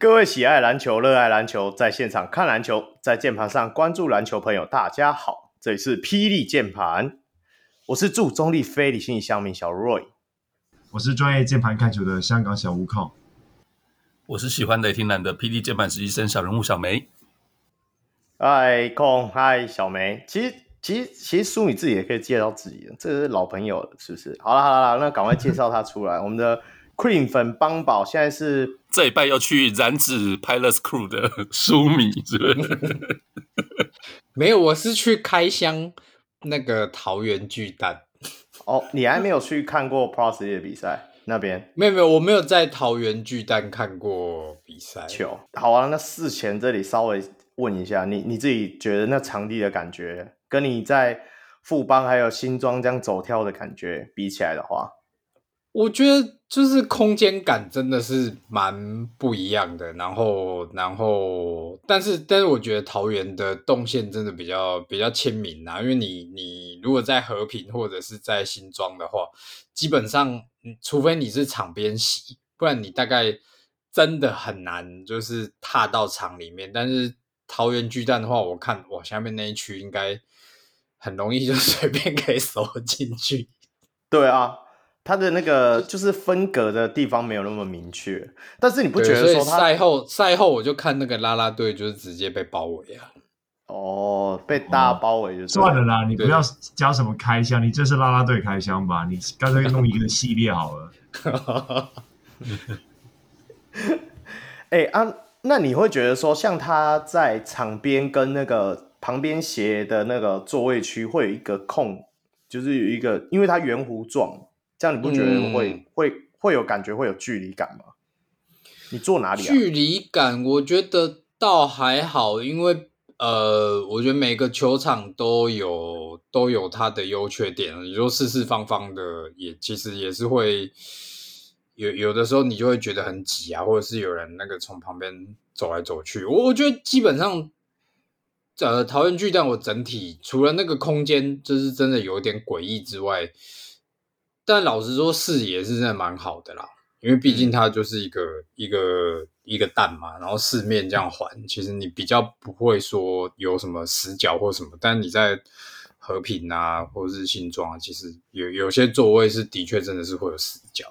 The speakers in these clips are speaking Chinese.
各位喜爱篮球、热爱篮球，在现场看篮球，在键盘上关注篮球朋友，大家好，这里是霹雳键盘，我是驻中立非理性乡民小 Roy，我是专业键盘看球的香港小悟空，我是喜欢雷霆蓝的 PD 键盘实习生小人物小梅。嗨，空，嗨，小梅，其实，其实，其实，书你自己也可以介绍自己的，这是老朋友了，是不是？好了，好了，那赶快介绍他出来，我们的。Cream 粉邦宝现在是这一拜要去染指 Pilot Crew 的书迷，是不是？没有，我是去开箱那个桃园巨蛋。哦，你还没有去看过 Pro League 的比赛那边？没有没有，我没有在桃园巨蛋看过比赛。球好啊，那事前这里稍微问一下，你你自己觉得那场地的感觉，跟你在富邦还有新庄这样走跳的感觉比起来的话？我觉得就是空间感真的是蛮不一样的，然后，然后，但是，但是我觉得桃园的动线真的比较比较亲民啊，因为你你如果在和平或者是在新庄的话，基本上，除非你是场边席，不然你大概真的很难就是踏到场里面。但是桃园巨蛋的话，我看我，下面那一区应该很容易就 随便可以走进去。对啊。他的那个就是分隔的地方没有那么明确，但是你不觉得说赛后赛后我就看那个啦啦队就是直接被包围啊，哦，被大家包围就算了啦，你不要加什么开箱，你这是啦啦队开箱吧？你干脆 弄一个系列好了。哎啊，那你会觉得说，像他在场边跟那个旁边斜的那个座位区会有一个空，就是有一个，因为它圆弧状。这样你不觉得会、嗯、会会有感觉会有距离感吗？你坐哪里啊？距离感我觉得倒还好，因为呃，我觉得每个球场都有都有它的优缺点。你说四四方方的，也其实也是会有有的时候你就会觉得很挤啊，或者是有人那个从旁边走来走去。我我觉得基本上，呃，桃园巨蛋我整体除了那个空间就是真的有点诡异之外。但老实说，视野是真的蛮好的啦，因为毕竟它就是一个、嗯、一个一个蛋嘛，然后四面这样环，其实你比较不会说有什么死角或什么。但你在和平啊，或者是新庄啊，其实有有些座位是的确真的是会有死角。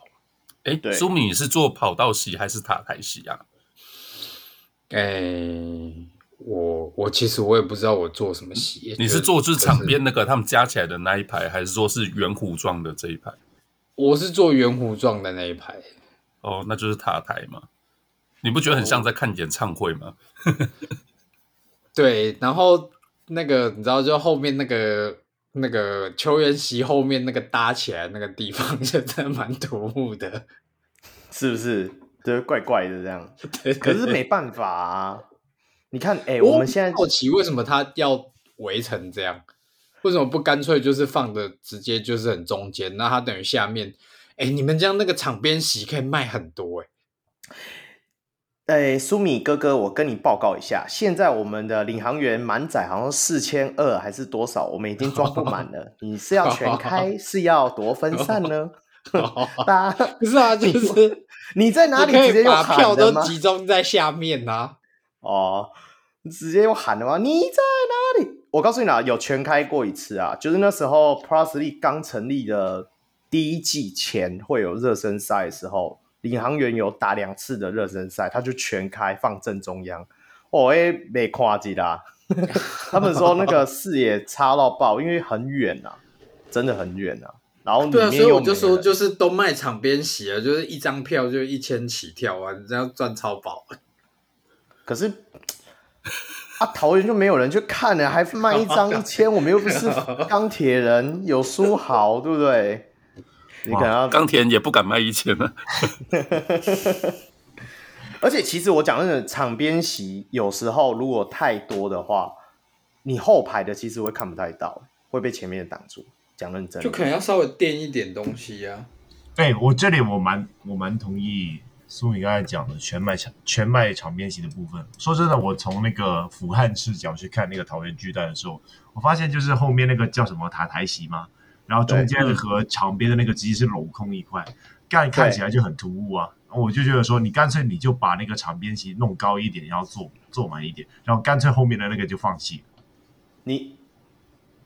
哎，苏米是坐跑道席还是塔台席啊？哎，我我其实我也不知道我坐什么席。你是坐就是场边那个他们加起来的那一排，还是说是圆弧状的这一排？我是坐圆弧状的那一排，哦，那就是塔台嘛。你不觉得很像在看演唱会吗？哦、对，然后那个你知道，就后面那个那个球员席后面那个搭起来那个地方，就真的蛮突兀的，是不是？就是，怪怪的这样。对，可是没办法啊。你看，哎、欸，我们现在好奇为什么他要围成这样。为什么不干脆就是放的直接就是很中间？那他等于下面，哎，你们这样那个场边席可以卖很多哎。哎，苏米哥哥，我跟你报告一下，现在我们的领航员满载好像四千二还是多少？我们已经装不满了。你是要全开，是要多分散呢？大家不是啊，就是你在哪里直接把票都集中在下面呐、啊？哦，直接用喊的吗？你在哪里？我告诉你啊，有全开过一次啊，就是那时候 League 刚成立的第一季前会有热身赛的时候，领航员有打两次的热身赛，他就全开放正中央。哦，哎，没夸机啦，他们说那个视野差到爆，因为很远啊，真的很远啊。然后对啊，所以我就说，就是都卖场边席啊，就是一张票就一千起跳啊，你这样赚超饱。可是啊，桃园就没有人去看呢，还卖一张一千，我们又不是钢铁人，有书豪，对不对？你可能要钢铁人也不敢卖一千了。而且其实我讲真的，场边席有时候如果太多的话，你后排的其实会看不太到，会被前面的挡住。讲认真，就可能要稍微垫一点东西呀、啊。对，我这里我蛮我蛮同意苏米刚才讲的全麦场全麦场边席的部分。说真的，我从那个俯瞰视角去看那个桃园巨蛋的时候，我发现就是后面那个叫什么塔台席嘛，然后中间的和场边的那个其实是镂空一块，看看起来就很突兀啊。我就觉得说，你干脆你就把那个场边机弄高一点，然后做做满一点，然后干脆后面的那个就放弃。你，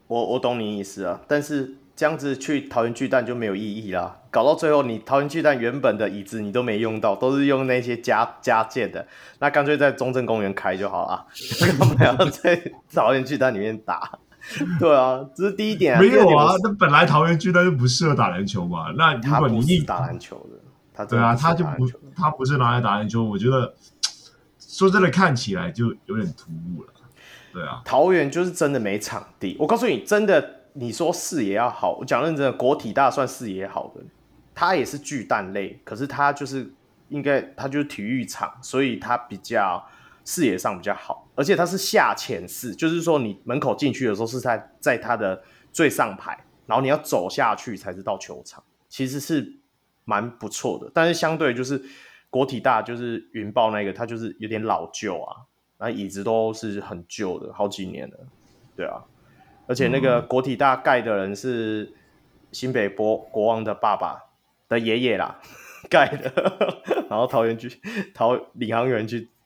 我我懂你意思啊，但是这样子去桃园巨蛋就没有意义啦。搞到最后，你桃园巨蛋原本的椅子你都没用到，都是用那些加加建的，那干脆在中正公园开就好了，干嘛要在桃园巨蛋里面打？对啊，这是第一点啊。没有啊，那本来桃园巨蛋就不适合打篮球嘛。那如果你打篮球的。他对啊，他就不，他不是拿来打篮球。我觉得说真的，看起来就有点突兀了。对啊，桃园就是真的没场地。我告诉你，真的，你说视野要好，我讲认真的，国体大算视野好的，他也是巨蛋类，可是他就是应该他就是体育场，所以他比较视野上比较好，而且它是下潜式，就是说你门口进去的时候是在在它的最上排，然后你要走下去才是到球场，其实是。蛮不错的，但是相对就是国体大，就是云豹那个，它就是有点老旧啊，那椅子都是很旧的，好几年了，对啊，而且那个国体大盖的人是新北国国王的爸爸的爷爷啦 盖的，然后桃园去桃领航员去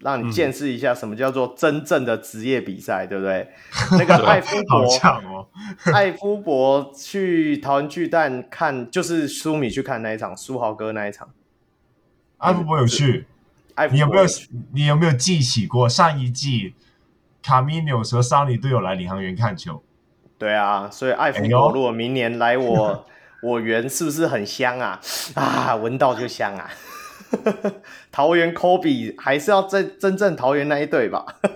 让你见识一下什么叫做真正的职业比赛，嗯、对不对？那个艾夫伯，哦、艾夫伯去桃园巨蛋看，就是苏米去看那一场，苏豪哥那一场。艾夫伯有去，艾夫伯有去，你有没有？你有没有记起过上一季卡米纽和桑尼都有来领航员看球？对啊，所以艾夫伯如果明年来我 我园，是不是很香啊？啊，闻到就香啊！桃园科比还是要在真正桃园那一队吧？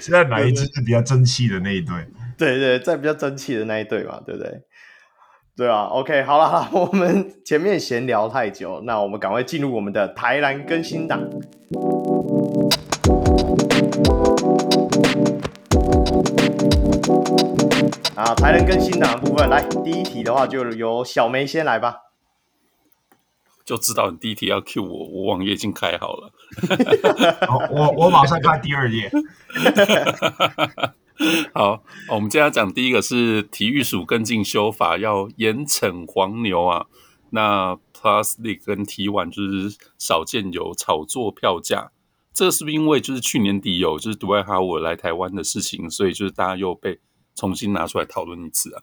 现在哪一支是比较争气的那一队？对，对对，在比较争气的那一队嘛，对不对？对啊，OK，好了我们前面闲聊太久，那我们赶快进入我们的台南更新档。啊，台南更新档的部分，来第一题的话，就由小梅先来吧。就知道你第一题要 cue 我，我网页已经开好了。我我马上看第二页。好，我们今天要讲第一个是体育署跟进修法，要严惩黄牛啊。那 Plus League 跟 T1 就是少见有炒作票价，这是不是因为就是去年底有就是杜爱哈我来台湾的事情，所以就是大家又被重新拿出来讨论一次啊？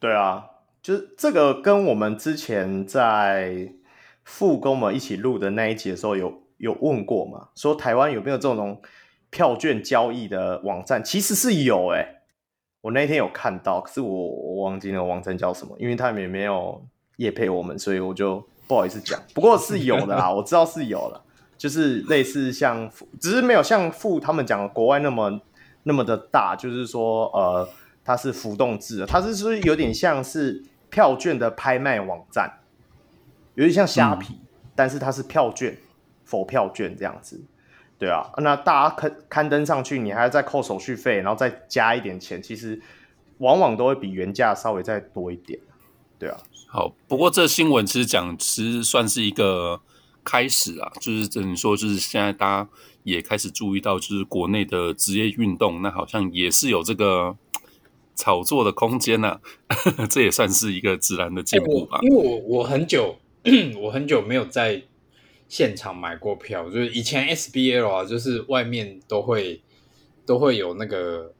对啊，就是这个跟我们之前在。副跟我们一起录的那一集的时候有，有有问过嘛？说台湾有没有这种票券交易的网站？其实是有诶、欸，我那天有看到，可是我我忘记那个网站叫什么，因为他们也没有业配我们，所以我就不好意思讲。不过是有的啦，我知道是有了，就是类似像，只是没有像富他们讲的国外那么那么的大，就是说呃，它是浮动制的，它是是有点像是票券的拍卖网站。有点像虾皮，嗯、但是它是票券，否票券这样子，对啊，那大家刊刊登上去，你还要再扣手续费，然后再加一点钱，其实往往都会比原价稍微再多一点，对啊。好，不过这新闻其实讲，其实算是一个开始啊，就是等于说，就是现在大家也开始注意到，就是国内的职业运动，那好像也是有这个炒作的空间呐、啊，这也算是一个自然的进步吧。欸、因为我我很久。我很久没有在现场买过票，就是以前 SBL 啊，就是外面都会都会有那个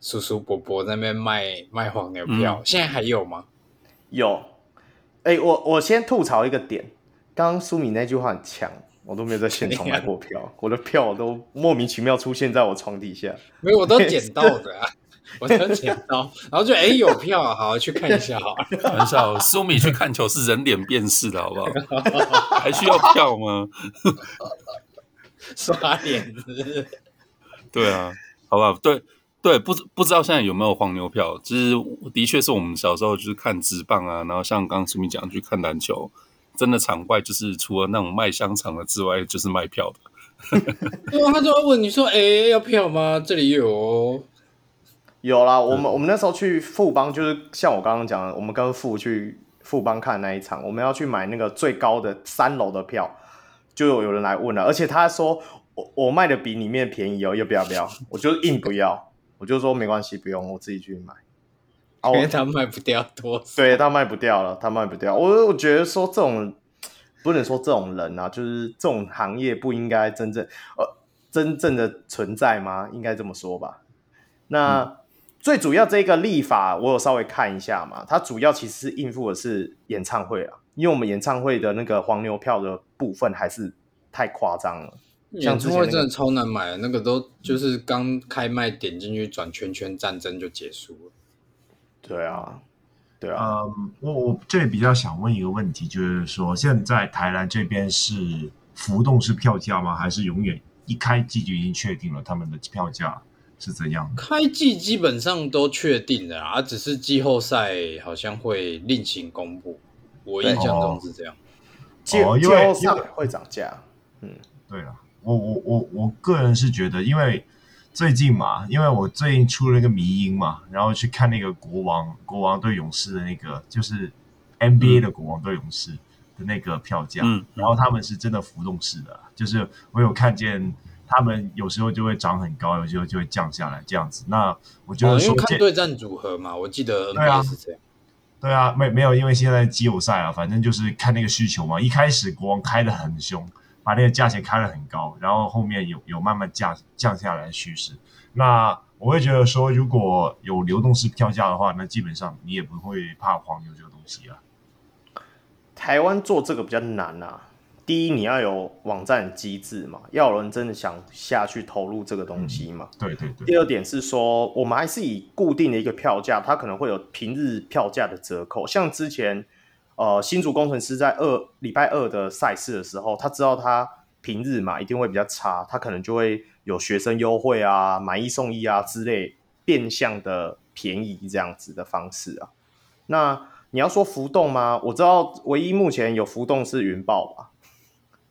叔叔伯伯在那边卖卖黄牛票，嗯、现在还有吗？有。哎、欸，我我先吐槽一个点，刚刚苏米那句话很强，我都没有在现场买过票，我的票都莫名其妙出现在我床底下，没有，我都捡到的啊。我就捡到，然后就哎、欸、有票啊，好去看一下好。很少，苏米去看球是人脸辨识的好不好？还需要票吗？刷脸子。对啊，好不好？对对，不不知道现在有没有黄牛票？其实的确是我们小时候就是看职棒啊，然后像刚刚苏米讲去看篮球，真的场外就是除了那种卖香肠的之外，就是卖票的。对啊，他就会问你说：“哎、欸，要票吗？这里有、哦。”有啦，我们我们那时候去富邦，就是像我刚刚讲的，我们跟富去富邦看那一场，我们要去买那个最高的三楼的票，就有有人来问了，而且他说我我卖的比里面便宜哦，要不要不要？我就硬不要，我就说没关系，不用，我自己去买。因为他卖不掉多，对，他卖不掉了，他卖不掉。我我觉得说这种不能说这种人啊，就是这种行业不应该真正呃真正的存在吗？应该这么说吧。那。嗯最主要这个立法，我有稍微看一下嘛，它主要其实是应付的是演唱会啊，因为我们演唱会的那个黄牛票的部分还是太夸张了。演唱会真的超难买，那个都就是刚开卖点进去转圈圈，战争就结束了。对啊，对啊。嗯，我我这里比较想问一个问题，就是说现在台南这边是浮动式票价吗？还是永远一开机就已经确定了他们的票价？是怎样？开季基本上都确定了啊，只是季后赛好像会另行公布。我印象中是这样。季季后赛会涨价。嗯，对了，我我我我个人是觉得，因为最近嘛，因为我最近出了一个迷因嘛，然后去看那个国王国王对勇士的那个，就是 NBA 的国王对勇士的那个票价，嗯，然后他们是真的浮动式的，就是我有看见。他们有时候就会涨很高，有时候就会降下来，这样子。那我觉得说，因为看对战组合嘛，我记得 NBA 是这样。对啊，没没有，因为现在季后赛啊，反正就是看那个需求嘛。一开始国王开的很凶，把那个价钱开得很高，然后后面有有慢慢降降下来的趋势。那我会觉得说，如果有流动式票价的话，那基本上你也不会怕黄牛这个东西啊。台湾做这个比较难啊。第一，你要有网站机制嘛，要有人真的想下去投入这个东西嘛。嗯、对对对。第二点是说，我们还是以固定的一个票价，它可能会有平日票价的折扣。像之前，呃，新竹工程师在二礼拜二的赛事的时候，他知道他平日嘛一定会比较差，他可能就会有学生优惠啊、买一送一啊之类变相的便宜这样子的方式啊。那你要说浮动吗？我知道唯一目前有浮动是云豹吧。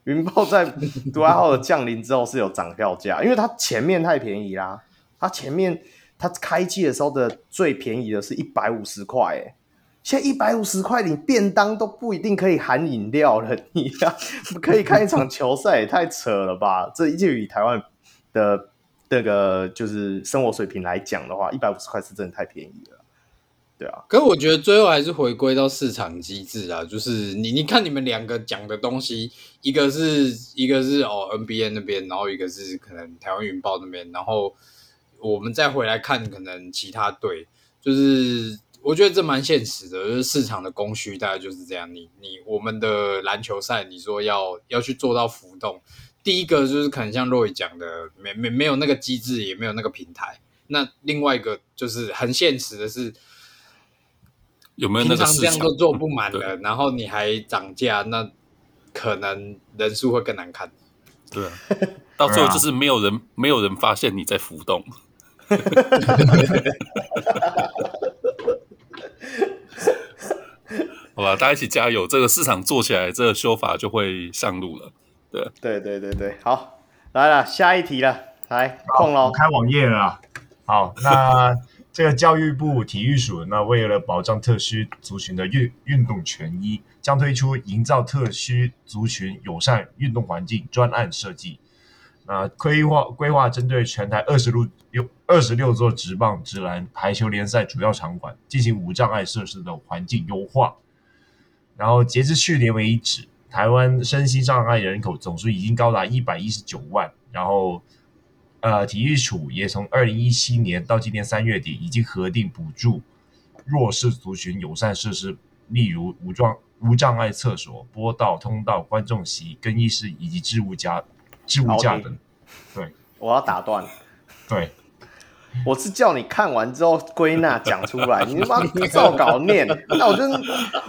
云豹在独爱号的降临之后是有涨票价，因为它前面太便宜啦。它前面它开季的时候的最便宜的是一百五十块，哎，现在一百五十块你便当都不一定可以含饮料了，你呀，可以看一场球赛也太扯了吧？这就以台湾的那个就是生活水平来讲的话，一百五十块是真的太便宜了。对啊，可是我觉得最后还是回归到市场机制啊，就是你你看你们两个讲的东西，一个是一个是哦 NBA 那边，然后一个是可能台湾云豹那边，然后我们再回来看可能其他队，就是我觉得这蛮现实的，就是市场的供需大概就是这样。你你我们的篮球赛，你说要要去做到浮动，第一个就是可能像 Roy 讲的，没没没有那个机制，也没有那个平台。那另外一个就是很现实的是。有没有那个市场？平常这样都做不满了，然后你还涨价，那可能人数会更难看。对，到最后就是没有人，没有人发现你在浮动。好吧，大家一起加油，这个市场做起来，这个修法就会上路了。对，对，对，对，对，好，来了，下一题了，来，空了，开网页了。好，那。这个教育部体育署，那为了保障特需族群的运运动权益，将推出营造特需族群友善运动环境专案设计。那规划规划针对全台二十六有二十六座职棒、职篮、排球联赛主要场馆进行无障碍设施的环境优化。然后截至去年为止，台湾身心障碍人口总数已经高达一百一十九万，然后呃，体育署也从二零一七年到今年三月底，已经核定补助弱势族群友善设施，例如无障无障碍厕所、坡道、通道、观众席、更衣室以及置物架、置物架等。对，我要打断。对。我是叫你看完之后归纳讲出来，你他妈照稿念，那我就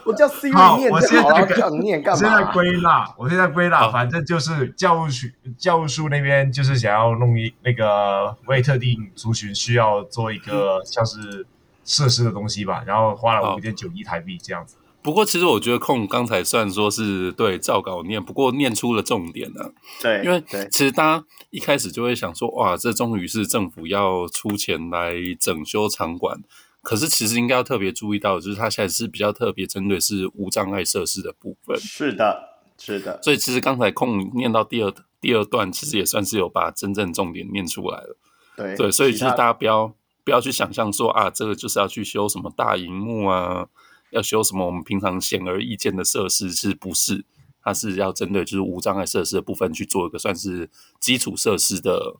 我叫 Siri 念就好了，我叫 你念干嘛？现在归纳，我现在归纳，反正就是教务处教务处那边就是想要弄一那个为特定族群需要做一个像是设施的东西吧，然后花了五点九亿台币这样子。不过，其实我觉得空刚才虽然说是对照稿念，不过念出了重点呢、啊。对，因为其实大家一开始就会想说，哇，这终于是政府要出钱来整修场馆。可是，其实应该要特别注意到，就是它现在是比较特别针对是无障碍设施的部分。是的，是的。所以，其实刚才空念到第二第二段，其实也算是有把真正重点念出来了。对对，所以其实大家不要不要去想象说啊，这个就是要去修什么大荧幕啊。要修什么？我们平常显而易见的设施是不是？它是要针对就是无障碍设施的部分去做一个算是基础设施的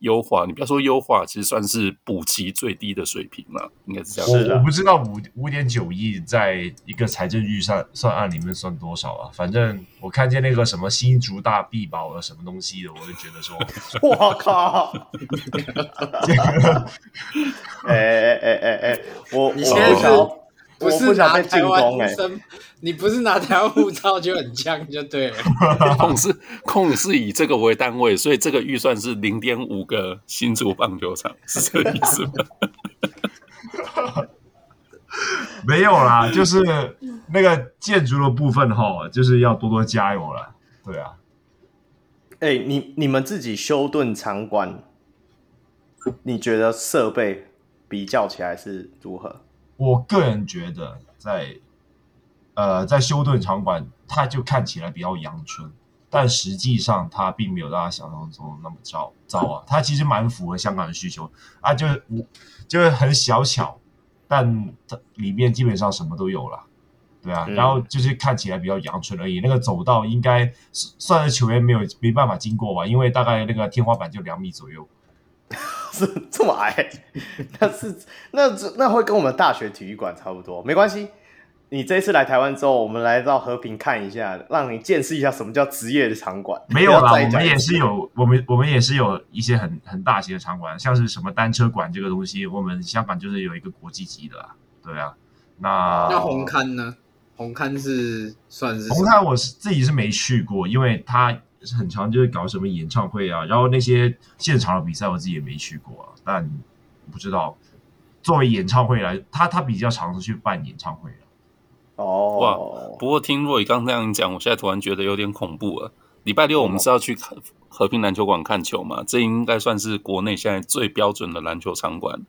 优化。你不要说优化，其实算是补齐最低的水平了，应该是这样。我我不知道五五点九亿在一个财政预算算案里面算多少啊？反正我看见那个什么新竹大碧宝的什么东西的，我就觉得说，我靠！哎哎哎哎哎，我你现在是。不是拿台湾生、欸，你不是拿台湾护照就很呛就对了。控是控是以这个为单位，所以这个预算是零点五个新竹棒球场，是这个意思吗？没有啦，就是那个建筑的部分哈，就是要多多加油了。对啊，哎、欸，你你们自己修顿场馆，你觉得设备比较起来是如何？我个人觉得在，呃，在休顿场馆，它就看起来比较阳春，但实际上它并没有大家想象中那么糟糟啊。它其实蛮符合香港的需求啊，就是就是很小巧，但它里面基本上什么都有了，对啊。然后就是看起来比较阳春而已。那个走道应该算是球员没有没办法经过吧，因为大概那个天花板就两米左右。是这么矮，那是那那会跟我们大学体育馆差不多，没关系。你这一次来台湾之后，我们来到和平看一下，让你见识一下什么叫职业的场馆。没有啦，我们也是有，我们我们也是有一些很很大型的场馆，像是什么单车馆这个东西，我们香港就是有一个国际级的啦。对啊，那那红磡呢？红磡是算是红磡，我是自己是没去过，因为它。是很常，就是搞什么演唱会啊，然后那些现场的比赛我自己也没去过啊，但不知道作为演唱会来，他他比较常去办演唱会的。哦，哇！不过听若雨刚这样讲，我现在突然觉得有点恐怖了。礼拜六我们是要去看和平篮球馆看球嘛？这应该算是国内现在最标准的篮球场馆，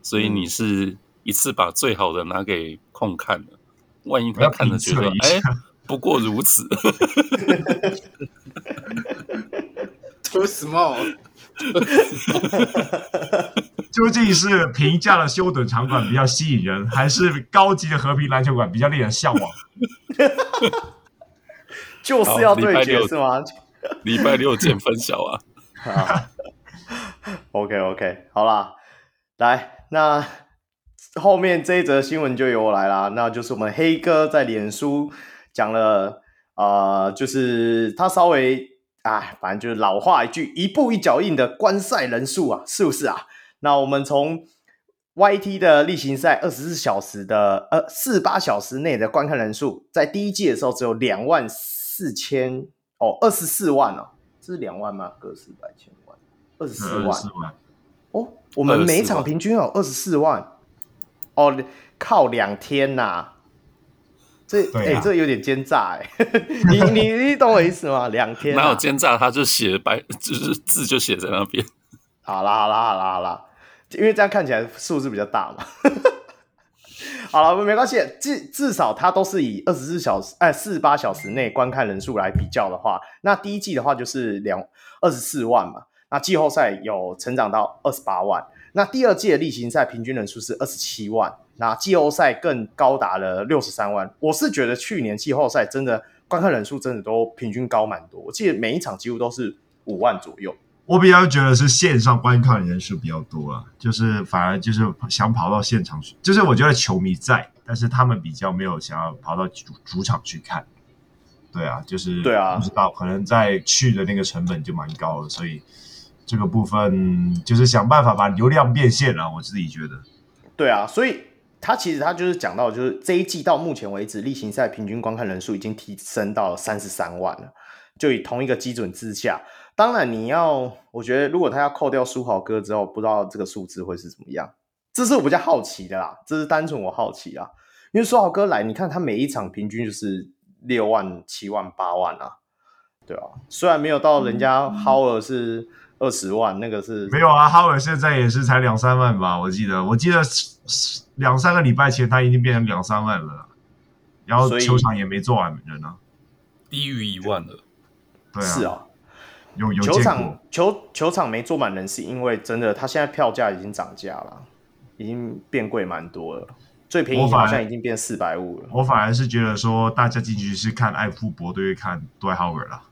所以你是一次把最好的拿给空看了，万一他看了觉得哎。不过如此。Too small。究竟是平价的修顿场馆比较吸引人，还是高级的和平篮球馆比较令人向往？就是要对决是吗？礼拜六见分晓啊。OK OK，好啦，来，那后面这一则新闻就由我来啦，那就是我们黑哥在脸书。讲了，呃，就是他稍微，啊，反正就是老话一句，一步一脚印的观赛人数啊，是不是啊？那我们从 YT 的例行赛二十四小时的，呃，四十八小时内的观看人数，在第一季的时候只有两万四千，哦，二十四万哦，这是两万吗？个四百千万，二十四万，哦，我们每场平均有二十四万，哦，靠两天呐、啊。这哎、啊欸，这有点奸诈哎！你你你懂我意思吗？两天、啊、哪有奸诈？他就写白，就是字就写在那边。好啦好啦好啦好啦，因为这样看起来数字比较大嘛。好了，没关系，至至少它都是以二十四小时哎四十八小时内观看人数来比较的话，那第一季的话就是两二十四万嘛。那季后赛有成长到二十八万。那第二季的例行赛平均人数是二十七万，那季后赛更高达了六十三万。我是觉得去年季后赛真的观看人数真的都平均高蛮多，我记得每一场几乎都是五万左右。我比较觉得是线上观看人数比较多啊，就是反而就是想跑到现场去，就是我觉得球迷在，但是他们比较没有想要跑到主主场去看。对啊，就是对啊，不知道可能在去的那个成本就蛮高的，所以这个部分就是想办法把流量变现了。我自己觉得，对啊，所以他其实他就是讲到，就是这一季到目前为止例行赛平均观看人数已经提升到三十三万了，就以同一个基准之下。当然，你要，我觉得如果他要扣掉书豪哥之后，不知道这个数字会是怎么样。这是我比较好奇的啦，这是单纯我好奇啊。因为书豪哥来，你看他每一场平均就是六万、七万、八万啊，对啊。虽然没有到人家哈尔是二十万，那个是没有啊。哈尔现在也是才两三万吧，我记得，我记得两三个礼拜前他已经变成两三万了，然后球场也没坐满人啊，低于一万了。对啊，是啊。有有球场球球场没坐满人，是因为真的，他现在票价已经涨价了，已经变贵蛮多了。最便宜好像已经变四百五了。我反而是觉得说，大家进去是看艾夫伯对看杜浩尔了。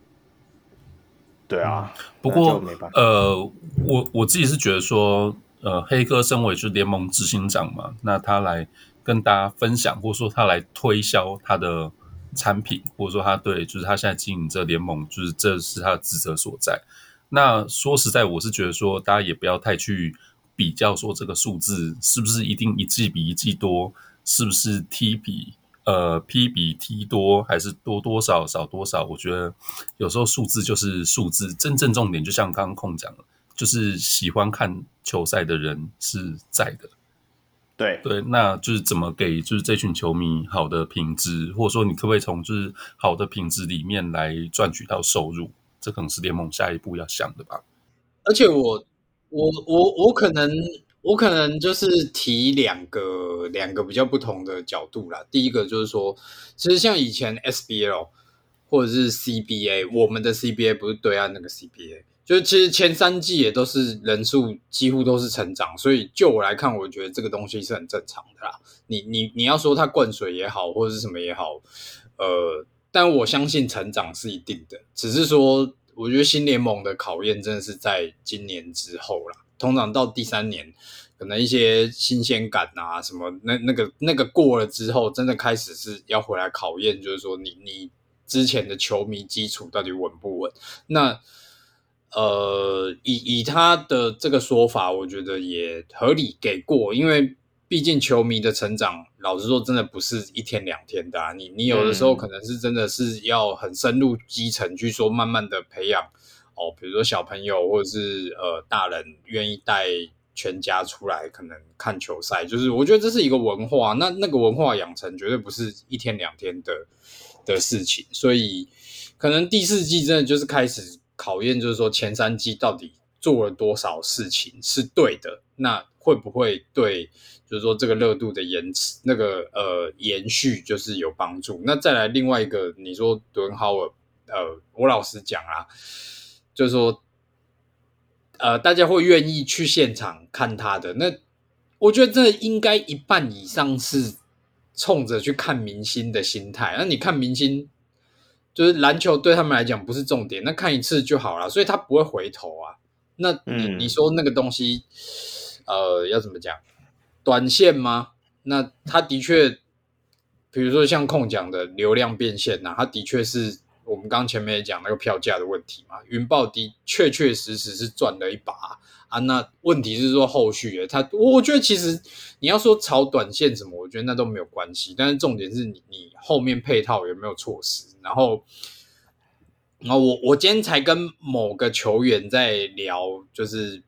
对啊，不过呃，我我自己是觉得说，呃，黑哥身为就是联盟执行长嘛，那他来跟大家分享，或者说他来推销他的。产品，或者说他对，就是他现在经营这联盟，就是这是他的职责所在。那说实在，我是觉得说，大家也不要太去比较说这个数字是不是一定一季比一季多，是不是 T 比呃 P 比 T 多，还是多多少少多少？我觉得有时候数字就是数字，真正重点就像刚刚空讲了，就是喜欢看球赛的人是在的。对对，那就是怎么给就是这群球迷好的品质，或者说你可不可以从就是好的品质里面来赚取到收入？这可能是联盟下一步要想的吧。而且我我我我可能我可能就是提两个两个比较不同的角度啦。第一个就是说，其实像以前 SBL 或者是 CBA，我们的 CBA 不是对岸那个 CBA。就是其实前三季也都是人数几乎都是成长，所以就我来看，我觉得这个东西是很正常的啦。你你你要说它灌水也好，或者是什么也好，呃，但我相信成长是一定的。只是说，我觉得新联盟的考验真的是在今年之后啦。通常到第三年，可能一些新鲜感啊什么，那那个那个过了之后，真的开始是要回来考验，就是说你你之前的球迷基础到底稳不稳？那。呃，以以他的这个说法，我觉得也合理给过，因为毕竟球迷的成长，老实说，真的不是一天两天的啊。你你有的时候可能是真的是要很深入基层去说，慢慢的培养哦，比如说小朋友或者是呃大人愿意带全家出来，可能看球赛，就是我觉得这是一个文化，那那个文化养成绝对不是一天两天的的事情，所以可能第四季真的就是开始。考验就是说，前三季到底做了多少事情是对的？那会不会对，就是说这个热度的延迟，那个呃延续就是有帮助？那再来另外一个，你说敦豪尔，呃，我老实讲啊，就是说，呃，大家会愿意去现场看他的？那我觉得这应该一半以上是冲着去看明星的心态。那你看明星？就是篮球对他们来讲不是重点，那看一次就好了，所以他不会回头啊。那你、嗯、你说那个东西，呃，要怎么讲？短线吗？那他的确，比如说像控讲的流量变现呐、啊，他的确是我们刚前面也讲那个票价的问题嘛。云豹的确确实实是赚了一把啊。那问题是说后续，他我觉得其实你要说炒短线什么，我觉得那都没有关系。但是重点是你你后面配套有没有措施？然后，然后我我今天才跟某个球员在聊，就是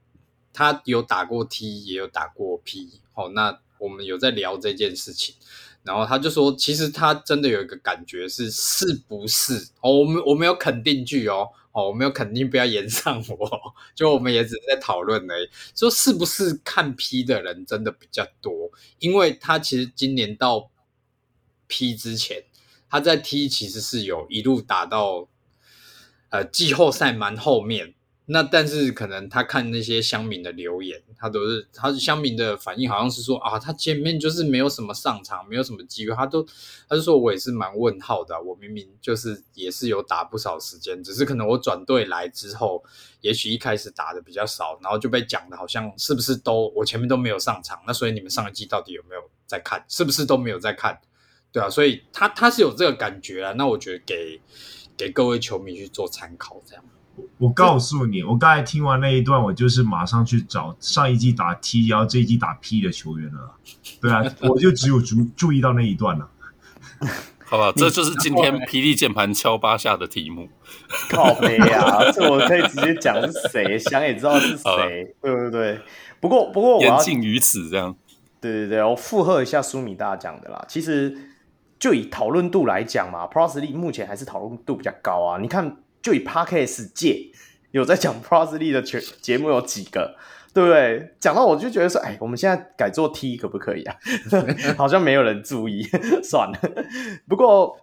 他有打过 T，也有打过 P，好，那我们有在聊这件事情。然后他就说，其实他真的有一个感觉是，是不是？哦，我们我没有肯定句哦，哦，我没有肯定，不要炎上我。就我们也只是在讨论而已，说是不是看 P 的人真的比较多？因为他其实今年到 P 之前。他在 T 其实是有一路打到呃季后赛蛮后面，那但是可能他看那些乡民的留言，他都是他乡民的反应，好像是说啊，他前面就是没有什么上场，没有什么机会，他都他就说我也是蛮问号的，我明明就是也是有打不少时间，只是可能我转队来之后，也许一开始打的比较少，然后就被讲的好像是不是都我前面都没有上场，那所以你们上一季到底有没有在看，是不是都没有在看？对啊，所以他他是有这个感觉啊，那我觉得给给各位球迷去做参考，这样。我告诉你，我刚才听完那一段，我就是马上去找上一季打 T，然后这一季打 P 的球员了。对啊，我就只有注注意到那一段了。好吧，这就是今天霹雳键盘敲八下的题目。靠背啊，这我可以直接讲是谁，想也知道是谁，对不对？不过不过我要言尽于此，这样。对对对，我附和一下苏米大讲的啦。其实就以讨论度来讲嘛，Plus League 目前还是讨论度比较高啊。你看。就以 Podcast 界有在讲 Plus League 的节节目有几个，对不对？讲到我就觉得说，哎，我们现在改做 T 可不可以啊？好像没有人注意，算了。不过，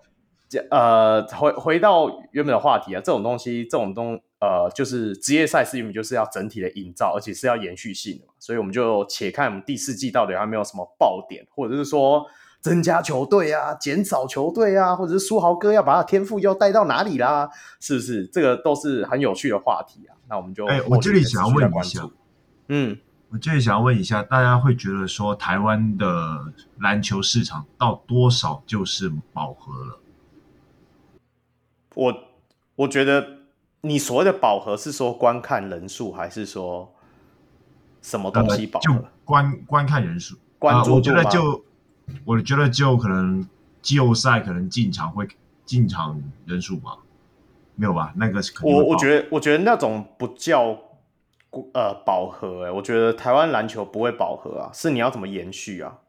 呃，回回到原本的话题啊，这种东西，这种东，呃，就是职业赛事，原本就是要整体的营造，而且是要延续性的嘛。所以我们就且看我们第四季到底还没有什么爆点，或者是说。增加球队啊，减少球队啊，或者是书豪哥要把他天赋要带到哪里啦？是不是？这个都是很有趣的话题啊。那我们就哎、欸，我这里想要问一下，嗯，我这里想要问一下，大家会觉得说台湾的篮球市场到多少就是饱和了？我我觉得你所谓的饱和是说观看人数，还是说什么东西饱和？呃、就观观看人数，关注度吗？呃、我觉得就。我觉得就可能季后赛可能进场会进场人数吧，没有吧？那个是。我我觉得我觉得那种不叫呃饱和哎，我觉得台湾篮球不会饱和啊，是你要怎么延续啊？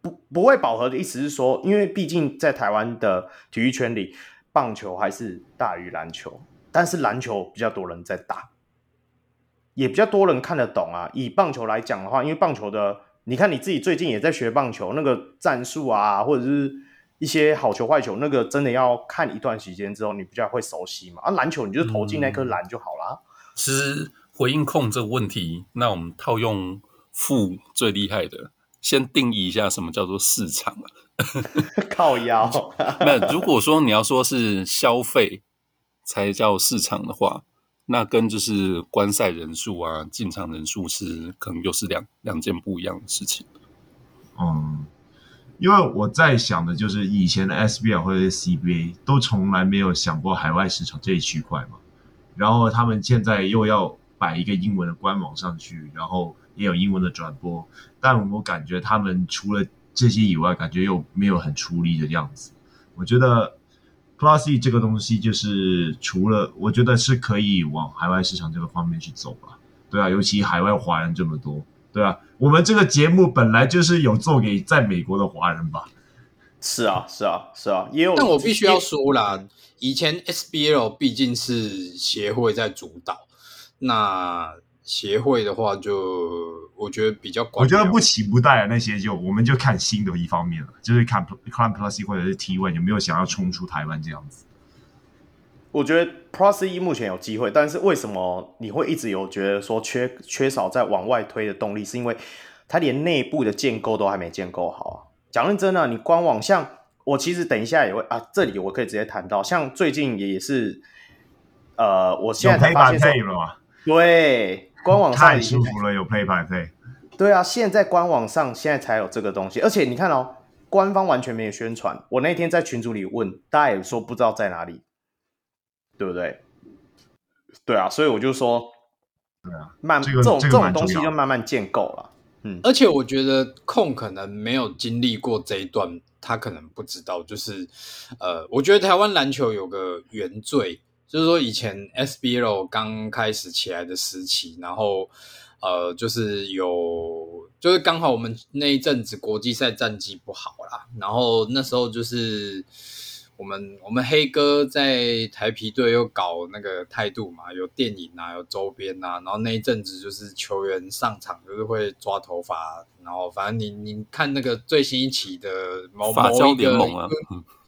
不不会饱和的意思是说，因为毕竟在台湾的体育圈里，棒球还是大于篮球，但是篮球比较多人在打，也比较多人看得懂啊。以棒球来讲的话，因为棒球的。你看你自己最近也在学棒球，那个战术啊，或者是一些好球坏球，那个真的要看一段时间之后，你比较会熟悉嘛。啊，篮球你就投进那颗篮就好啦。其实回应控这个问题，那我们套用富最厉害的，先定义一下什么叫做市场啊？靠腰。那如果说你要说是消费才叫市场的话。那跟就是观赛人数啊，进场人数是可能又是两两件不一样的事情。嗯，因为我在想的就是以前的 SBL 或者 CBA 都从来没有想过海外市场这一区块嘛，然后他们现在又要摆一个英文的官网上去，然后也有英文的转播，但我感觉他们除了这些以外，感觉又没有很出力的样子。我觉得。Plus League 这个东西就是除了我觉得是可以往海外市场这个方面去走吧，对啊，尤其海外华人这么多，对啊，我们这个节目本来就是有做给在美国的华人吧，是啊，是啊，是啊，也有。但我必须要说啦，以前 SBL 毕竟是协会在主导，那。协会的话，就我觉得比较管。我觉得不期不待啊，那些就我们就看新的一方面了，就是看 Clan Plus 或者是 T1 有没有想要冲出台湾这样子。我觉得 Plus 一目前有机会，但是为什么你会一直有觉得说缺缺少在往外推的动力？是因为它连内部的建构都还没建构好啊。讲认真的，你官网像我其实等一下也会啊，这里我可以直接谈到，像最近也是，呃，我现在才发现说，对。官网上太舒服了，有 play by play。对啊，现在官网上现在才有这个东西，而且你看哦，官方完全没有宣传。我那天在群组里问，大家也说不知道在哪里，对不对？对啊，所以我就说，对啊，慢、这个、这种、这个、这种东西就慢慢建构了。嗯，而且我觉得控可能没有经历过这一段，他可能不知道，就是呃，我觉得台湾篮球有个原罪。就是说，以前 SBL 刚开始起来的时期，然后呃，就是有，就是刚好我们那一阵子国际赛战绩不好啦，然后那时候就是我们我们黑哥在台皮队又搞那个态度嘛，有电影啊，有周边啊，然后那一阵子就是球员上场就是会抓头发，然后反正你你看那个最新一期的某某一个。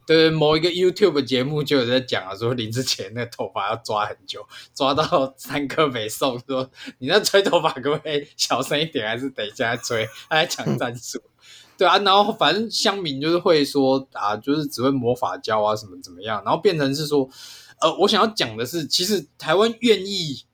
对某一个 YouTube 节目就有在讲啊，说林志前那头发要抓很久，抓到三颗没送，说你那吹头发可不可以小声一点，还是等一下再吹？他在抢战术。对啊，然后反正乡民就是会说啊，就是只会魔法胶啊什么怎么样，然后变成是说，呃，我想要讲的是，其实台湾愿意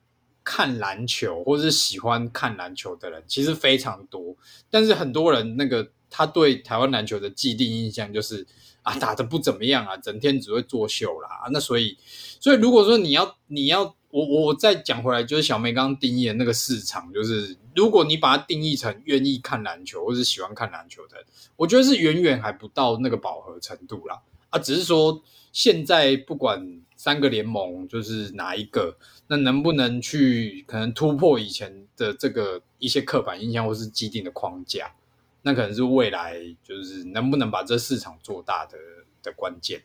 看篮球或者是喜欢看篮球的人其实非常多，但是很多人那个他对台湾篮球的既定印象就是啊打得不怎么样啊，整天只会作秀啦，那所以所以如果说你要你要。我我再讲回来，就是小梅刚刚定义的那个市场，就是如果你把它定义成愿意看篮球或是喜欢看篮球的，我觉得是远远还不到那个饱和程度啦。啊，只是说现在不管三个联盟就是哪一个，那能不能去可能突破以前的这个一些刻板印象或是既定的框架，那可能是未来就是能不能把这市场做大的的关键。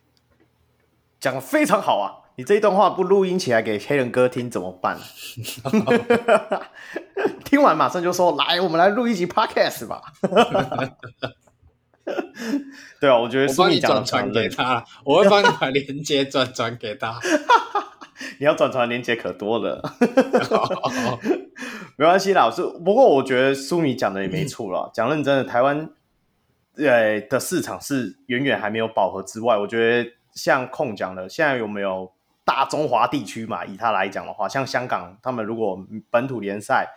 讲的非常好啊！你这一段话不录音起来给黑人哥听怎么办？听完马上就说：“来，我们来录一集 podcast 吧。”对啊，我觉得我帮你转传给他，我会帮你把链接转传给他。你要转传链接可多了，没关系啦。是不过我觉得苏米讲的也没错啦。讲认真的，台湾呃的市场是远远还没有饱和之外，我觉得。像控讲的，现在有没有大中华地区嘛？以他来讲的话，像香港，他们如果本土联赛，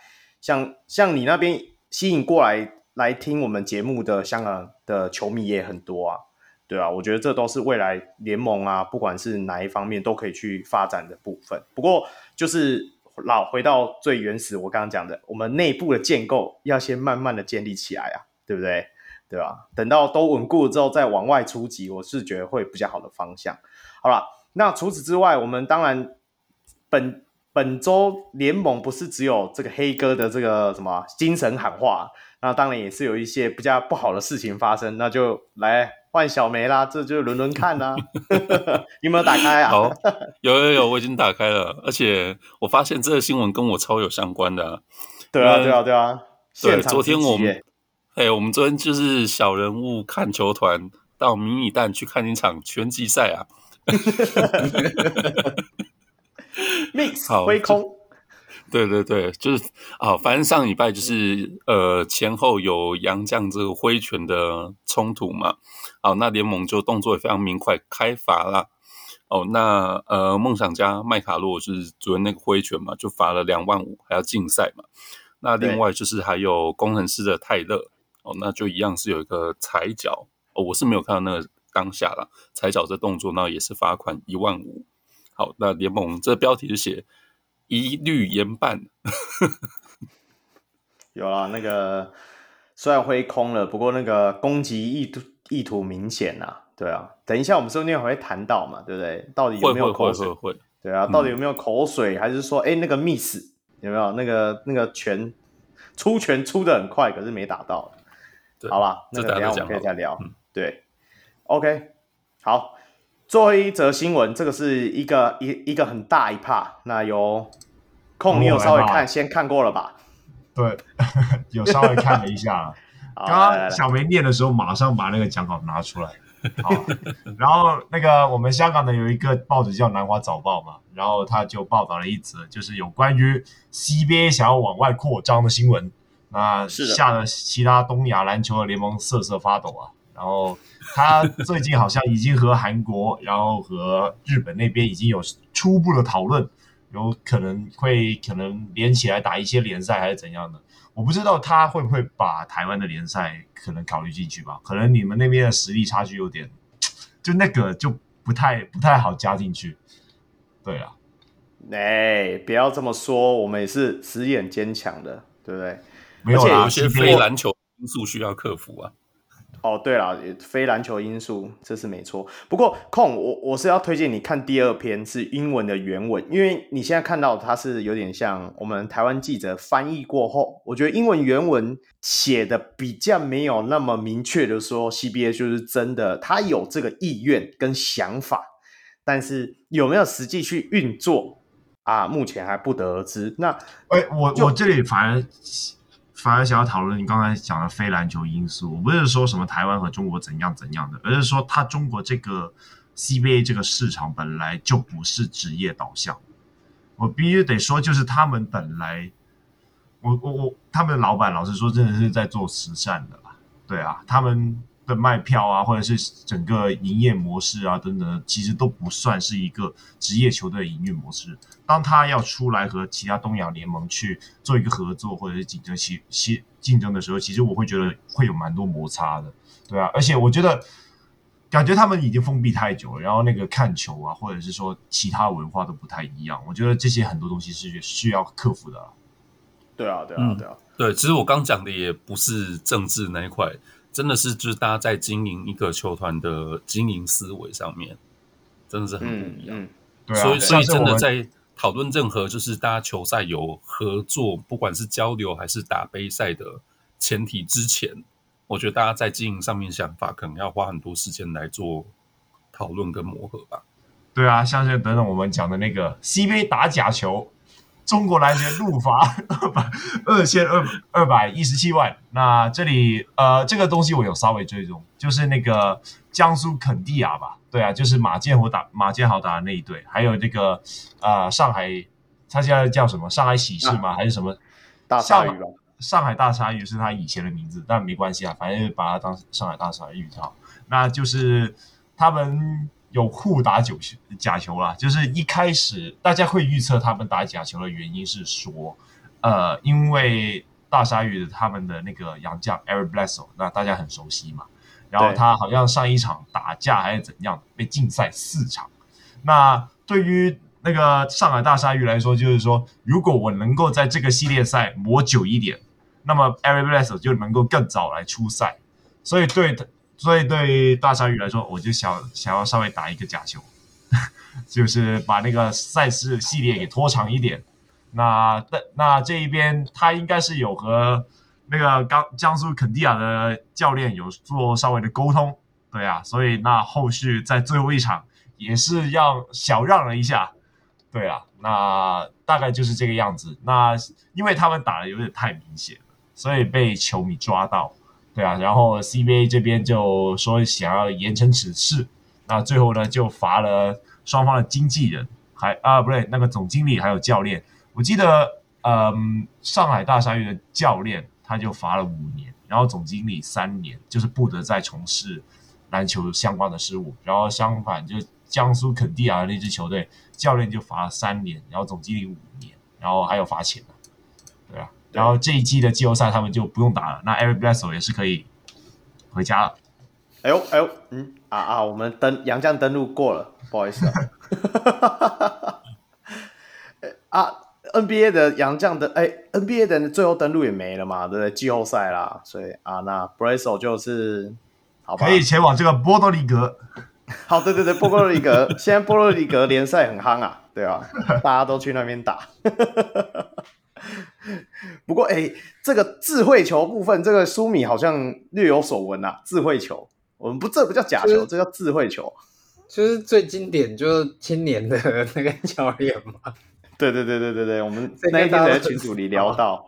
像像你那边吸引过来来听我们节目的香港的球迷也很多啊，对啊，我觉得这都是未来联盟啊，不管是哪一方面都可以去发展的部分。不过就是老回到最原始，我刚刚讲的，我们内部的建构要先慢慢的建立起来啊，对不对？对吧？等到都稳固了之后，再往外出击，我是觉得会比较好的方向。好了，那除此之外，我们当然本本周联盟不是只有这个黑哥的这个什么精神喊话，那当然也是有一些比较不好的事情发生。那就来换小梅啦，这就轮轮看啦。你有没有打开啊？好，有有有，我已经打开了，而且我发现这个新闻跟我超有相关的啊。对啊，对啊，对啊。对，昨天我们。哎、欸，我们昨天就是小人物看球团到迷你蛋去看一场拳击赛啊！Mix 挥空，对对对，就是啊，反正上礼拜就是呃前后有杨将这个挥拳的冲突嘛。好，那联盟就动作也非常明快，开罚啦。哦，那呃梦想家麦卡洛就是昨天那个挥拳嘛，就罚了两万五，还要禁赛嘛。那另外就是还有工程师的泰勒。哦，那就一样是有一个踩脚哦，我是没有看到那个当下啦，踩脚这动作，那也是罚款一万五。好，那联盟这标题是写一律严办。有啊，那个虽然挥空了，不过那个攻击意图意图明显呐、啊。对啊，等一下我们说不定还会谈到嘛，对不对？到底有没有口水？会会会会对啊，到底有没有口水？嗯、还是说，哎，那个 miss 有没有那个那个拳出拳出的很快，可是没打到？好吧，那个等下我们可以再聊。嗯、对，OK，好，最后一则新闻，这个是一个一一个很大一 part。那有空，你有稍微看，先看过了吧？对，有稍微看了一下。刚刚小梅念的时候，马上把那个讲稿拿出来。好，然后那个我们香港的有一个报纸叫《南华早报》嘛，然后他就报道了一则，就是有关于 CBA 想要往外扩张的新闻。那吓得其他东亚篮球的联盟瑟瑟发抖啊！然后他最近好像已经和韩国，然后和日本那边已经有初步的讨论，有可能会可能连起来打一些联赛还是怎样的？我不知道他会不会把台湾的联赛可能考虑进去吧？可能你们那边的实力差距有点，就那个就不太不太好加进去。对啊，哎，不要这么说，我们也是实力很坚强的，对不对？没有啦有些非篮球因素需要克服啊。哦，对了，非篮球因素这是没错。不过控我我是要推荐你看第二篇是英文的原文，因为你现在看到它是有点像我们台湾记者翻译过后，我觉得英文原文写的比较没有那么明确的说 CBA 就是真的，他有这个意愿跟想法，但是有没有实际去运作啊？目前还不得而知。那哎，我我这里反而。反而想要讨论你刚才讲的非篮球因素。我不是说什么台湾和中国怎样怎样的，而是说他中国这个 CBA 这个市场本来就不是职业导向。我必须得说，就是他们本来，我我我，他们的老板老实说，真的是在做慈善的啦。对啊，他们的卖票啊，或者是整个营业模式啊等等，其实都不算是一个职业球队的营运模式。当他要出来和其他东亚联盟去做一个合作，或者是竞争其其竞争的时候，其实我会觉得会有蛮多摩擦的。对啊，而且我觉得。感觉他们已经封闭太久了，然后那个看球啊，或者是说其他文化都不太一样。我觉得这些很多东西是需要克服的。对啊，对啊，对啊，对。其实我刚讲的也不是政治那一块，真的是就是大家在经营一个球团的经营思维上面，真的是很不一样。所以所以真的在讨论任何就是大家球赛有合作，不管是交流还是打杯赛的前提之前。我觉得大家在经营上面想法，可能要花很多时间来做讨论跟磨合吧。对啊，像是等等我们讲的那个 CBA 打假球，中国篮协怒罚二 百二千二二百一十七万。那这里呃，这个东西我有稍微追踪，就是那个江苏肯帝亚吧？对啊，就是马建豪打马建豪打的那一队，还有这个呃上海，他现在叫什么？上海喜事吗？啊、还是什么？大鲨鱼吧。上海大鲨鱼是他以前的名字，但没关系啊，反正就把它当上海大鲨鱼就好。那就是他们有互打九球假球啦，就是一开始大家会预测他们打假球的原因是说，呃，因为大鲨鱼的他们的那个洋将 Eric Bledsoe，那大家很熟悉嘛。然后他好像上一场打架还是怎样，被禁赛四场。那对于那个上海大鲨鱼来说，就是说，如果我能够在这个系列赛磨久一点。那么 Eric Bledsoe 就能够更早来出赛，所以对，所以对于大鲨鱼来说，我就想想要稍微打一个假球，就是把那个赛事系列给拖长一点。那那这一边他应该是有和那个江江苏肯迪亚的教练有做稍微的沟通，对啊，所以那后续在最后一场也是要小让了一下，对啊，那大概就是这个样子。那因为他们打的有点太明显。所以被球迷抓到，对啊，然后 CBA 这边就说想要严惩此事，那最后呢就罚了双方的经纪人，还啊不对，那个总经理还有教练，我记得嗯上海大鲨鱼的教练他就罚了五年，然后总经理三年，就是不得再从事篮球相关的事务，然后相反就江苏肯帝亚那支球队教练就罚了三年，然后总经理五年，然后还有罚钱，然后这一季的季后赛他们就不用打了，那 Eric Bledsoe 也是可以回家了。哎呦哎呦，嗯啊啊，我们登杨将登录过了，不好意思啊。啊，NBA 的杨将的哎，NBA 的最后登录也没了嘛，对不对？季后赛啦，所以啊，那 Bledsoe 就是好吧，可以前往这个波多黎各。好，对对对，波多黎各现在波多黎各联赛很夯啊，对啊，大家都去那边打。不过，哎，这个智慧球部分，这个苏米好像略有所闻啊。智慧球，我们不，这不叫假球，就是、这叫智慧球。就是最经典，就是青年的 那个教练嘛。对对对对对对，我们那一天在群组里聊到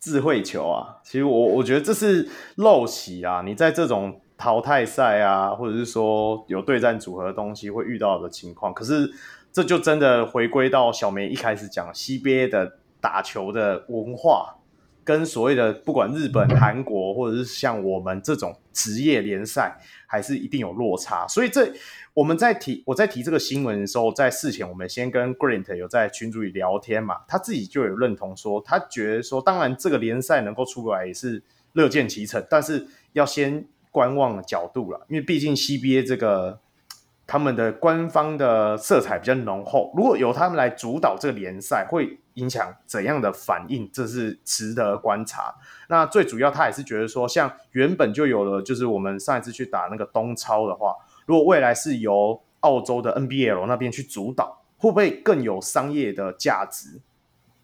智慧球啊。其实我我觉得这是陋习啊。你在这种淘汰赛啊，或者是说有对战组合的东西会遇到的情况，可是。这就真的回归到小梅一开始讲 CBA 的打球的文化，跟所谓的不管日本、韩国，或者是像我们这种职业联赛，还是一定有落差。所以这我们在提我在提这个新闻的时候，在事前我们先跟 Grant 有在群组里聊天嘛，他自己就有认同说，他觉得说，当然这个联赛能够出来也是乐见其成，但是要先观望角度了，因为毕竟 CBA 这个。他们的官方的色彩比较浓厚，如果由他们来主导这个联赛，会影响怎样的反应？这是值得观察。那最主要，他也是觉得说，像原本就有了，就是我们上一次去打那个东超的话，如果未来是由澳洲的 NBL 那边去主导，会不会更有商业的价值？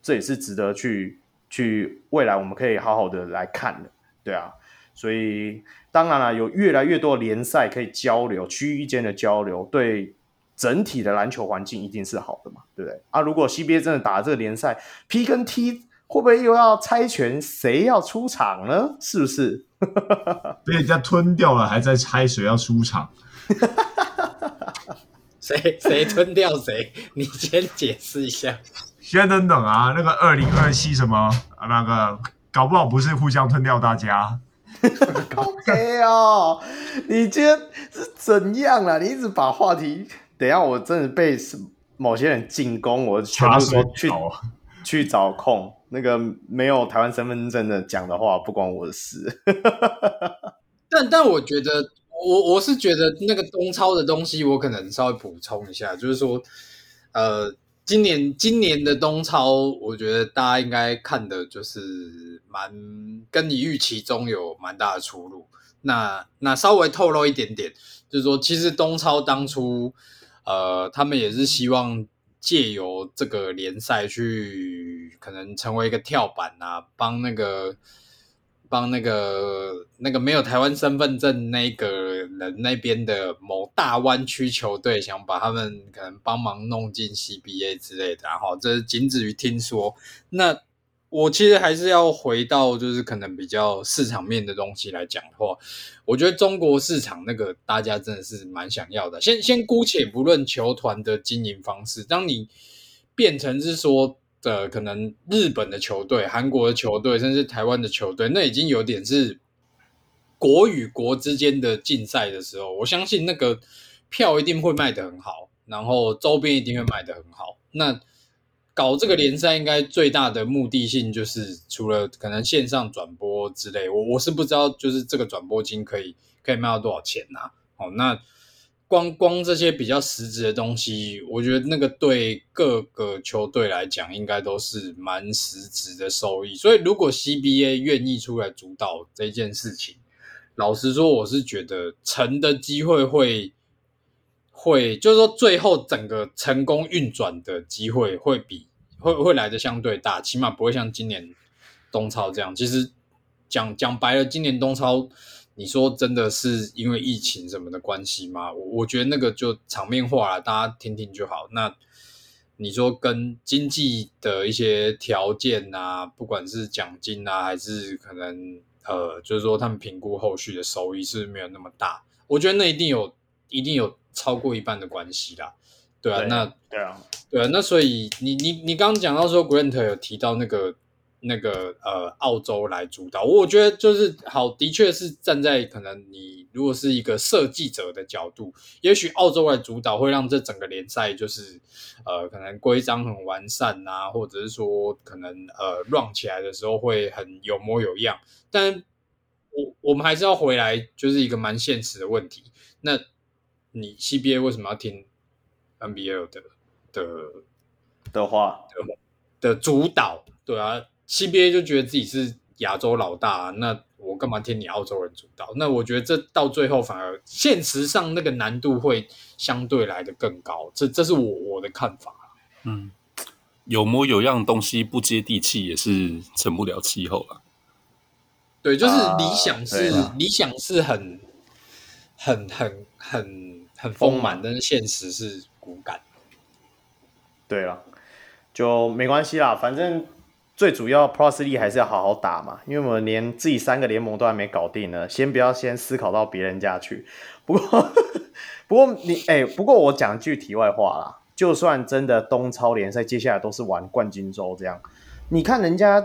这也是值得去去未来我们可以好好的来看的，对啊。所以当然了，有越来越多联赛可以交流，区域间的交流，对整体的篮球环境一定是好的嘛，对不对？啊，如果 CBA 真的打这个联赛，P 跟 T 会不会又要猜拳谁要出场呢？是不是？被人家吞掉了，还在猜谁要出场？谁谁吞掉谁？你先解释一下。先等等啊，那个二零二七什么啊？那个搞不好不是互相吞掉大家。OK 哦，你今天是怎样啊？你一直把话题，等下我真的被某些人进攻，我全部说去 去找空。那个没有台湾身份证的讲的话，不关我的事。但但我觉得，我我是觉得那个东超的东西，我可能稍微补充一下，就是说，呃，今年今年的东超，我觉得大家应该看的就是蛮跟你预期中有蛮大的出入。那那稍微透露一点点，就是说，其实东超当初，呃，他们也是希望。借由这个联赛去可能成为一个跳板啊，帮那个帮那个那个没有台湾身份证那个人那边的某大湾区球队，想把他们可能帮忙弄进 CBA 之类的，然后这是仅止于听说。那我其实还是要回到，就是可能比较市场面的东西来讲的话，我觉得中国市场那个大家真的是蛮想要的。先先姑且不论球团的经营方式，当你变成是说的可能日本的球队、韩国的球队，甚至台湾的球队，那已经有点是国与国之间的竞赛的时候，我相信那个票一定会卖得很好，然后周边一定会卖得很好。那搞这个联赛应该最大的目的性就是除了可能线上转播之类，我我是不知道就是这个转播金可以可以卖到多少钱呐、啊？哦，那光光这些比较实质的东西，我觉得那个对各个球队来讲应该都是蛮实质的收益。所以如果 CBA 愿意出来主导这件事情，老实说，我是觉得成的机会会。会，就是说，最后整个成功运转的机会会比会会来的相对大，起码不会像今年东超这样。其实讲讲白了，今年东超，你说真的是因为疫情什么的关系吗？我我觉得那个就场面话了，大家听听就好。那你说跟经济的一些条件啊，不管是奖金啊，还是可能呃，就是说他们评估后续的收益是没有那么大？我觉得那一定有，一定有。超过一半的关系啦，对啊，对那对啊，对啊，那所以你你你刚刚讲到说，Grant 有提到那个那个呃澳洲来主导，我觉得就是好，的确是站在可能你如果是一个设计者的角度，也许澳洲来主导会让这整个联赛就是呃可能规章很完善啊，或者是说可能呃 run 起来的时候会很有模有样，但我我们还是要回来，就是一个蛮现实的问题，那。你 CBA 为什么要听 NBL 的的的话的，的主导？对啊，CBA 就觉得自己是亚洲老大，那我干嘛听你澳洲人主导？那我觉得这到最后反而现实上那个难度会相对来的更高。这这是我我的看法。嗯，有模有样东西不接地气也是成不了气候啊。对，就是理想是、啊、理想是很很很很。很丰满，但是现实是骨感。对了，就没关系啦，反正最主要 Plus League 还是要好好打嘛，因为我们连自己三个联盟都还没搞定呢，先不要先思考到别人家去。不过，不过你哎、欸，不过我讲句题外话啦，就算真的东超联赛接下来都是玩冠军周这样，你看人家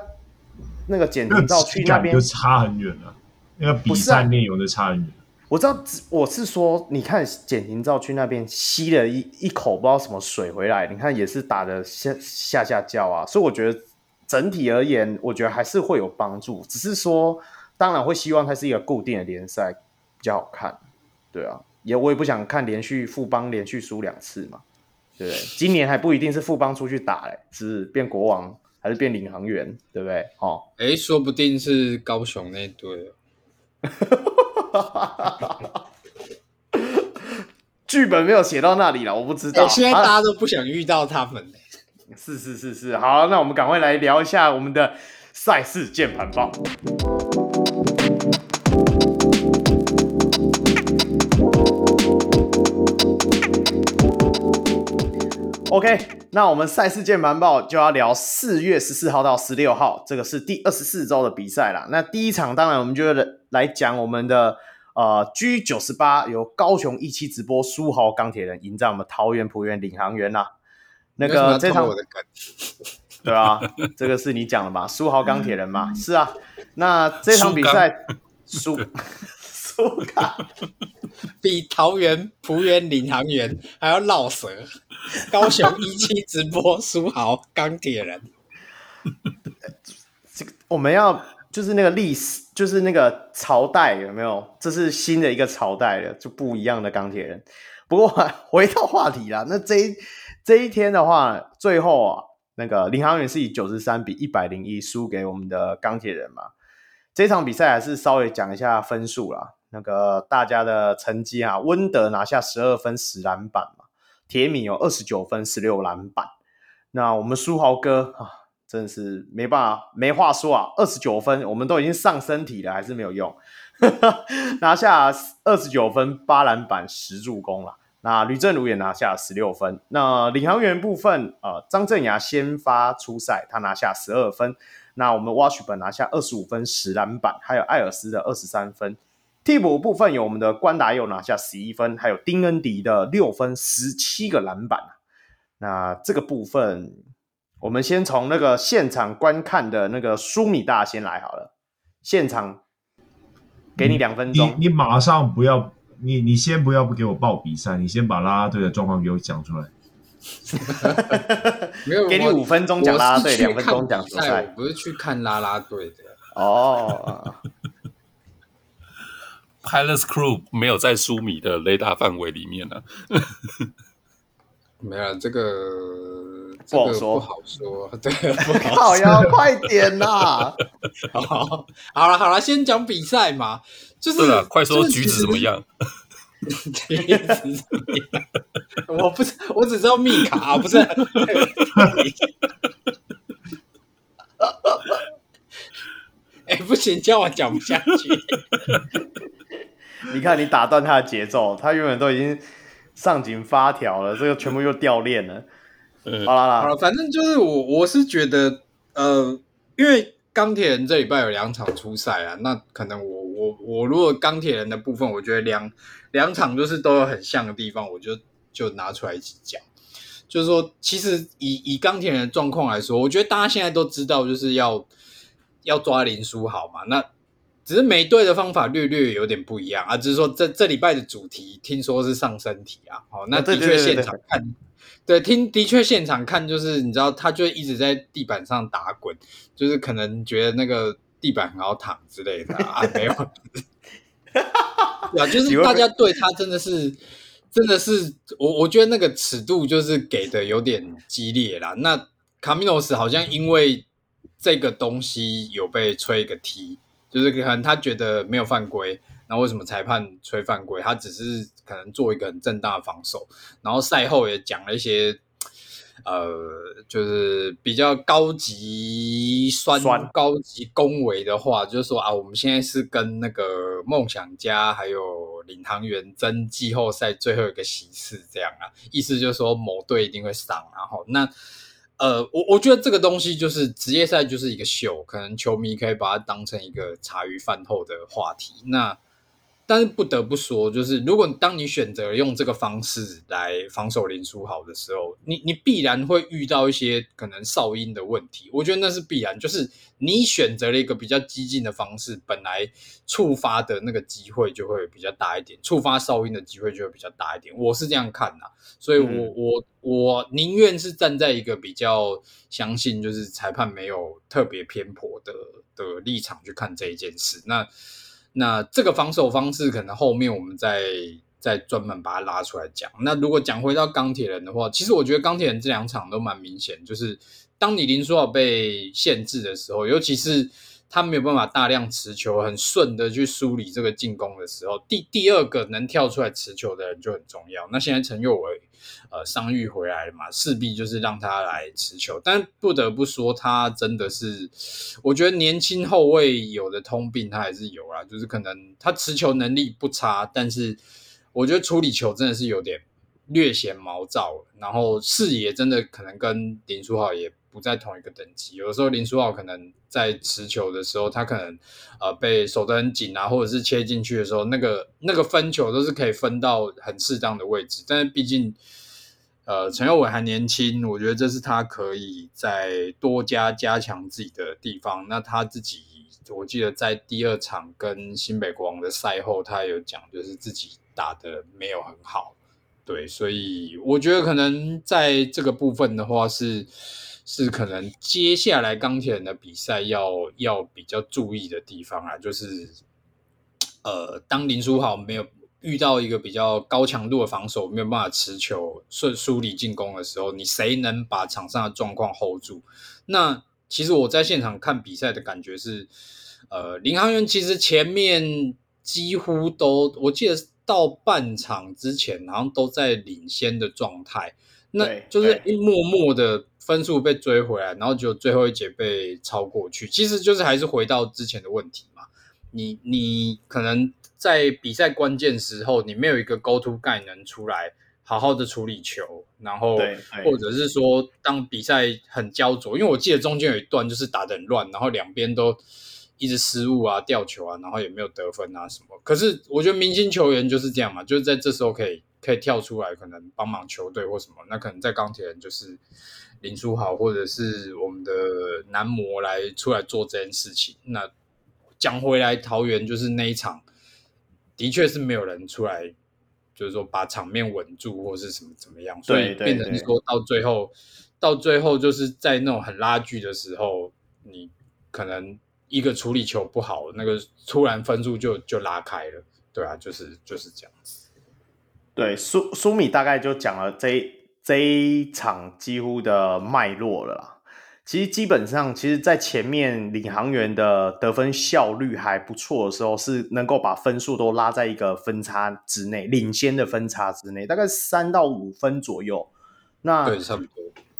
那个简廷照去那边就差很远了，那个比赛内容就差很远。我知道，我是说，你看简廷照去那边吸了一一口不知道什么水回来，你看也是打的下下下叫啊，所以我觉得整体而言，我觉得还是会有帮助。只是说，当然会希望它是一个固定的联赛比较好看，对啊，也我也不想看连续富邦连续输两次嘛，对不对？今年还不一定是富邦出去打嘞，是变国王还是变领航员，对不对？哦，哎，说不定是高雄那队。哈哈哈哈哈！剧本没有写到那里了，我不知道。现在大家都不想遇到他们。是是是是，好，那我们赶快来聊一下我们的赛事键盘报。OK，那我们赛事键盘报就要聊四月十四号到十六号，这个是第二十四周的比赛啦。那第一场当然我们就来讲我们的呃 G 九十八由高雄一期直播苏豪钢铁人迎战我们桃园璞园领航员啦。那个这场对啊，这个是你讲的嘛？苏豪钢铁人嘛？是啊。那这场比赛输。苏 卡比桃园璞园领航员还要绕舌，高雄一期直播书豪钢铁人。这个我们要就是那个历史，就是那个朝代有没有？这是新的一个朝代了，就不一样的钢铁人。不过 回到话题啦，那这一这一天的话，最后啊，那个领航员是以九十三比一百零一输给我们的钢铁人嘛。这场比赛还是稍微讲一下分数啦。那个大家的成绩啊，温德拿下十二分十篮板嘛，铁米有二十九分十六篮板。那我们书豪哥啊，真的是没办法，没话说啊，二十九分，我们都已经上身体了，还是没有用，拿下二十九分八篮板十助攻了。那吕政儒也拿下十六分。那领航员部分，呃，张镇衙先发出赛，他拿下十二分。那我们 wash 本拿下二十五分十篮板，还有艾尔斯的二十三分。替补部分有我们的关达佑拿下十一分，还有丁恩迪的六分十七个篮板。那这个部分，我们先从那个现场观看的那个苏米大先来好了。现场给你两分钟，你你马上不要，你你先不要不给我报比赛，你先把啦啦队的状况给我讲出来。没有，给你五分钟讲啦啦队，两分钟讲比赛。我不是去看啦啦队的哦。Pilot's Crew 没有在苏米的雷达范围里面呢、啊。没有这个，不好说，不好说。对，好呀，快点呐！好，好了，好了，先讲比赛嘛。就是，啊，快说橘子怎么样？橘子怎么样？我不是，我只知道密卡，不是。哎，不行，叫我讲不下去。你看，你打断他的节奏，他原本都已经上紧发条了，这个全部又掉链了。嗯，好了啦，好了，反正就是我，我是觉得，呃，因为钢铁人这礼拜有两场初赛啊，那可能我我我如果钢铁人的部分，我觉得两两场就是都有很像的地方，我就就拿出来一起讲。就是说，其实以以钢铁人的状况来说，我觉得大家现在都知道，就是要要抓林书豪嘛，那。只是每队的方法略略有点不一样啊，只是说这这礼拜的主题听说是上身体啊，哦，那的确现场看，对，听的确现场看就是你知道他就一直在地板上打滚，就是可能觉得那个地板很好躺之类的啊，没有，对啊，就是大家对他真的是真的是我我觉得那个尺度就是给的有点激烈啦。那卡米诺斯好像因为这个东西有被吹一个 T。就是可能他觉得没有犯规，那为什么裁判吹犯规？他只是可能做一个很正当的防守，然后赛后也讲了一些，呃，就是比较高级酸、酸高级恭维的话，就是说啊，我们现在是跟那个梦想家还有领航员争季后赛最后一个席次这样啊，意思就是说某队一定会上，然后那。呃，我我觉得这个东西就是职业赛就是一个秀，可能球迷可以把它当成一个茶余饭后的话题。那但是不得不说，就是如果当你选择用这个方式来防守林书豪的时候，你你必然会遇到一些可能哨音的问题。我觉得那是必然，就是你选择了一个比较激进的方式，本来触发的那个机会就会比较大一点，触发哨音的机会就会比较大一点。我是这样看的，所以我、嗯、我我宁愿是站在一个比较相信，就是裁判没有特别偏颇的的立场去看这一件事。那。那这个防守方式，可能后面我们再再专门把它拉出来讲。那如果讲回到钢铁人的话，其实我觉得钢铁人这两场都蛮明显，就是当你林书豪被限制的时候，尤其是他没有办法大量持球，很顺的去梳理这个进攻的时候，第第二个能跳出来持球的人就很重要。那现在陈宥维。呃，伤愈回来了嘛，势必就是让他来持球。但不得不说，他真的是，我觉得年轻后卫有的通病，他还是有啦。就是可能他持球能力不差，但是我觉得处理球真的是有点略显毛躁，然后视野真的可能跟林书豪也不在同一个等级。有的时候林书豪可能在持球的时候，他可能呃被守得很紧啊，或者是切进去的时候，那个那个分球都是可以分到很适当的位置。但是毕竟呃陈佑伟还年轻，我觉得这是他可以再多加加强自己的地方。那他自己我记得在第二场跟新北国王的赛后，他有讲就是自己打得没有很好。对，所以我觉得可能在这个部分的话，是是可能接下来钢铁人的比赛要要比较注意的地方啊，就是呃，当林书豪没有遇到一个比较高强度的防守，没有办法持球顺梳理进攻的时候，你谁能把场上的状况 hold 住？那其实我在现场看比赛的感觉是，呃，领航员其实前面几乎都，我记得。到半场之前，好像都在领先的状态，那就是一默默的分数被追回来，然后就最后一节被超过去。其实就是还是回到之前的问题嘛。你你可能在比赛关键时候，你没有一个 go to guy 能出来好好的处理球，然后或者是说当比赛很焦灼，因为我记得中间有一段就是打得很乱，然后两边都。一直失误啊，掉球啊，然后也没有得分啊什么。可是我觉得明星球员就是这样嘛，就是在这时候可以可以跳出来，可能帮忙球队或什么。那可能在钢铁人就是林书豪或者是我们的男模来出来做这件事情。那讲回来，桃园就是那一场，的确是没有人出来，就是说把场面稳住或是什么怎么样，所以变成说到最后，到最后就是在那种很拉锯的时候，你可能。一个处理球不好，那个突然分数就就拉开了，对啊，就是就是这样子。对，苏苏米大概就讲了这一这一场几乎的脉络了啦。其实基本上，其实，在前面领航员的得分效率还不错的时候，是能够把分数都拉在一个分差之内，领先的分差之内，大概三到五分左右。那对，差不多。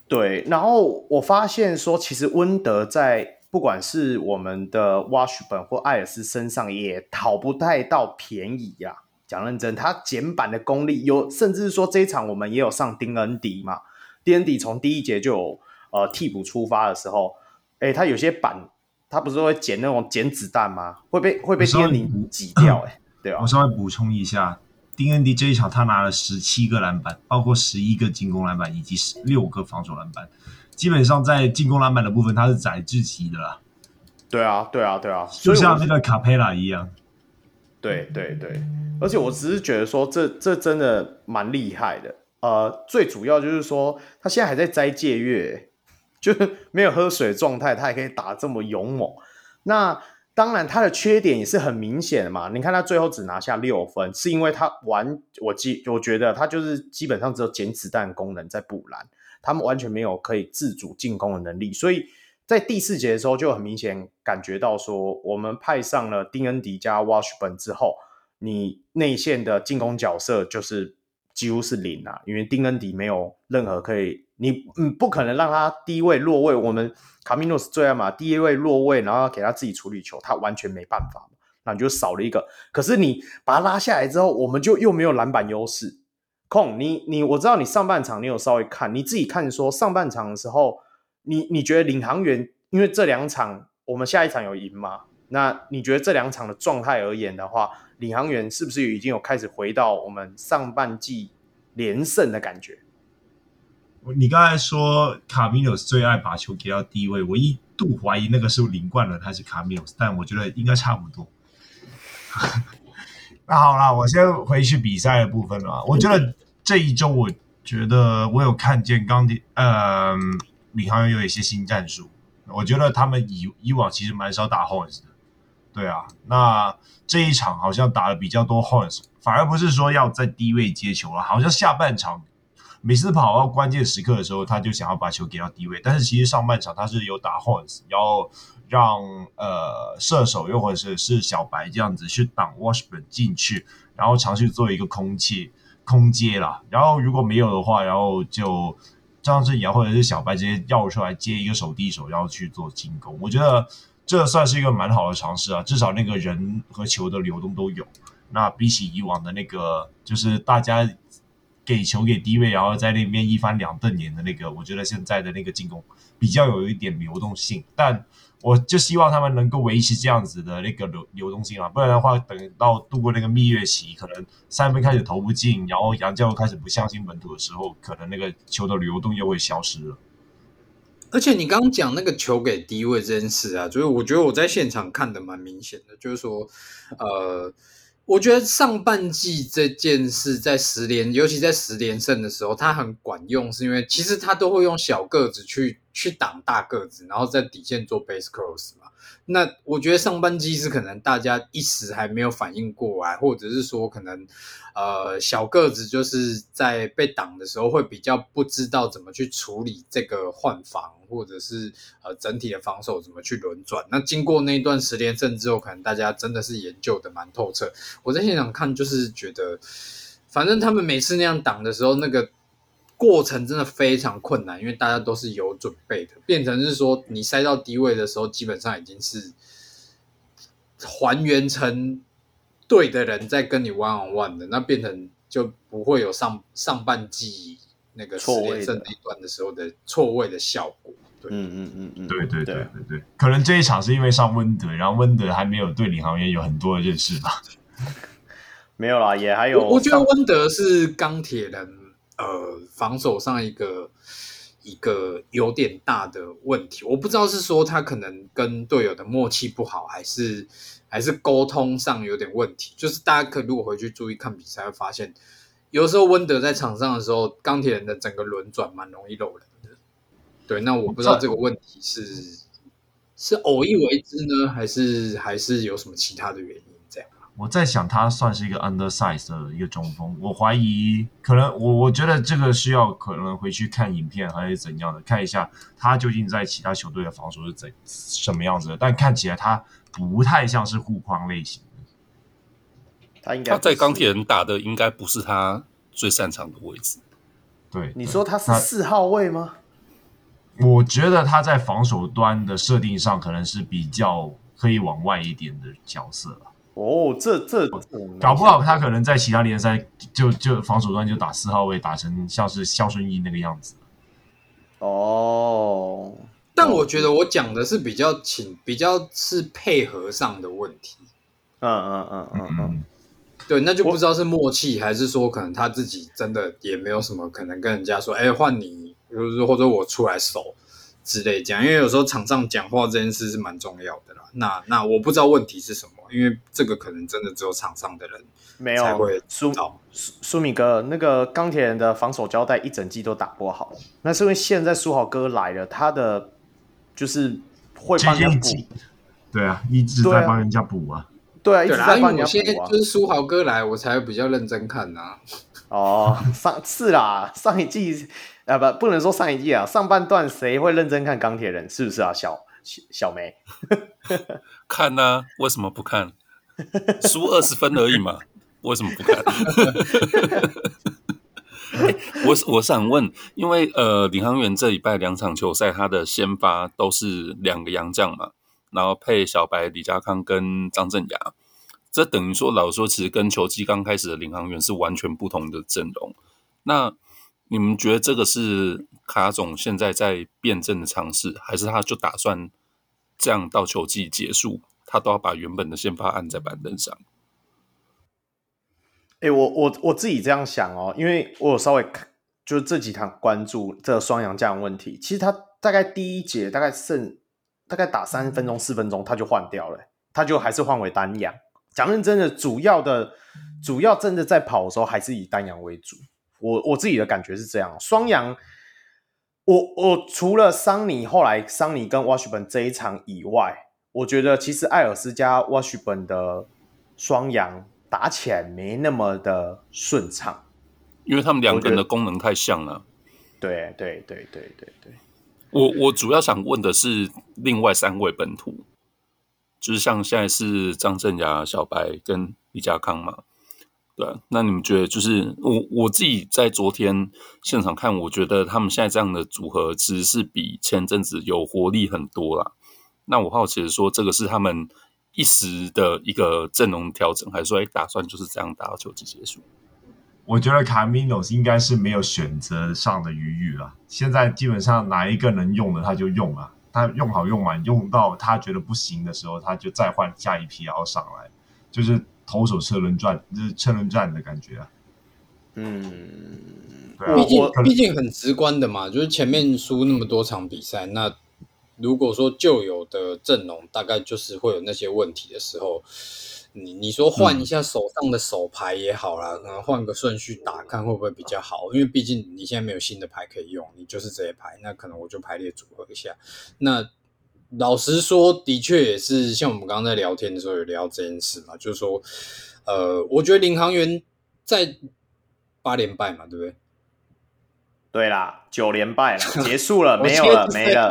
对，然后我发现说，其实温德在。不管是我们的 Washburn 或艾尔斯身上也讨不太到便宜呀、啊。讲认真，他捡板的功力有，甚至是说这一场我们也有上丁恩迪嘛。丁恩迪从第一节就有呃替补出发的时候，哎，他有些板他不是会捡那种捡子弹吗？会被会被丁恩迪挤掉哎，对吧？我稍微补充一下，丁恩迪这一场他拿了十七个篮板，包括十一个进攻篮板以及十六个防守篮板。基本上在进攻篮板的部分，他是宰制级的啦。对啊，对啊，对啊，就像那个卡佩拉一样。对对对，而且我只是觉得说这，这这真的蛮厉害的。呃，最主要就是说，他现在还在斋戒月，就是没有喝水状态，他还可以打这么勇猛。那当然，他的缺点也是很明显的嘛。你看他最后只拿下六分，是因为他完我记，我觉得他就是基本上只有捡子弹功能在补篮。他们完全没有可以自主进攻的能力，所以在第四节的时候就很明显感觉到说，我们派上了丁恩迪加 Washburn 之后，你内线的进攻角色就是几乎是零啊，因为丁恩迪没有任何可以，你嗯不可能让他低位落位，我们卡米诺斯最爱嘛，低位落位，然后给他自己处理球，他完全没办法，那你就少了一个。可是你把他拉下来之后，我们就又没有篮板优势。控你你我知道你上半场你有稍微看你自己看说上半场的时候，你你觉得领航员因为这两场我们下一场有赢吗？那你觉得这两场的状态而言的话，领航员是不是已经有开始回到我们上半季连胜的感觉？你刚才说卡米诺斯最爱把球给到低位，我一度怀疑那个是林冠伦还是卡米诺斯，但我觉得应该差不多。那好啦，我先回去比赛的部分了。我觉得这一周，我觉得我有看见钢铁，呃，领航员有一些新战术。我觉得他们以以往其实蛮少打 Horns 的，对啊。那这一场好像打了比较多 Horns，反而不是说要在低位接球了。好像下半场每次跑到关键时刻的时候，他就想要把球给到低位，但是其实上半场他是有打 Horns，然后。让呃射手又或者是是小白这样子去挡 Washburn 进去，然后尝试做一个空切空接啦。然后如果没有的话，然后就张志尧或者是小白直接绕出来接一个手递手，然后去做进攻。我觉得这算是一个蛮好的尝试啊，至少那个人和球的流动都有。那比起以往的那个，就是大家给球给低位，然后在那边一翻两瞪眼的那个，我觉得现在的那个进攻比较有一点流动性，但我就希望他们能够维持这样子的那个流流动性啊，不然的话，等到度过那个蜜月期，可能三分开始投不进，然后杨教授开始不相信本土的时候，可能那个球的流动又会消失了。而且你刚刚讲那个球给低位这件事啊，就是我觉得我在现场看的蛮明显的，就是说，呃。我觉得上半季这件事在十连，尤其在十连胜的时候，他很管用，是因为其实他都会用小个子去去挡大个子，然后在底线做 base cross 嘛。那我觉得上半季是可能大家一时还没有反应过来，或者是说可能呃小个子就是在被挡的时候会比较不知道怎么去处理这个换防，或者是呃整体的防守怎么去轮转。那经过那一段十连胜之后，可能大家真的是研究的蛮透彻。我在现场看就是觉得，反正他们每次那样挡的时候，那个。过程真的非常困难，因为大家都是有准备的，变成是说你塞到低位的时候，基本上已经是还原成对的人在跟你 one on one 的，那变成就不会有上上半季那个十连胜那一段的时候的错位的效果。对，嗯嗯嗯嗯，对对对对对，可能这一场是因为上温德，然后温德还没有对领航员有很多的认识吧？没有啦，也还有，我觉得温德是钢铁人。呃，防守上一个一个有点大的问题，我不知道是说他可能跟队友的默契不好，还是还是沟通上有点问题。就是大家可如果回去注意看比赛，会发现有时候温德在场上的时候，钢铁人的整个轮转蛮容易漏人的。对，那我不知道这个问题是是偶一为之呢，还是还是有什么其他的原因？我在想，他算是一个 undersize 的一个中锋。我怀疑，可能我我觉得这个需要可能回去看影片还是怎样的，看一下他究竟在其他球队的防守是怎什么样子的。但看起来他不太像是护框类型的。他应该他在钢铁人打的应该不是他最擅长的位置。对，你说他是四号位吗？我觉得他在防守端的设定上可能是比较可以往外一点的角色。哦，这这搞不好他可能在其他联赛就就防守端就打四号位，打成像是肖顺义那个样子。哦，但我觉得我讲的是比较请，比较是配合上的问题。嗯嗯嗯嗯嗯，对，那就不知道是默契，还是说可能他自己真的也没有什么可能跟人家说，哎，换你，就是或者我出来守。之类讲，因为有时候场上讲话这件事是蛮重要的啦。那那我不知道问题是什么，因为这个可能真的只有场上的人没有。苏苏苏米哥，那个钢铁人的防守胶带一整季都打不好，那是因为现在苏豪哥来了，他的就是会帮人补。对啊，一直在帮人家补啊。对啊，一直在帮人家补啊。现在就是苏豪哥来，我才会比较认真看呐、啊。哦，上次啦，上一季。啊不，不能说上一季啊，上半段谁会认真看钢铁人？是不是啊，小小梅？看呢、啊？为什么不看？输二十分而已嘛，为什么不看？欸、我我想问，因为呃，领航员这礼拜两场球赛，他的先发都是两个洋将嘛，然后配小白李家康跟张镇雅，这等于说老实说，其实跟球季刚开始的领航员是完全不同的阵容。那你们觉得这个是卡总现在在辩证的尝试，还是他就打算这样到球季结束，他都要把原本的先发按在板凳上？哎、我我我自己这样想哦，因为我有稍微看，就是这几场关注这个双洋将问题。其实他大概第一节大概剩大概打三分钟四分钟，他就换掉了，他就还是换为单阳。讲认真的，主要的主要真的在跑的时候，还是以单阳为主。我我自己的感觉是这样，双阳，我我除了桑尼后来桑尼跟 Washburn 这一场以外，我觉得其实艾尔斯加 Washburn 的双阳打起来没那么的顺畅，因为他们两个人的功能太像了。对对对对对对，我我主要想问的是另外三位本土，就是像现在是张镇雅、小白跟李家康嘛。对，那你们觉得就是我我自己在昨天现场看，我觉得他们现在这样的组合其实是比前阵子有活力很多啦。那我好奇的说，这个是他们一时的一个阵容调整，还是说哎打算就是这样打到球季结束？我觉得卡米诺斯应该是没有选择上的余裕了。现在基本上哪一个能用的他就用了，他用好用满，用到他觉得不行的时候，他就再换下一批，然后上来，就是投手车轮转，就是车轮战的感觉啊。嗯，对啊，毕竟我毕竟很直观的嘛，就是前面输那么多场比赛，那如果说旧有的阵容大概就是会有那些问题的时候。你你说换一下手上的手牌也好啦，可能换个顺序打，看会不会比较好？因为毕竟你现在没有新的牌可以用，你就是这些牌，那可能我就排列组合一下。那老实说，的确也是像我们刚刚在聊天的时候有聊这件事嘛，就是说，呃，我觉得领航员在八连败嘛，对不对？对啦，九连败了，结束了，没有了，没了，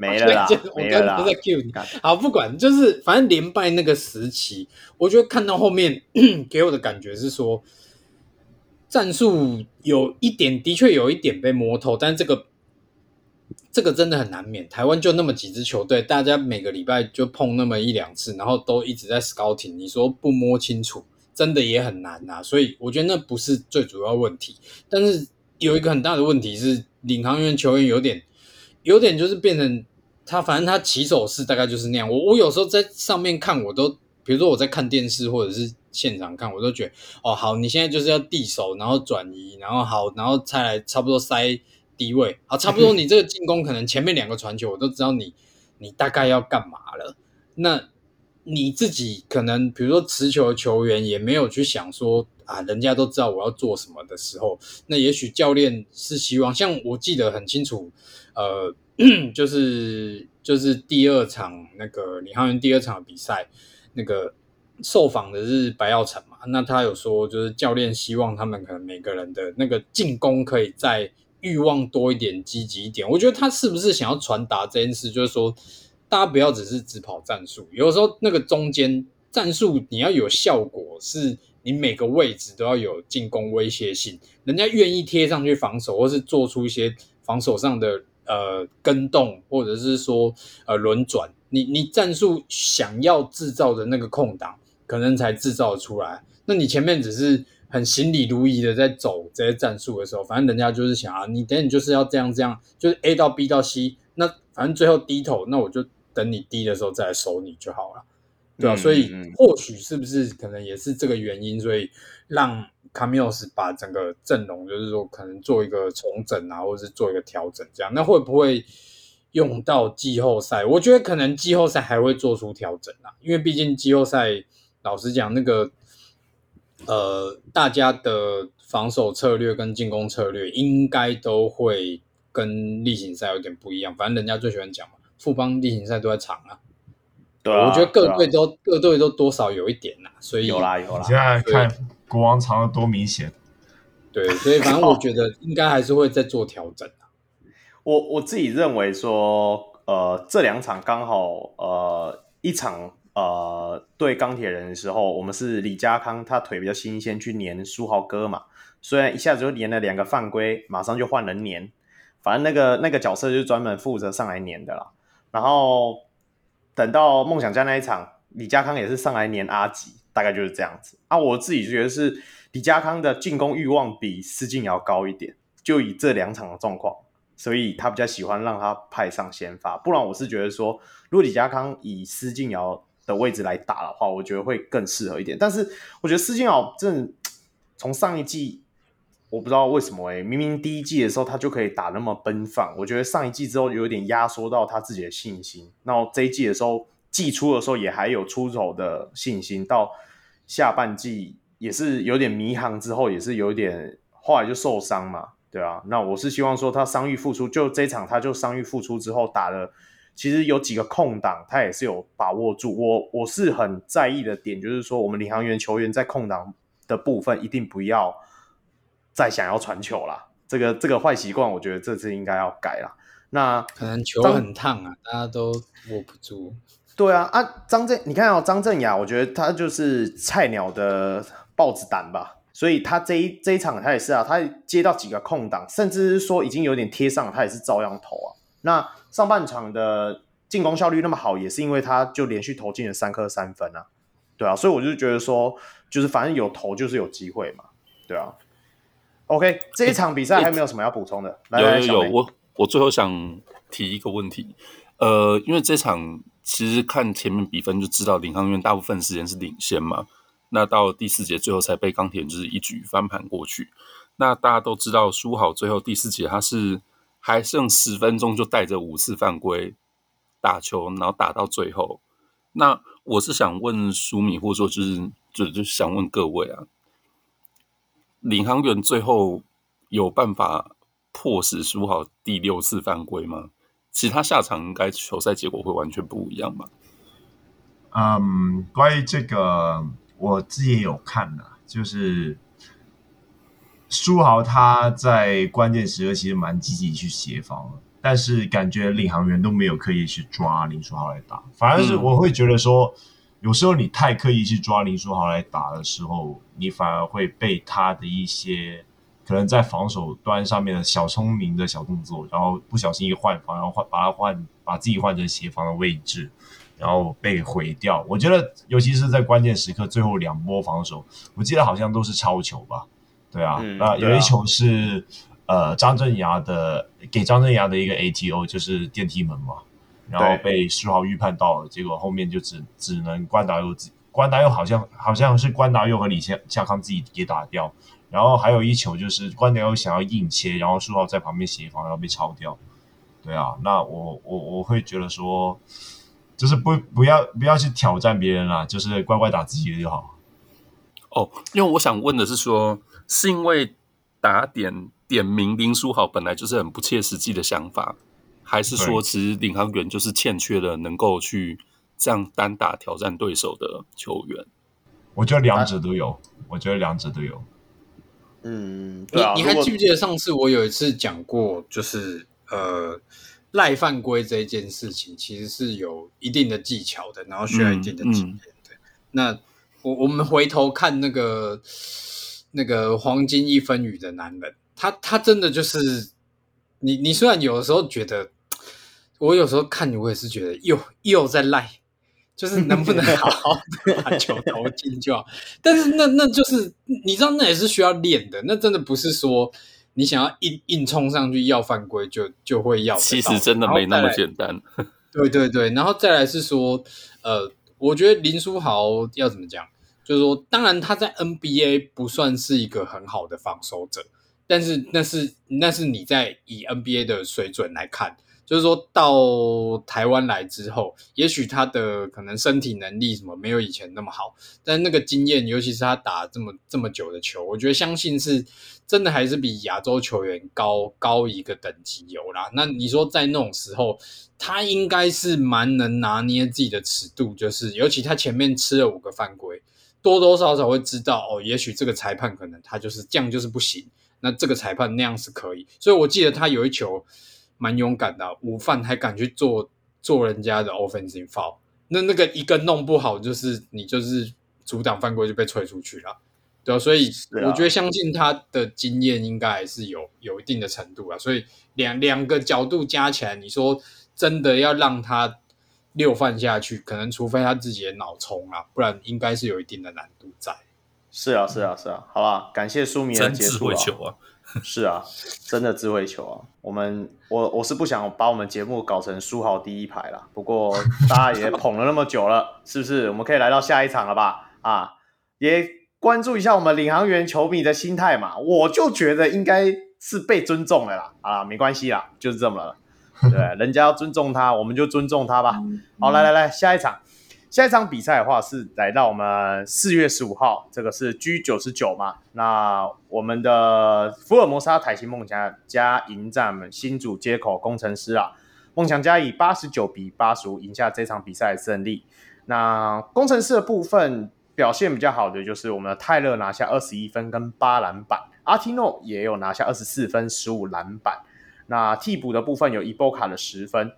没了啦，没了啦。我刚刚在 cue 你。好，不管，就是反正连败那个时期，我觉得看到后面 给我的感觉是说，战术有一点，的确有一点被摸透，但这个这个真的很难免。台湾就那么几支球队，大家每个礼拜就碰那么一两次，然后都一直在 scouting，你说不摸清楚，真的也很难呐。所以我觉得那不是最主要问题，但是。有一个很大的问题是，领航员球员有点，有点就是变成他，反正他起手式大概就是那样。我我有时候在上面看，我都比如说我在看电视或者是现场看，我都觉得哦，好，你现在就是要递手，然后转移，然后好，然后再来差不多塞低位，啊，差不多你这个进攻可能前面两个传球，我都知道你你大概要干嘛了。那你自己可能比如说持球球员也没有去想说。啊，人家都知道我要做什么的时候，那也许教练是希望，像我记得很清楚，呃，就是就是第二场那个李航源第二场比赛，那个受访的是白耀成嘛，那他有说，就是教练希望他们可能每个人的那个进攻可以再欲望多一点、积极一点。我觉得他是不是想要传达这件事，就是说大家不要只是只跑战术，有时候那个中间战术你要有效果是。你每个位置都要有进攻威胁性，人家愿意贴上去防守，或是做出一些防守上的呃跟动，或者是说呃轮转，你你战术想要制造的那个空档，可能才制造出来。那你前面只是很行礼如仪的在走这些战术的时候，反正人家就是想啊，你等你就是要这样这样，就是 A 到 B 到 C，那反正最后低头，那我就等你低的时候再来收你就好了。对啊，所以或许是不是可能也是这个原因，所以让卡米诺斯把整个阵容，就是说可能做一个重整啊，或者是做一个调整，这样那会不会用到季后赛？我觉得可能季后赛还会做出调整啊，因为毕竟季后赛老实讲，那个呃，大家的防守策略跟进攻策略应该都会跟例行赛有点不一样。反正人家最喜欢讲嘛，富邦例行赛都在场啊。对，我觉得各队都、啊、各队都多少有一点呐，所以有啦有啦。现在看国王藏的多明显，对，所以反正我 觉得应该还是会再做调整的。我我自己认为说，呃，这两场刚好，呃，一场呃对钢铁人的时候，我们是李家康他腿比较新鲜，去黏书豪哥嘛，虽然一下子就粘了两个犯规，马上就换人粘，反正那个那个角色就是专门负责上来粘的啦，然后。等到梦想家那一场，李家康也是上来粘阿吉，大概就是这样子啊。我自己觉得是李家康的进攻欲望比施晋尧高一点，就以这两场的状况，所以他比较喜欢让他派上先发。不然我是觉得说，如果李家康以施晋尧的位置来打的话，我觉得会更适合一点。但是我觉得施晋尧真的从上一季。我不知道为什么诶、明明第一季的时候他就可以打那么奔放，我觉得上一季之后有点压缩到他自己的信心。那这一季的时候，季初的时候也还有出手的信心，到下半季也是有点迷航，之后也是有点后来就受伤嘛，对啊。那我是希望说他伤愈复出，就这一场他就伤愈复出之后打了，其实有几个空档他也是有把握住。我我是很在意的点就是说，我们领航员球员在空档的部分一定不要。再想要传球啦，这个这个坏习惯，我觉得这次应该要改啦。那可能球很烫啊，大家都握不住。对啊，啊，张振，你看哦，张振雅，我觉得他就是菜鸟的豹子胆吧，所以他这一这一场他也是啊，他接到几个空档，甚至是说已经有点贴上了，他也是照样投啊。那上半场的进攻效率那么好，也是因为他就连续投进了三颗三分啊，对啊，所以我就觉得说，就是反正有投就是有机会嘛。对啊。OK，这一场比赛还有没有什么要补充的？来有有有，我我最后想提一个问题，呃，因为这场其实看前面比分就知道领航员大部分时间是领先嘛，那到第四节最后才被钢铁就是一举翻盘过去。那大家都知道，书豪最后第四节他是还剩十分钟就带着五次犯规打球，然后打到最后。那我是想问书米，或者说就是就就想问各位啊。领航员最后有办法迫使书豪第六次犯规吗？其他下场应该球赛结果会完全不一样吧？嗯，关于这个我自己有看的，就是书豪他在关键时刻其实蛮积极去协防的，但是感觉领航员都没有刻意去抓林书豪来打，反而是我会觉得说。有时候你太刻意去抓林书豪来打的时候，你反而会被他的一些可能在防守端上面的小聪明的小动作，然后不小心一换防，然后换把他换把自己换成协防的位置，然后被毁掉。我觉得尤其是在关键时刻最后两波防守，我记得好像都是抄球吧？对啊，嗯、那有一球是、啊、呃张镇衙的给张镇衙的一个 ATO，就是电梯门嘛。然后被书豪预判到了，结果后面就只只能关达佑自关达佑好像好像是关达佑和李夏夏康自己给打掉，然后还有一球就是关达佑想要硬切，然后书豪在旁边协防，然后被抄掉。对啊，那我我我会觉得说，就是不不要不要去挑战别人啦，就是乖乖打自己的就好。哦，因为我想问的是说，是因为打点点名林书豪本来就是很不切实际的想法。还是说，其实领航员就是欠缺了能够去这样单打挑战对手的球员。我觉得两者都有，我觉得两者都有。嗯，你你还记不记得上次我有一次讲过，就是呃赖犯规这一件事情，其实是有一定的技巧的，然后需要一定的经验的。嗯嗯、那我我们回头看那个那个黄金一分雨的男人，他他真的就是你你虽然有的时候觉得。我有时候看你，我也是觉得又又在赖，就是能不能 好好的把球投进就好。但是那那就是你知道，那也是需要练的。那真的不是说你想要硬硬冲上去要犯规就就会要。其实真的没那么简单。对对对，然后再来是说，呃，我觉得林书豪要怎么讲？就是说，当然他在 NBA 不算是一个很好的防守者，但是那是那是你在以 NBA 的水准来看。就是说到台湾来之后，也许他的可能身体能力什么没有以前那么好，但那个经验，尤其是他打这么这么久的球，我觉得相信是真的还是比亚洲球员高高一个等级有啦。那你说在那种时候，他应该是蛮能拿捏自己的尺度，就是尤其他前面吃了五个犯规，多多少少会知道哦，也许这个裁判可能他就是这样就是不行，那这个裁判那样是可以。所以我记得他有一球。蛮勇敢的，午饭还敢去做做人家的 offensive foul，那那个一个弄不好，就是你就是阻挡犯规就被吹出去了，对啊，所以我觉得相信他的经验应该还是有有一定的程度啊，所以两两个角度加起来，你说真的要让他六犯下去，可能除非他自己的脑冲啊，不然应该是有一定的难度在。是啊，是啊，是啊，好吧，感谢书迷的结束啊。是啊，真的智慧球啊！我们我我是不想把我们节目搞成书豪第一排啦。不过大家也捧了那么久了，是不是？我们可以来到下一场了吧？啊，也关注一下我们领航员球迷的心态嘛。我就觉得应该是被尊重了啦。啊，没关系啦，就是这么了。对，人家要尊重他，我们就尊重他吧。好，来来来，下一场。下一场比赛的话是来到我们四月十五号，这个是 G 九十九嘛？那我们的福尔摩沙台新梦想家迎战新竹接口工程师啊，梦想家以八十九比八十五赢下这场比赛的胜利。那工程师的部分表现比较好的就是我们的泰勒拿下二十一分跟八篮板，阿提诺也有拿下二十四分十五篮板。那替补的部分有伊波卡的十分。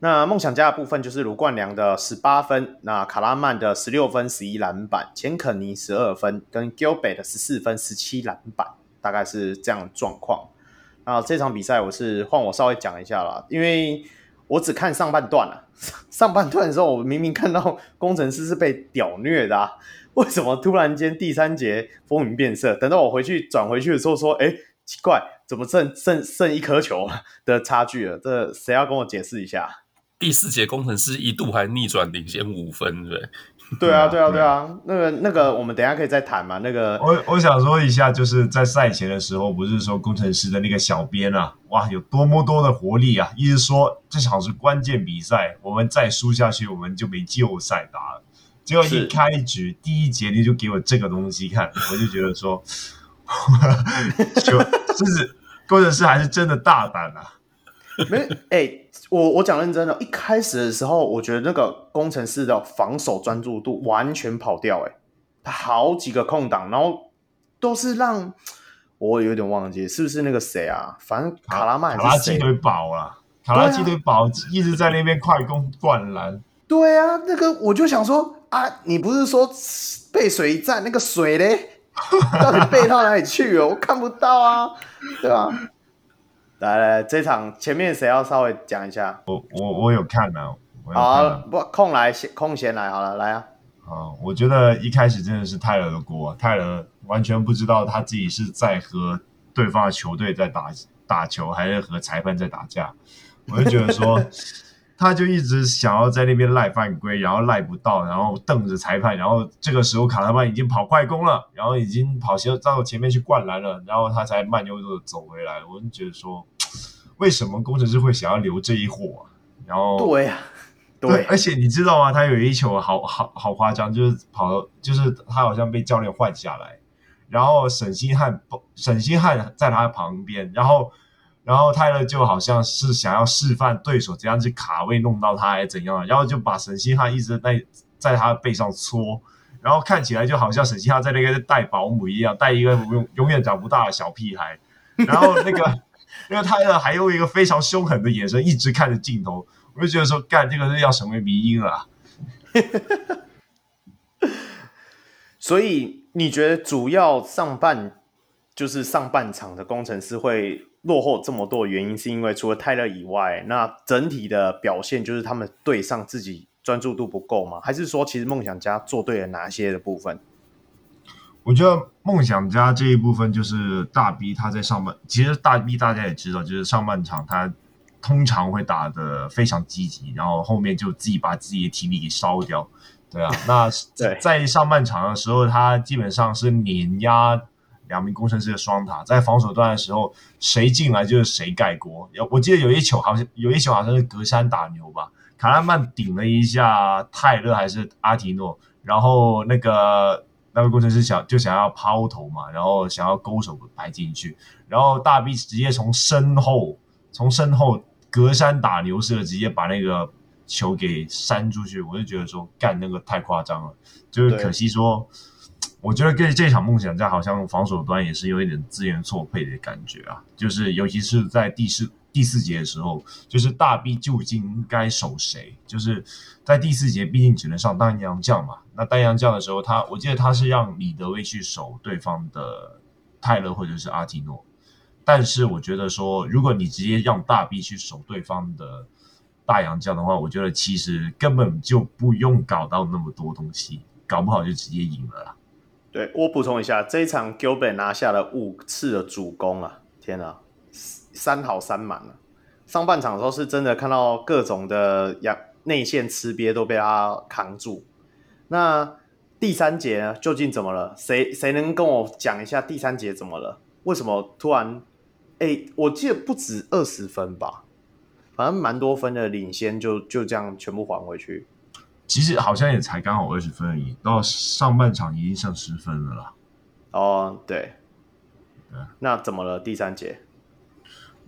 那梦想家的部分就是卢冠良的十八分，那卡拉曼的十六分、十一篮板，钱肯尼十二分，跟 Gilbert 的十四分、十七篮板，大概是这样的状况。那这场比赛我是换我稍微讲一下啦，因为我只看上半段了。上半段的时候，我明明看到工程师是被屌虐的啊，为什么突然间第三节风云变色？等到我回去转回去的时候，说，哎，奇怪，怎么剩剩剩一颗球的差距了？这谁要跟我解释一下？第四节工程师一度还逆转领先五分，对。对啊，对啊，对啊，那个那个，我们等一下可以再谈嘛。那个，我我想说一下，就是在赛前的时候，不是说工程师的那个小编啊，哇，有多么多的活力啊！一直说这场是关键比赛，我们再输下去，我们就没季后赛打了。结果一开局第一节你就给我这个东西看，我就觉得说，就 就是攻城狮还是真的大胆啊。没，哎、欸，我我讲认真的，一开始的时候，我觉得那个工程师的防守专注度完全跑掉，哎，他好几个空档，然后都是让我有点忘记是不是那个谁啊？反正卡拉曼卡拉基堆宝啊，卡拉基堆宝一直在那边快攻灌篮。对啊，那个我就想说啊，你不是说背水一战那个水嘞？到底背到哪里去了？我看不到啊，对吧？来来，这场前面谁要稍微讲一下？我我我有看啊。好啊，不空来空闲来好了，来啊。啊，我觉得一开始真的是泰勒的锅，泰勒完全不知道他自己是在和对方的球队在打打球，还是和裁判在打架。我就觉得说。他就一直想要在那边赖犯规，然后赖不到，然后瞪着裁判，然后这个时候卡特曼已经跑快攻了，然后已经跑前到前面去灌篮了，然后他才慢悠悠的走回来。我就觉得说，为什么工程师会想要留这一货？然后对呀、啊，对，而且你知道吗？他有一球好好好夸张，就是跑，就是他好像被教练换下来，然后沈星汉不，沈星汉在他旁边，然后。然后泰勒就好像是想要示范对手怎样去卡位弄到他还是怎样，然后就把沈星汉一直在在他背上搓，然后看起来就好像沈星汉在那个带保姆一样，带一个永永远长不大的小屁孩。然后那个 那个泰勒还用一个非常凶狠的眼神一直看着镜头，我就觉得说，干这个是要成为迷因了。所以你觉得主要上半就是上半场的工程师会？落后这么多的原因，是因为除了泰勒以外，那整体的表现就是他们对上自己专注度不够吗？还是说，其实梦想家做对了哪些的部分？我觉得梦想家这一部分就是大 B 他在上半，其实大 B 大家也知道，就是上半场他通常会打的非常积极，然后后面就自己把自己的体力给烧掉。对啊，那 在上半场的时候，他基本上是碾压。两名工程师的双塔在防守端的时候，谁进来就是谁盖锅。有我记得有一球好像有一球好像是隔山打牛吧，卡拉曼顶了一下泰勒还是阿提诺，然后那个那个工程师想就想要抛投嘛，然后想要勾手拍进去，然后大 B 直接从身后从身后隔山打牛似的直接把那个球给扇出去，我就觉得说干那个太夸张了，就是可惜说。我觉得跟这场梦想家好像防守端也是有一点资源错配的感觉啊，就是尤其是在第四第四节的时候，就是大 B 究竟应该守谁？就是在第四节毕竟只能上单阳将嘛，那单阳将的时候他，我记得他是让李德威去守对方的泰勒或者是阿提诺，但是我觉得说，如果你直接让大 B 去守对方的大阳将的话，我觉得其实根本就不用搞到那么多东西，搞不好就直接赢了啦。对，我补充一下，这一场 Gilbert 拿下了五次的主攻啊！天啊，三好三满啊！上半场的时候是真的看到各种的阳内线吃瘪都被他扛住。那第三节，究竟怎么了？谁谁能跟我讲一下第三节怎么了？为什么突然？哎，我记得不止二十分吧，反正蛮多分的领先，就就这样全部还回去。其实好像也才刚好二十分而已，到上半场已经剩十分了啦。哦，对，对，那怎么了？第三节？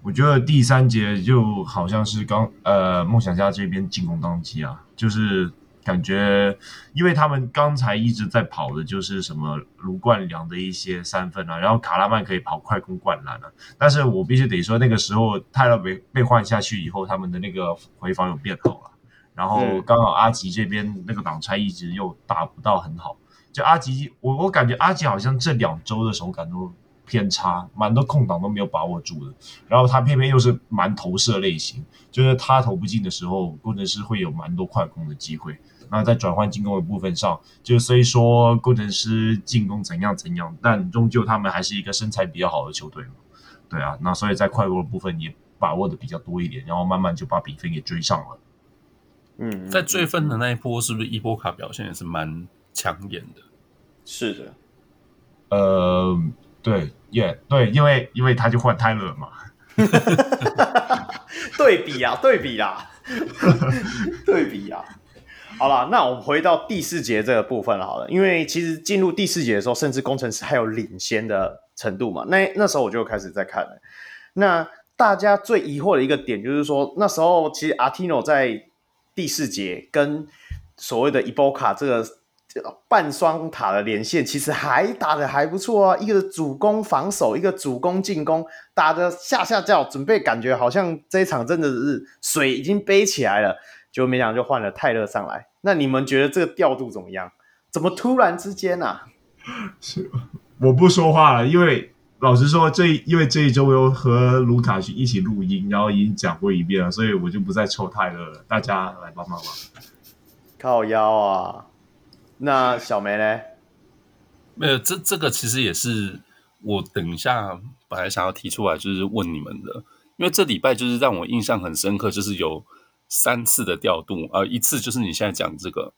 我觉得第三节就好像是刚呃梦想家这边进攻当机啊，就是感觉因为他们刚才一直在跑的就是什么卢冠良的一些三分啊，然后卡拉曼可以跑快攻灌篮啊，但是我必须得说那个时候泰勒被被换下去以后，他们的那个回防有变好了。然后刚好阿吉这边那个挡拆一直又打不到很好，就阿吉，我我感觉阿吉好像这两周的手感都偏差，蛮多空档都没有把握住的。然后他偏偏又是蛮投射类型，就是他投不进的时候，工程师会有蛮多快攻的机会。那在转换进攻的部分上，就虽说工程师进攻怎样怎样，但终究他们还是一个身材比较好的球队嘛。对啊，那所以在快攻的部分也把握的比较多一点，然后慢慢就把比分给追上了。嗯，在最分的那一波，是不是伊波卡表现也是蛮抢眼的？是的，呃，对，也、yeah, 对，因为因为他就换泰勒嘛。对比啊，对比啊，对比啊。好了，那我们回到第四节这个部分好了，因为其实进入第四节的时候，甚至工程师还有领先的程度嘛。那那时候我就开始在看了。那大家最疑惑的一个点就是说，那时候其实阿提诺在第四节跟所谓的伊波卡这个半双塔的连线，其实还打得还不错啊。一个主攻防守，一个主攻进攻，打得下下叫，准备感觉好像这一场真的是水已经背起来了。就没想到就换了泰勒上来，那你们觉得这个调度怎么样？怎么突然之间啊？是我不说话了，因为老实说，这因为这一周又和卢卡去一起录音，然后已经讲过一遍了，所以我就不再抽泰勒了。大家来帮帮忙。靠腰啊！那小梅呢？没有，这这个其实也是我等一下本来想要提出来，就是问你们的，因为这礼拜就是让我印象很深刻，就是有。三次的调度，呃，一次就是你现在讲这个，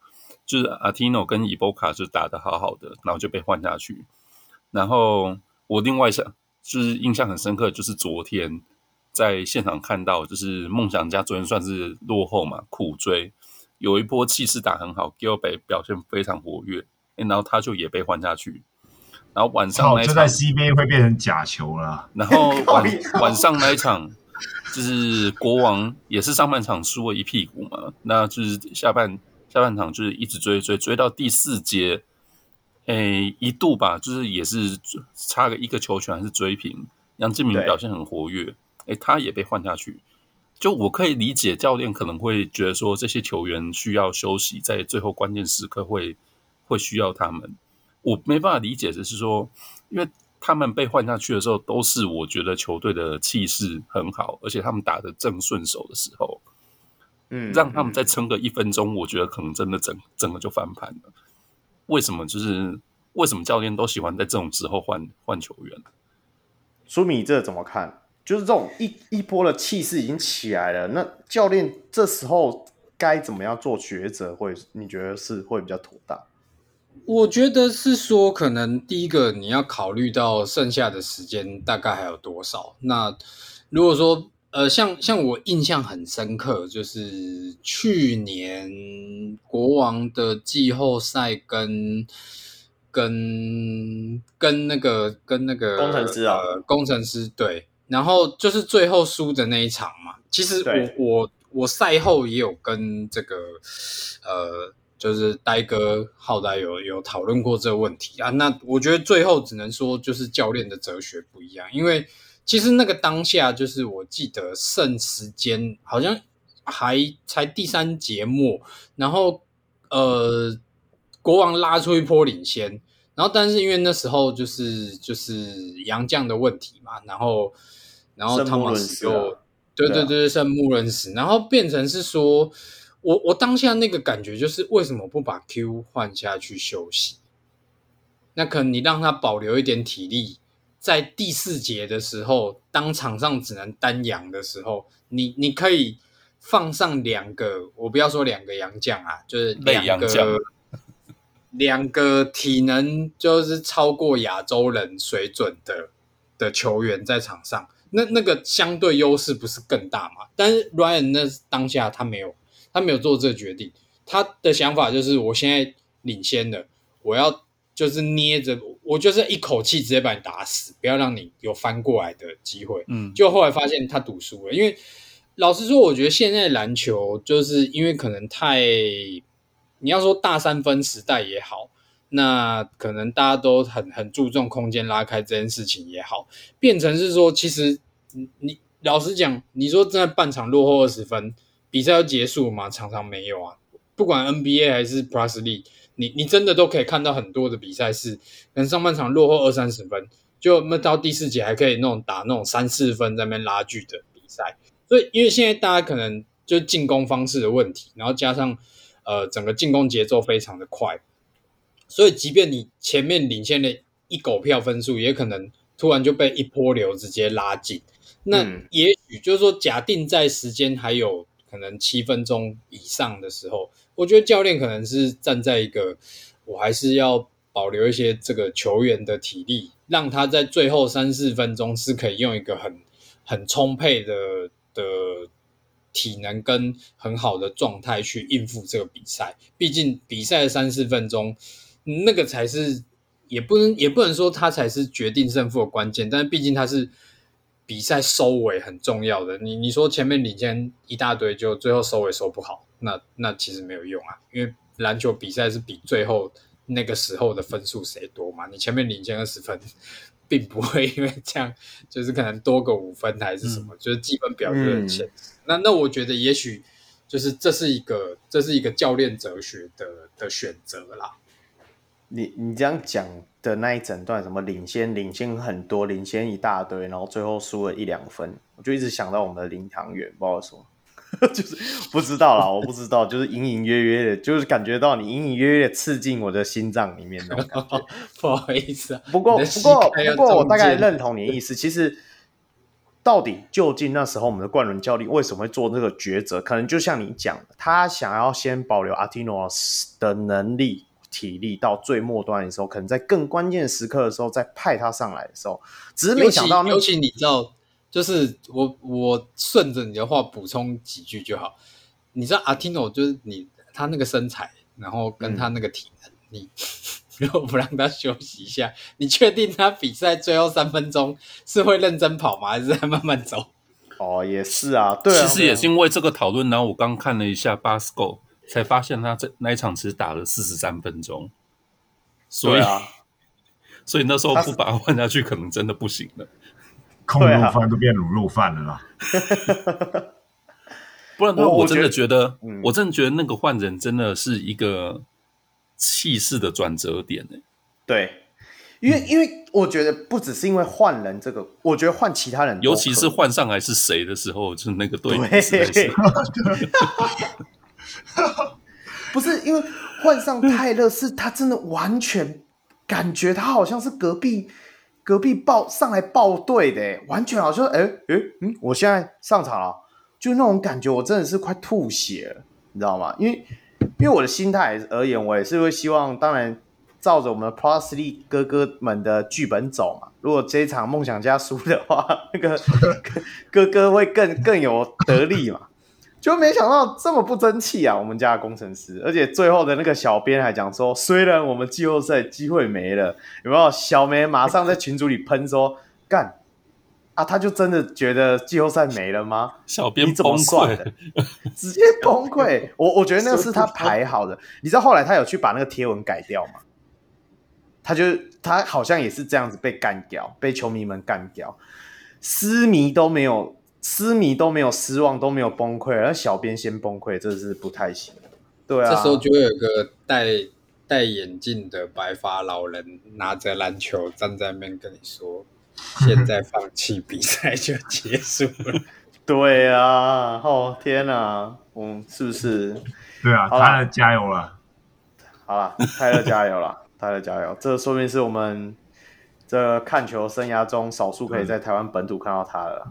就是阿提诺跟伊波卡就打得好好的，然后就被换下去。然后我另外想，就是印象很深刻，就是昨天在现场看到，就是梦想家昨天算是落后嘛，苦追，有一波气势打很好，Gilbert 表现非常活跃，然后他就也被换下去。然后晚上那一场，就在 CBA 会变成假球了。然后晚 晚上那一场。就是国王也是上半场输了一屁股嘛，那就是下半下半场就是一直追追追到第四节，诶，一度吧，就是也是差个一个球权还是追平，杨敬明表现很活跃，诶，他也被换下去。就我可以理解教练可能会觉得说这些球员需要休息，在最后关键时刻会会需要他们。我没办法理解的是说，因为。他们被换下去的时候，都是我觉得球队的气势很好，而且他们打得正顺手的时候，嗯，让他们再撑个一分钟，我觉得可能真的整整个就翻盘了。为什么？就是为什么教练都喜欢在这种时候换换球员？苏米，这怎么看？就是这种一一波的气势已经起来了，那教练这时候该怎么样做抉择？会你觉得是会比较妥当？我觉得是说，可能第一个你要考虑到剩下的时间大概还有多少。那如果说，呃，像像我印象很深刻，就是去年国王的季后赛跟跟跟那个跟那个工程师啊，呃，攻城狮对，然后就是最后输的那一场嘛。其实我我我赛后也有跟这个呃。就是呆哥浩呆有有讨论过这个问题啊，那我觉得最后只能说就是教练的哲学不一样，因为其实那个当下就是我记得剩时间好像还才第三节末，然后呃国王拉出一波领先，然后但是因为那时候就是就是杨将的问题嘛，然后然后汤马斯又对对对圣木伦斯，然后变成是说。我我当下那个感觉就是，为什么不把 Q 换下去休息？那可能你让他保留一点体力，在第四节的时候，当场上只能单阳的时候，你你可以放上两个，我不要说两个洋将啊，就是两个 两个体能就是超过亚洲人水准的的球员在场上，那那个相对优势不是更大吗？但是 Ryan 那当下他没有。他没有做这个决定，他的想法就是我现在领先了，我要就是捏着，我就是一口气直接把你打死，不要让你有翻过来的机会。嗯，就后来发现他赌输了，因为老实说，我觉得现在篮球就是因为可能太，你要说大三分时代也好，那可能大家都很很注重空间拉开这件事情也好，变成是说，其实你老实讲，你说在半场落后二十分。比赛要结束吗？常常没有啊。不管 NBA 还是 Plus League，你你真的都可以看到很多的比赛是，可能上半场落后二三十分，就那到第四节还可以那种打那种三四分在那边拉锯的比赛。所以，因为现在大家可能就进攻方式的问题，然后加上呃整个进攻节奏非常的快，所以即便你前面领先了一狗票分数，也可能突然就被一波流直接拉近。那也许就是说，假定在时间还有可能七分钟以上的时候，我觉得教练可能是站在一个，我还是要保留一些这个球员的体力，让他在最后三四分钟是可以用一个很很充沛的的体能跟很好的状态去应付这个比赛。毕竟比赛的三四分钟，那个才是也不能也不能说他才是决定胜负的关键，但毕竟他是。比赛收尾很重要的，你你说前面领先一大堆，就最后收尾收不好，那那其实没有用啊，因为篮球比赛是比最后那个时候的分数谁多嘛，你前面领先二十分，并不会因为这样就是可能多个五分还是什么，嗯、就是积分表就很现实。嗯、那那我觉得也许就是这是一个这是一个教练哲学的的选择啦。你你这样讲的那一整段，什么领先领先很多，领先一大堆，然后最后输了一两分，我就一直想到我们的林堂远，不知道说，就是不知道啦，我不知道，就是隐隐约约的，就是感觉到你隐隐约约的刺进我的心脏里面那种感觉。不好意思啊，不过不过不过我大概认同你的意思。其实到底究竟那时候我们的冠伦教练为什么会做这个抉择？可能就像你讲的，他想要先保留阿提诺斯的能力。体力到最末端的时候，可能在更关键时刻的时候再派他上来的时候，只是没想到。尤其你知道，就是我我顺着你的话补充几句就好。你知道阿提诺就是你他那个身材，然后跟他那个体能，嗯、你 如果不让他休息一下，你确定他比赛最后三分钟是会认真跑吗？还是在慢慢走？哦，也是啊，对啊，其实也是因为这个讨论。然后我刚看了一下 Basco 才发现他这那一场只打了四十三分钟，所以啊，所以那时候不把他换下去，可能真的不行了。控肉饭都变卤肉饭了啦！不然的话，我真的觉得，我真的觉得那个换人真的是一个气势的转折点呢。对，因为因为我觉得不只是因为换人这个，我觉得换其他人，尤其是换上来是谁的时候，就是那个队。不是因为换上泰勒，是他真的完全感觉他好像是隔壁隔壁报上来报队的，完全好像哎哎嗯，我现在上场了，就那种感觉，我真的是快吐血了，你知道吗？因为因为我的心态而言，我也是会希望，当然照着我们 Plus 哥哥们的剧本走嘛。如果这一场梦想家输的话，那个 哥哥会更更有得力嘛。就没想到这么不争气啊！我们家的工程师，而且最后的那个小编还讲说，虽然我们季后赛机会没了，有没有？小梅马上在群组里喷说：“干啊！”他就真的觉得季后赛没了吗？小编你怎么算的？直接崩溃！我我觉得那个是他排好的。你知道后来他有去把那个贴文改掉吗？他就他好像也是这样子被干掉，被球迷们干掉，私迷都没有。私迷都没有失望，都没有崩溃，而小编先崩溃，这是不太行。对啊，这时候就会有个戴戴眼镜的白发老人拿着篮球站在那边跟你说：“现在放弃比赛就结束了。”对啊，哦天哪，嗯，是不是？对啊，泰勒加油了！好了，泰勒加油了，泰勒加油！这说明是我们这看球生涯中少数可以在台湾本土看到他的。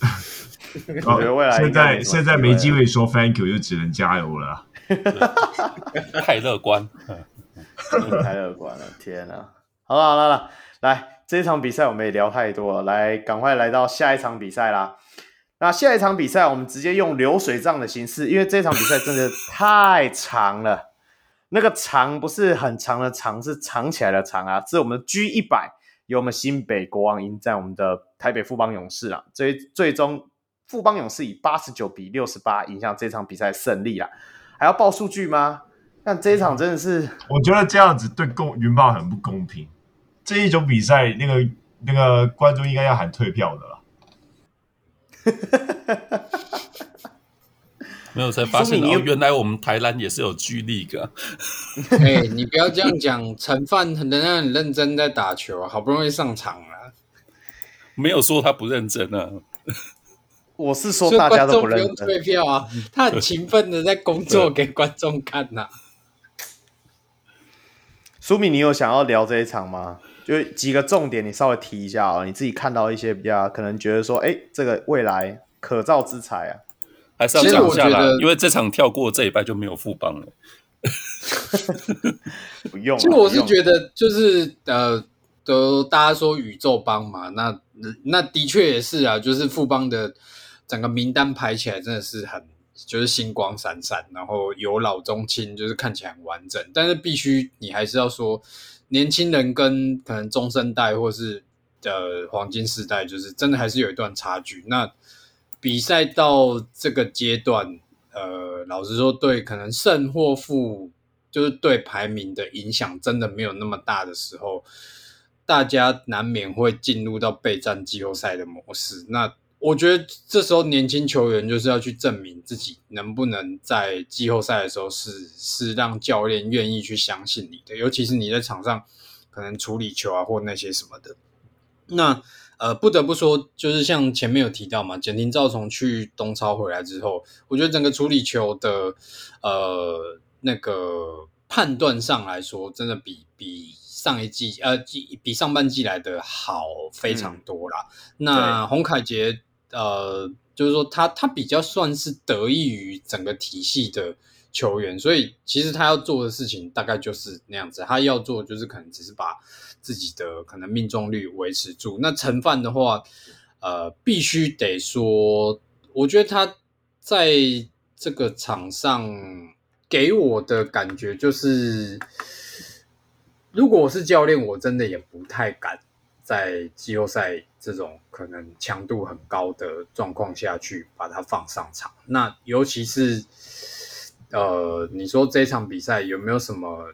我觉得未来现在现在没机会说 thank you，就只能加油了。太乐观，太乐观了！天哪！好了好了了，来这一场比赛我们也聊太多了，来赶快来到下一场比赛啦。那下一场比赛我们直接用流水账的形式，因为这场比赛真的太长了。那个长不是很长的长，是藏起来的长啊。是我们 G 一百。由我们新北国王迎战我们的台北富邦勇士啊，最最终富邦勇士以八十九比六十八赢下这场比赛胜利啊，还要报数据吗？但这一场真的是，我觉得这样子对公云豹很不公平。这一种比赛，那个那个观众应该要喊退票的了。没有才发现哦，原来我们台南也是有 G League 啊！哎，你不要这样讲，陈范人家很认真在打球啊，好不容易上场了，没有说他不认真啊。我是说大家都不认真，不用退票啊，他很勤奋的在工作给观众看呐、啊。舒米，你有想要聊这一场吗？就几个重点，你稍微提一下啊、喔。你自己看到一些比较可能觉得说，哎、欸，这个未来可造之材啊，还是要讲一下啦。因为这场跳过这一拜就没有副帮了。不用。其实我是觉得，就是呃，都大家说宇宙帮嘛，那那的确也是啊，就是富邦的整个名单排起来真的是很。就是星光闪闪，然后有老中青，就是看起来很完整。但是必须你还是要说，年轻人跟可能中生代或是呃黄金世代，就是真的还是有一段差距。那比赛到这个阶段，呃，老实说，对可能胜或负，就是对排名的影响真的没有那么大的时候，大家难免会进入到备战季后赛的模式。那我觉得这时候年轻球员就是要去证明自己能不能在季后赛的时候是是让教练愿意去相信你的，尤其是你在场上可能处理球啊或那些什么的。那呃不得不说，就是像前面有提到嘛，简廷照从去东超回来之后，我觉得整个处理球的呃那个判断上来说，真的比比。上一季呃，季比上半季来的好非常多啦。嗯、那洪凯杰呃，就是说他他比较算是得益于整个体系的球员，所以其实他要做的事情大概就是那样子。他要做就是可能只是把自己的可能命中率维持住。那陈范的话，呃，必须得说，我觉得他在这个场上给我的感觉就是。如果我是教练，我真的也不太敢在季后赛这种可能强度很高的状况下去把他放上场。那尤其是，呃，你说这场比赛有没有什么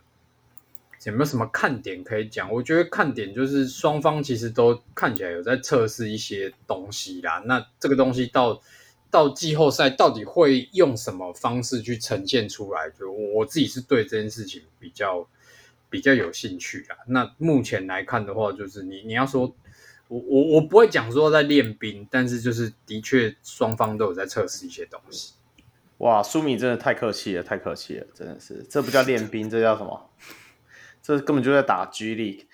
有没有什么看点可以讲？我觉得看点就是双方其实都看起来有在测试一些东西啦。那这个东西到到季后赛到底会用什么方式去呈现出来？就我自己是对这件事情比较。比较有兴趣啦。那目前来看的话，就是你你要说，我我我不会讲说在练兵，但是就是的确双方都有在测试一些东西。哇，苏米真的太客气了，太客气了，真的是，这不叫练兵，这叫什么？这根本就在打 G League。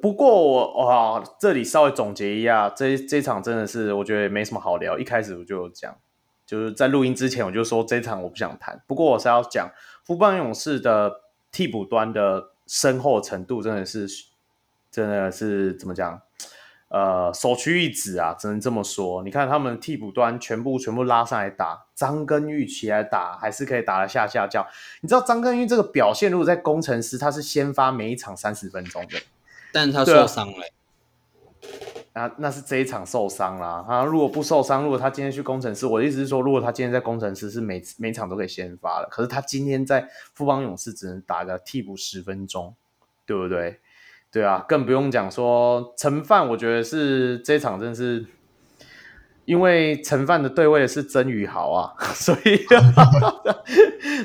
不过我哇，这里稍微总结一下，这这场真的是我觉得没什么好聊。一开始我就讲，就是在录音之前我就说这场我不想谈。不过我是要讲富邦勇士的替补端的。深厚程度真的是，真的是怎么讲？呃，首屈一指啊，只能这么说。你看他们替补端全部全部拉上来打，张根玉起来打，还是可以打得下下叫。你知道张根玉这个表现，如果在工程师，他是先发每一场三十分钟的，但是他受伤了。那那是这一场受伤啦。他如果不受伤，如果他今天去工程师，我的意思是说，如果他今天在工程师是每每场都可以先发了，可是他今天在富邦勇士只能打个替补十分钟，对不对？对啊，更不用讲说陈范，我觉得是这一场真的是，因为陈范的对位是曾宇豪啊，所以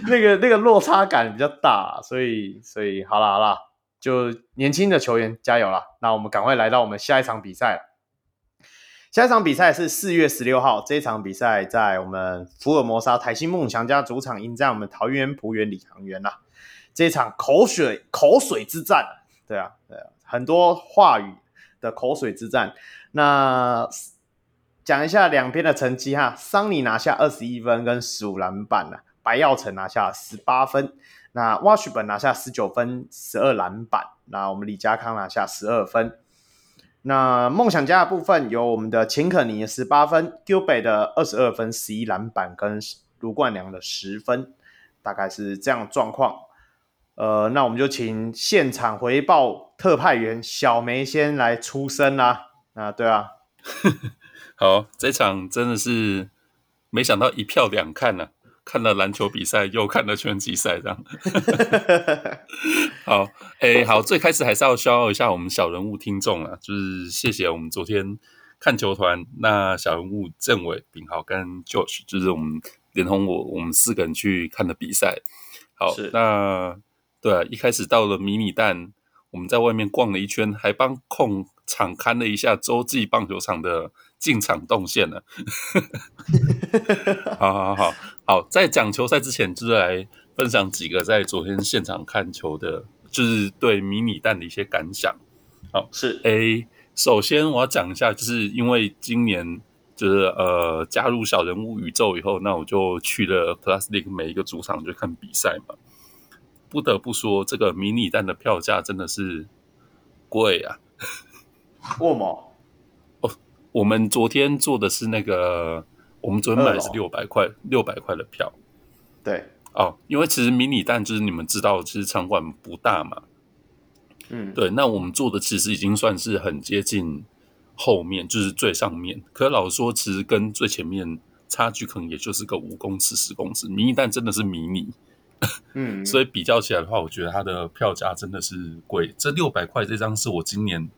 那个那个落差感比较大，所以所以好啦好啦。就年轻的球员加油了！那我们赶快来到我们下一场比赛。下一场比赛是四月十六号，这一场比赛在我们福尔摩沙台新梦想家主场迎战我们桃园璞园李航员啦。这场口水口水之战，对啊，对啊，很多话语的口水之战。那讲一下两边的成绩哈，桑尼拿下二十一分跟十五篮板了，白耀成拿下十八分。那 Washburn 拿下十九分、十二篮板。那我们李家康拿下十二分。那梦想家的部分有我们的秦可尼十八分，Dube 的二十二分、十一篮板，跟卢冠良的十分，大概是这样状况。呃，那我们就请现场回报特派员小梅先来出声啦。啊，对啊，好，这场真的是没想到一票两看呢、啊。看了篮球比赛，又看了拳击赛，这样。好，哎、欸，好，最开始还是要消耗一下我们小人物听众啊，就是谢谢我们昨天看球团那小人物政委、炳豪跟 Josh，就是我们连同我我们四个人去看的比赛。好，那对啊，一开始到了迷你蛋，我们在外面逛了一圈，还帮控场看了一下洲际棒球场的进场动线呢。好好好好，在讲球赛之前，就是来分享几个在昨天现场看球的，就是对迷你蛋的一些感想。好，是 A。首先我要讲一下，就是因为今年就是呃加入小人物宇宙以后，那我就去了 Plastic 每一个主场就看比赛嘛。不得不说，这个迷你蛋的票价真的是贵啊！为什么？哦，我们昨天做的是那个，我们昨天买的是六百块，六百块的票。对，哦，因为其实迷你蛋就是你们知道，其实场馆不大嘛。嗯，对，那我们做的其实已经算是很接近后面，就是最上面。可老实说，其实跟最前面差距可能也就是个五公尺、十公尺。迷你蛋真的是迷你，嗯，所以比较起来的话，我觉得它的票价真的是贵。这六百块这张是我今年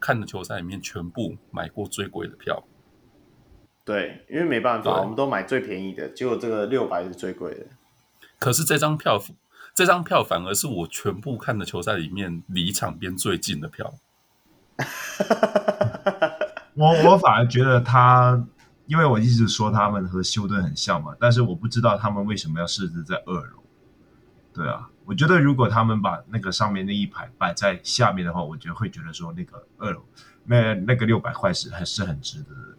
看的球赛里面全部买过最贵的票。对，因为没办法，我们都买最便宜的，结果这个六百是最贵的。可是这张票。这张票反而是我全部看的球赛里面离场边最近的票。我我反而觉得他，因为我一直说他们和休顿很像嘛，但是我不知道他们为什么要设置在二楼。对啊，我觉得如果他们把那个上面那一排摆在下面的话，我觉得会觉得说那个二楼那那个六百块是还是很值得的。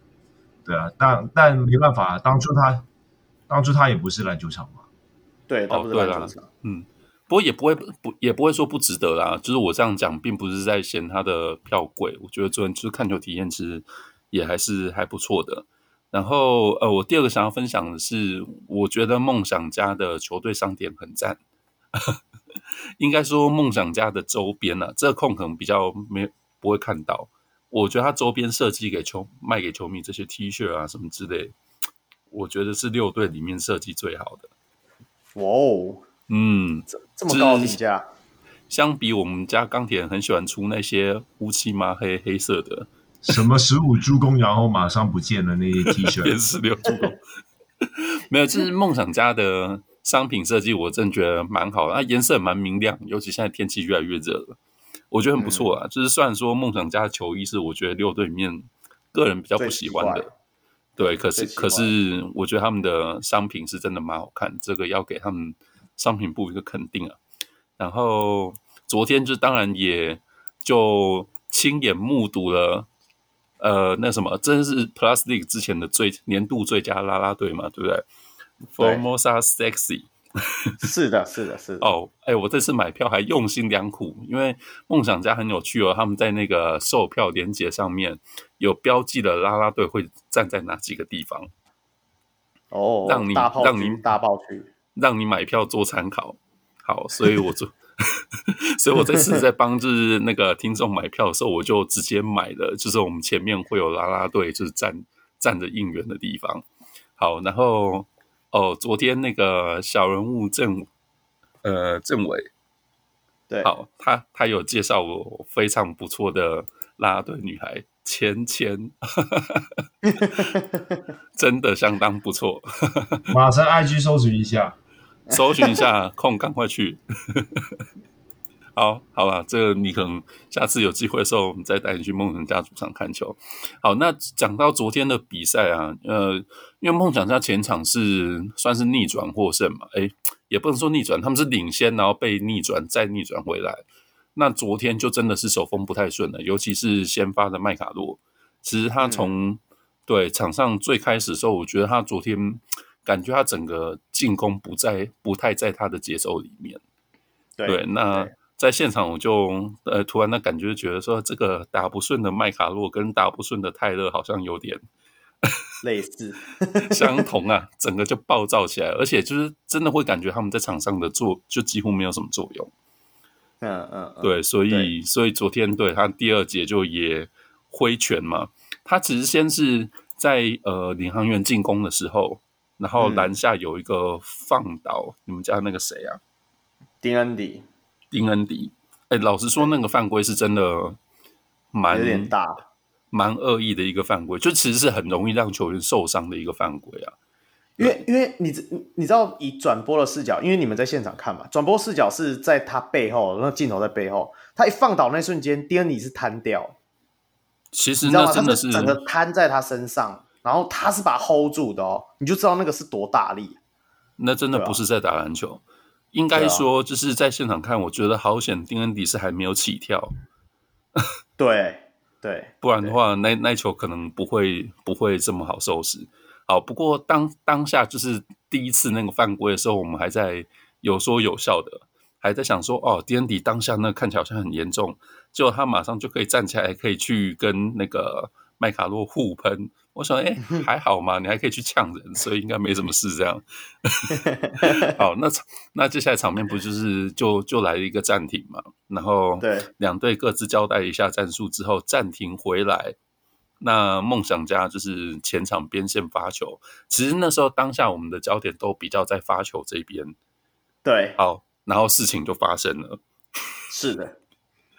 对啊，但但没办法，当初他当初他也不是篮球场嘛。对，哦，对了，嗯，不过也不会不也不会说不值得啦。就是我这样讲，并不是在嫌他的票贵。我觉得昨天就是看球体验，其实也还是还不错的。然后，呃，我第二个想要分享的是，我觉得梦想家的球队商店很赞。应该说，梦想家的周边呢、啊，这个空可能比较没不会看到。我觉得他周边设计给球卖给球迷这些 T 恤啊什么之类，我觉得是六队里面设计最好的。哇哦，嗯，这这么高的评价，相比我们家钢铁很喜欢出那些乌漆麻黑黑色的，什么十五助攻，然后马上不见了那些 T 恤，变 十六助攻，没有，这、就是梦想家的商品设计，我真觉得蛮好的，它颜色蛮明亮，尤其现在天气越来越热了，我觉得很不错啊。嗯、就是虽然说梦想家的球衣是我觉得六队里面个人比较不喜欢的。对，可是可是，我觉得他们的商品是真的蛮好看，这个要给他们商品部一个肯定啊。然后昨天就当然也就亲眼目睹了，呃，那什么，真是 Plastic 之前的最年度最佳啦啦队嘛，对不对？Formosa Sexy。是的，是的，是的。哦，哎，我这次买票还用心良苦，因为梦想家很有趣哦，他们在那个售票连接上面有标记了啦啦队会站在哪几个地方。哦，让你让你大爆区，让你买票做参考。好，所以我就，所以我这次在帮就是那个听众买票的时候，我就直接买了，就是我们前面会有啦啦队就是站站着应援的地方。好，然后。哦，昨天那个小人物政，呃，政委，对，好，他他有介绍我非常不错的啦啦队女孩芊芊，真的相当不错，马上 IG 搜寻一下，搜寻一下，空赶快去。好，好吧，这个你可能下次有机会的时候，我们再带你去梦想家主场看球。好，那讲到昨天的比赛啊，呃，因为梦想家前场是算是逆转获胜嘛，诶，也不能说逆转，他们是领先，然后被逆转，再逆转回来。那昨天就真的是手风不太顺了，尤其是先发的麦卡洛，其实他从、嗯、对场上最开始的时候，我觉得他昨天感觉他整个进攻不在，不太在他的节奏里面。对，对那。对在现场，我就呃突然的感觉，觉得说这个打不顺的麦卡洛跟打不顺的泰勒好像有点类似，相同啊，整个就暴躁起来，而且就是真的会感觉他们在场上的作就几乎没有什么作用。嗯嗯，对，所以所以昨天对他第二节就也挥拳嘛，他只是先是在呃领航员进攻的时候，然后篮下有一个放倒，你们家那个谁啊？丁安迪。丁恩迪，哎，老实说，那个犯规是真的蛮有点大，蛮恶意的一个犯规，就其实是很容易让球员受伤的一个犯规啊。因为，因为你你知道，以转播的视角，因为你们在现场看嘛，转播视角是在他背后，那镜头在背后，他一放倒那瞬间，丁恩迪是瘫掉，其实你知道真的是他整个瘫在他身上，然后他是把他 hold 住的哦，你就知道那个是多大力。那真的不是在打篮球，应该说就是在现场看，我觉得好险，丁恩迪是还没有起跳。对对，不然的话，那那球可能不会不会这么好收拾。好，不过当当下就是第一次那个犯规的时候，我们还在有说有笑的，还在想说哦，丁恩迪当下那看起来好像很严重，结果他马上就可以站起来，可以去跟那个麦卡洛互喷。我想，哎，还好嘛，你还可以去呛人，所以应该没什么事。这样，好，那那接下来场面不就是就就来一个暂停嘛？然后对两队各自交代一下战术之后，暂停回来。那梦想家就是前场边线发球，其实那时候当下我们的焦点都比较在发球这边。对，好，然后事情就发生了。是的。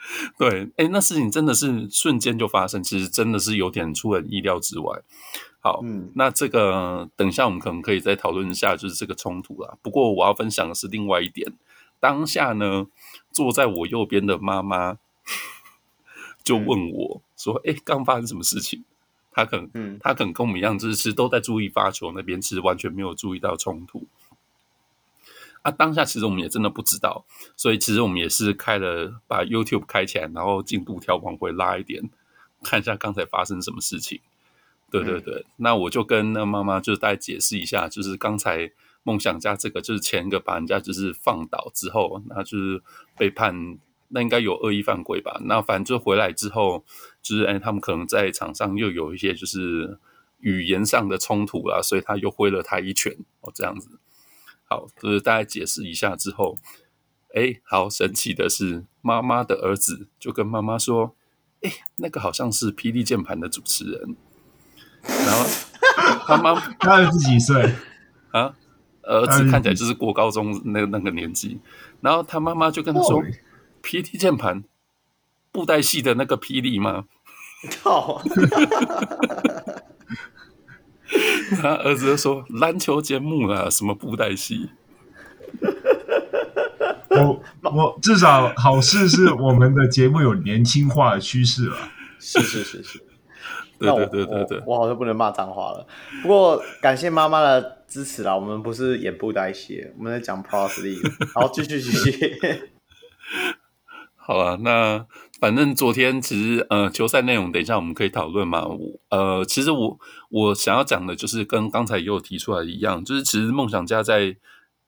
对，哎，那事情真的是瞬间就发生，其实真的是有点出人意料之外。好，嗯，那这个等一下我们可能可以再讨论一下，就是这个冲突啦。不过我要分享的是另外一点，当下呢，坐在我右边的妈妈就问我说：“哎，刚发生什么事情？”她可能，嗯，她可能跟我们一样，就是其实都在注意发球那边，其实完全没有注意到冲突。啊，当下其实我们也真的不知道，所以其实我们也是开了把 YouTube 开起来，然后进度条往回拉一点，看一下刚才发生什么事情。对对对，嗯、那我就跟那妈妈就是大概解释一下，就是刚才梦想家这个就是前一个把人家就是放倒之后，那就是被判那应该有恶意犯规吧？那反正就回来之后，就是哎，他们可能在场上又有一些就是语言上的冲突啦，所以他又挥了他一拳哦，这样子。好，就是大家解释一下之后，哎，好神奇的是，妈妈的儿子就跟妈妈说：“哎，那个好像是霹雳键盘的主持人。”然后 他妈，他儿子几岁啊？儿子看起来就是过高中那那个年纪。然后他妈妈就跟他说：“霹雳键盘，布袋戏的那个霹雳吗？”靠！他儿子就说：“篮球节目啊，什么布袋戏？” 我我至少好事是我们的节目有年轻化的趋势了。是是是是，对对对对对，我，我好像不能骂脏话了。不过感谢妈妈的支持啦，我们不是演布袋戏，我们在讲 Pro League。好，继续继续。好啊，那。反正昨天其实呃，球赛内容等一下我们可以讨论嘛。我呃，其实我我想要讲的就是跟刚才也有提出来一样，就是其实梦想家在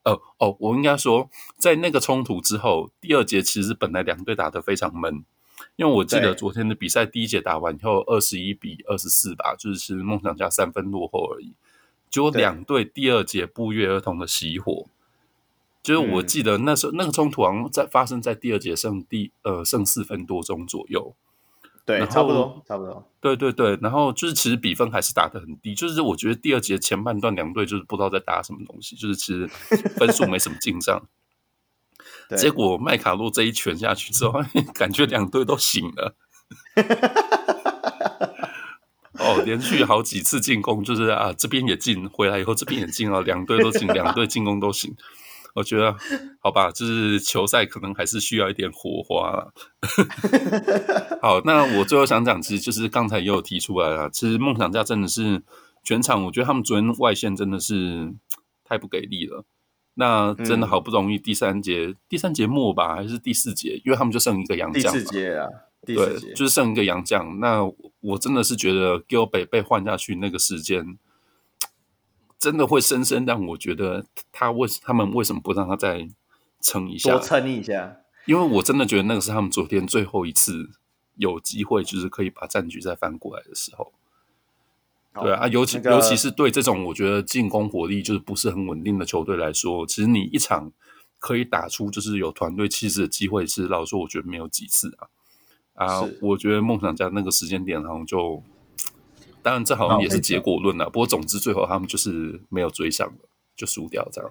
呃哦，我应该说在那个冲突之后，第二节其实本来两队打得非常闷，因为我记得昨天的比赛第一节打完以后二十一比二十四吧，就是其实梦想家三分落后而已，结果两队第二节不约而同的熄火。就是我记得那时候那个冲突好像在发生在第二节剩第呃剩四分多钟左右，对，差不多差不多，对对对，然后就是其实比分还是打得很低，就是我觉得第二节前半段两队就是不知道在打什么东西，就是其实分数没什么进账，结果麦卡洛这一拳下去之后，感觉两队都醒了，哦，连续好几次进攻，就是啊这边也进，回来以后这边也进了，两队都进，两队进攻都行。我觉得好吧，就是球赛可能还是需要一点火花了。好，那我最后想讲，其实就是刚才也有提出来了，其实梦想家真的是全场，我觉得他们昨天外线真的是太不给力了。那真的好不容易第三节、嗯、第三节末吧，还是第四节，因为他们就剩一个洋将。第四节啊，第四节对，就是剩一个洋将。那我真的是觉得 Gilbert 被换下去那个时间。真的会深深让我觉得他为他们为什么不让他再撑一下？多撑一下，因为我真的觉得那个是他们昨天最后一次有机会，就是可以把战局再翻过来的时候。哦、对啊，尤其、那个、尤其是对这种我觉得进攻火力就是不是很稳定的球队来说，其实你一场可以打出就是有团队气势的机会，是老实说我觉得没有几次啊。啊，我觉得梦想家那个时间点好像就。当然，这好像也是结果论了。不过，总之最后他们就是没有追上了，就输掉这样。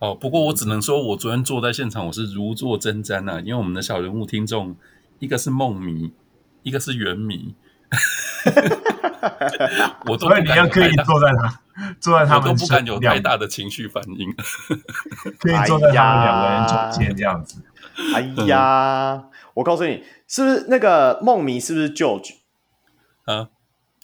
哦，不过我只能说，我昨天坐在现场，我是如坐针毡啊。因为我们的小人物听众，一个是梦迷，一个是圆迷。我都不敢你要可以坐在他，坐在他们我都不敢有太大的情绪反应。可以坐在他们两个人中间这样子。哎呀，我告诉你，是不是那个梦迷？是不是 George？啊，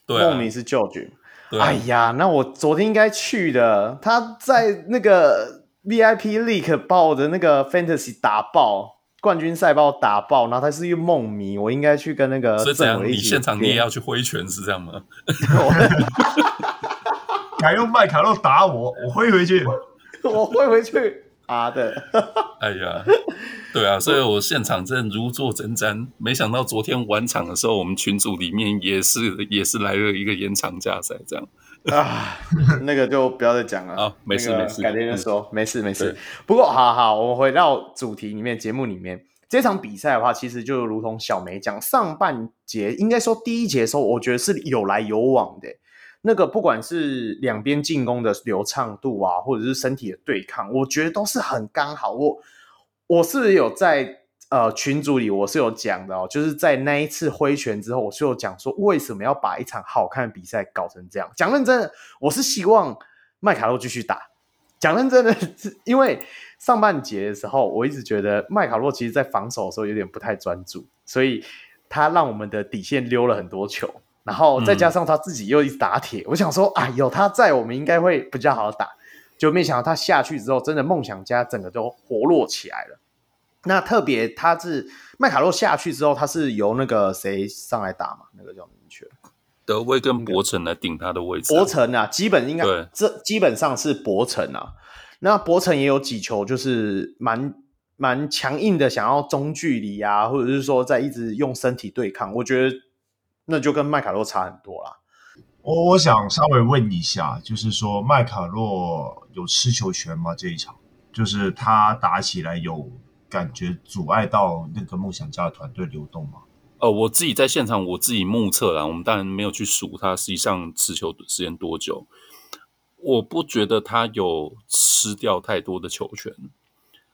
对啊，梦迷是旧局。哎呀，那我昨天应该去的。他在那个 VIP League 把我的那个 Fantasy 打爆，冠军赛把我打爆，然后他是一个梦迷，我应该去跟那个所以这样，你现场你也要去挥拳是这样吗？敢 用麦卡洛打我，我挥回去。我挥回去啊的。哎呀，对啊，所以我现场真的如坐针毡。没想到昨天晚场的时候，我们群组里面也是也是来了一个延长加赛，这样啊，那个就不要再讲了。啊没事没事改天再说，没事没事。不过，好好，我们回到主题里面，节目里面这场比赛的话，其实就如同小梅讲，上半节应该说第一节的时候，我觉得是有来有往的。那个不管是两边进攻的流畅度啊，或者是身体的对抗，我觉得都是很刚好。我我是有在呃群组里，我是有讲的哦，就是在那一次挥拳之后，我是有讲说为什么要把一场好看的比赛搞成这样。讲认真的，我是希望麦卡洛继续打。讲认真的，因为上半节的时候，我一直觉得麦卡洛其实在防守的时候有点不太专注，所以他让我们的底线溜了很多球。然后再加上他自己又一直打铁，嗯、我想说啊，有他在，我们应该会比较好打。就没想到他下去之后，真的梦想家整个都活络起来了。那特别他是麦卡洛下去之后，他是由那个谁上来打嘛？那个叫明确？德威跟博城来顶他的位置。博城啊，基本应该这基本上是博城啊。那博城也有几球就是蛮蛮强硬的，想要中距离啊，或者是说在一直用身体对抗。我觉得。那就跟麦卡洛差很多啦。我我想稍微问一下，就是说麦卡洛有吃球权吗？这一场，就是他打起来有感觉阻碍到那个梦想家的团队流动吗？呃，我自己在现场，我自己目测啦，我们当然没有去数他实际上持球时间多久。我不觉得他有吃掉太多的球权。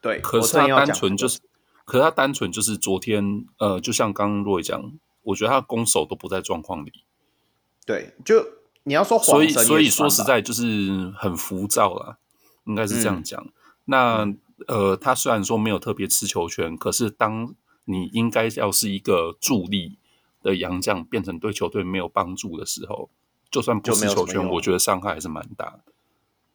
对，可是他单纯就是，可是他单纯就是昨天，呃，就像刚刚若伟讲。我觉得他攻守都不在状况里，对，就你要说，所以所以说实在就是很浮躁啦，应该是这样讲。嗯、那呃，他虽然说没有特别吃球权，可是当你应该要是一个助力的洋将，变成对球队没有帮助的时候，就算不吃球权，我觉得伤害还是蛮大的。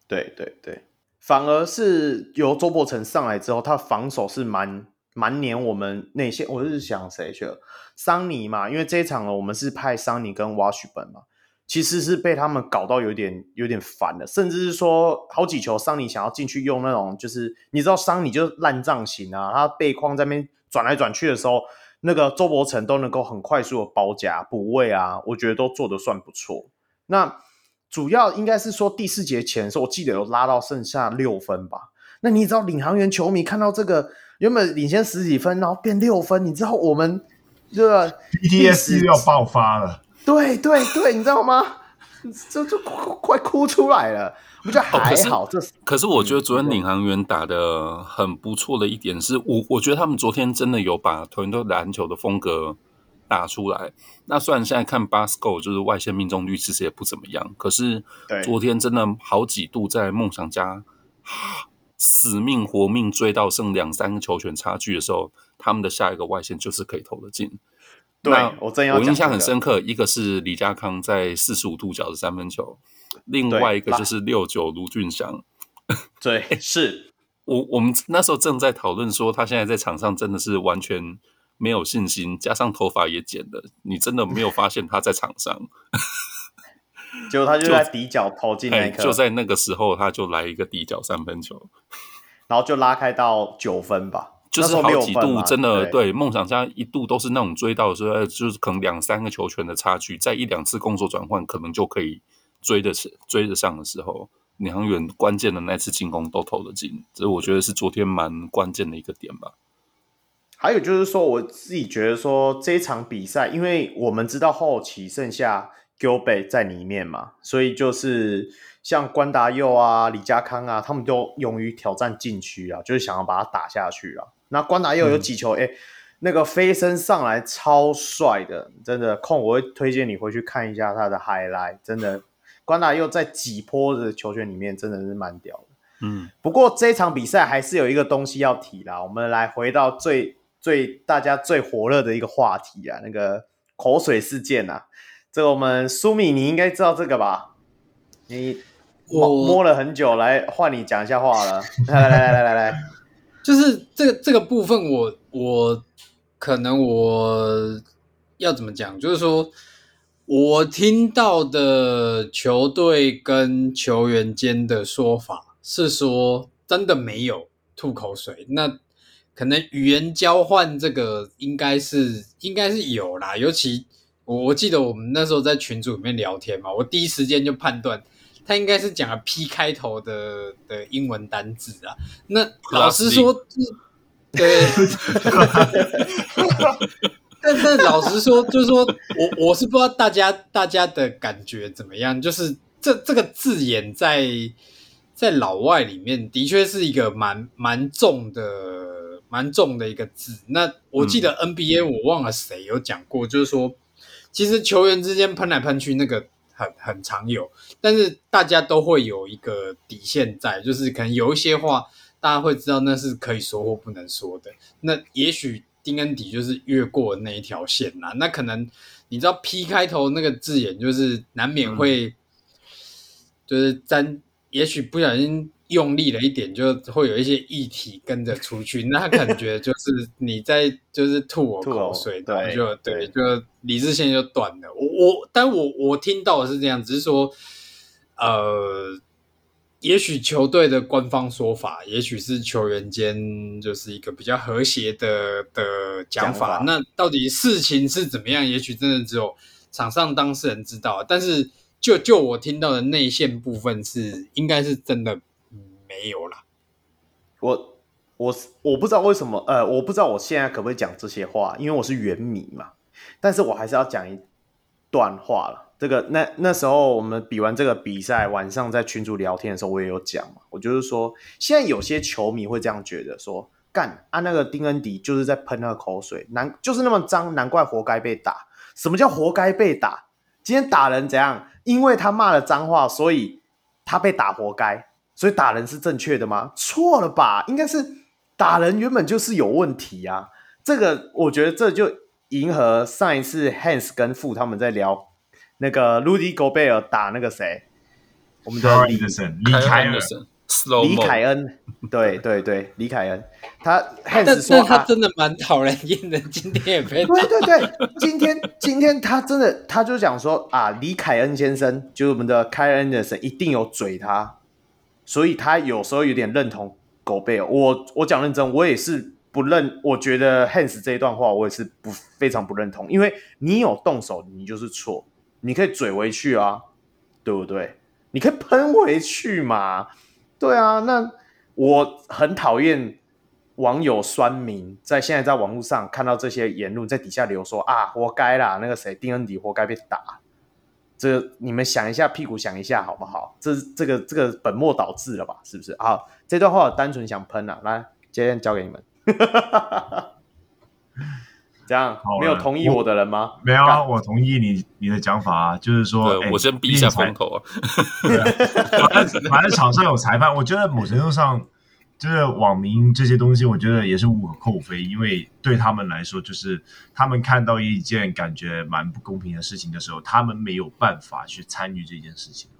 对对对，反而是由周伯成上来之后，他防守是蛮。蛮黏我们内线，我是想谁去了？桑尼嘛，因为这一场呢我们是派桑尼跟瓦许本嘛，其实是被他们搞到有点有点烦了，甚至是说好几球桑尼想要进去用那种，就是你知道桑尼就是烂仗型啊，他背框在那边转来转去的时候，那个周伯成都能够很快速的包夹补位啊，我觉得都做得算不错。那主要应该是说第四节前的时候，我记得有拉到剩下六分吧。那你知道领航员球迷看到这个？原本领先十几分，然后变六分，你知道我们这个 BTS 要爆发了。对对对，你知道吗？这就快哭出来了。我觉得还好，这、哦、可是我觉得昨天领航员打的很不错的一点是，我我觉得他们昨天真的有把团队篮球的风格打出来。那虽然现在看 Basco 就是外线命中率其实也不怎么样，可是昨天真的好几度在梦想家。死命活命追到剩两三个球权差距的时候，他们的下一个外线就是可以投得进。对，我真要、这个、我印象很深刻，一个是李家康在四十五度角的三分球，另外一个就是六九卢俊祥。对，是我我们那时候正在讨论说，他现在在场上真的是完全没有信心，加上头发也剪了，你真的没有发现他在场上。结果他就在底角投进那一刻，就在那个时候，他就来一个底角三分球，然后就拉开到九分吧。就是好几度真的对梦想家一度都是那种追到的时候，就是可能两三个球权的差距，在一两次攻守转换，可能就可以追得上追得上的时候，领航员关键的那次进攻都投得进，这我觉得是昨天蛮关键的一个点吧。还有就是说，我自己觉得说这一场比赛，因为我们知道后期剩下。Gilbert 在里面嘛，所以就是像关达佑啊、李家康啊，他们都勇于挑战禁区啊，就是想要把它打下去啊。那关达佑有几球，哎、嗯欸，那个飞身上来超帅的，真的。空我会推荐你回去看一下他的 highlight，真的。关达佑在几波的球权里面真的是蛮屌的。嗯，不过这场比赛还是有一个东西要提啦，我们来回到最最大家最火热的一个话题啊，那个口水事件啊。这个我们苏米你应该知道这个吧？你摸我摸了很久，来换你讲一下话了。来来来来来来，就是这个这个部分我，我我可能我要怎么讲？就是说我听到的球队跟球员间的说法是说，真的没有吐口水。那可能语言交换这个应该是应该是有啦，尤其。我我记得我们那时候在群组里面聊天嘛，我第一时间就判断他应该是讲了 P 开头的的英文单字啊。那老实说，对，但但老实说，就是说我我是不知道大家大家的感觉怎么样，就是这这个字眼在在老外里面的确是一个蛮蛮重的蛮重的一个字。那我记得 NBA 我忘了谁有讲过，就是说。其实球员之间喷来喷去，那个很很常有，但是大家都会有一个底线在，就是可能有一些话，大家会知道那是可以说或不能说的。那也许丁恩迪就是越过那一条线啦。那可能你知道 P 开头那个字眼，就是难免会，嗯、就是沾，也许不小心。用力了一点，就会有一些液体跟着出去。那感觉就是你在就是吐我口水，对，就对，就理智线就断了。我我，但我我听到的是这样，只是说，呃，也许球队的官方说法，也许是球员间就是一个比较和谐的的讲法。讲法。那到底事情是怎么样？也许真的只有场上当事人知道。但是就就我听到的内线部分是，应该是真的。没有啦，我我我不知道为什么，呃，我不知道我现在可不可以讲这些话，因为我是原迷嘛。但是我还是要讲一段话了。这个那那时候我们比完这个比赛，晚上在群组聊天的时候，我也有讲嘛。我就是说，现在有些球迷会这样觉得说，干啊，那个丁恩迪就是在喷那个口水，难就是那么脏，难怪活该被打。什么叫活该被打？今天打人怎样？因为他骂了脏话，所以他被打，活该。所以打人是正确的吗？错了吧，应该是打人原本就是有问题啊。这个我觉得这就迎合上一次 Hans 跟傅他们在聊那个 Rudy Gobert 打那个谁，我们的李李凯恩，李凯恩，对对对，李凯恩，他 Hans 说他真的蛮讨人厌的，今天。也被对对对，今天今天他真的他就讲说啊，李凯恩先生就是我们的 Kyle Anderson 一定有嘴他。所以他有时候有点认同狗贝尔，我我讲认真，我也是不认。我觉得 Hans 这一段话，我也是不非常不认同，因为你有动手，你就是错，你可以嘴回去啊，对不对？你可以喷回去嘛，对啊。那我很讨厌网友酸民在现在在网络上看到这些言论，在底下留说啊，活该啦，那个谁丁恩迪活该被打。这你们想一下，屁股想一下，好不好？这这个这个本末倒置了吧？是不是？好，这段话我单纯想喷啊，来，今天交给你们。这样没有同意我的人吗？没有啊，我同意你你的讲法啊，就是说，我先避一下风头 啊。反正反正场上有裁判，我觉得某程度上。就是网民这些东西，我觉得也是无可厚非，因为对他们来说，就是他们看到一件感觉蛮不公平的事情的时候，他们没有办法去参与这件事情，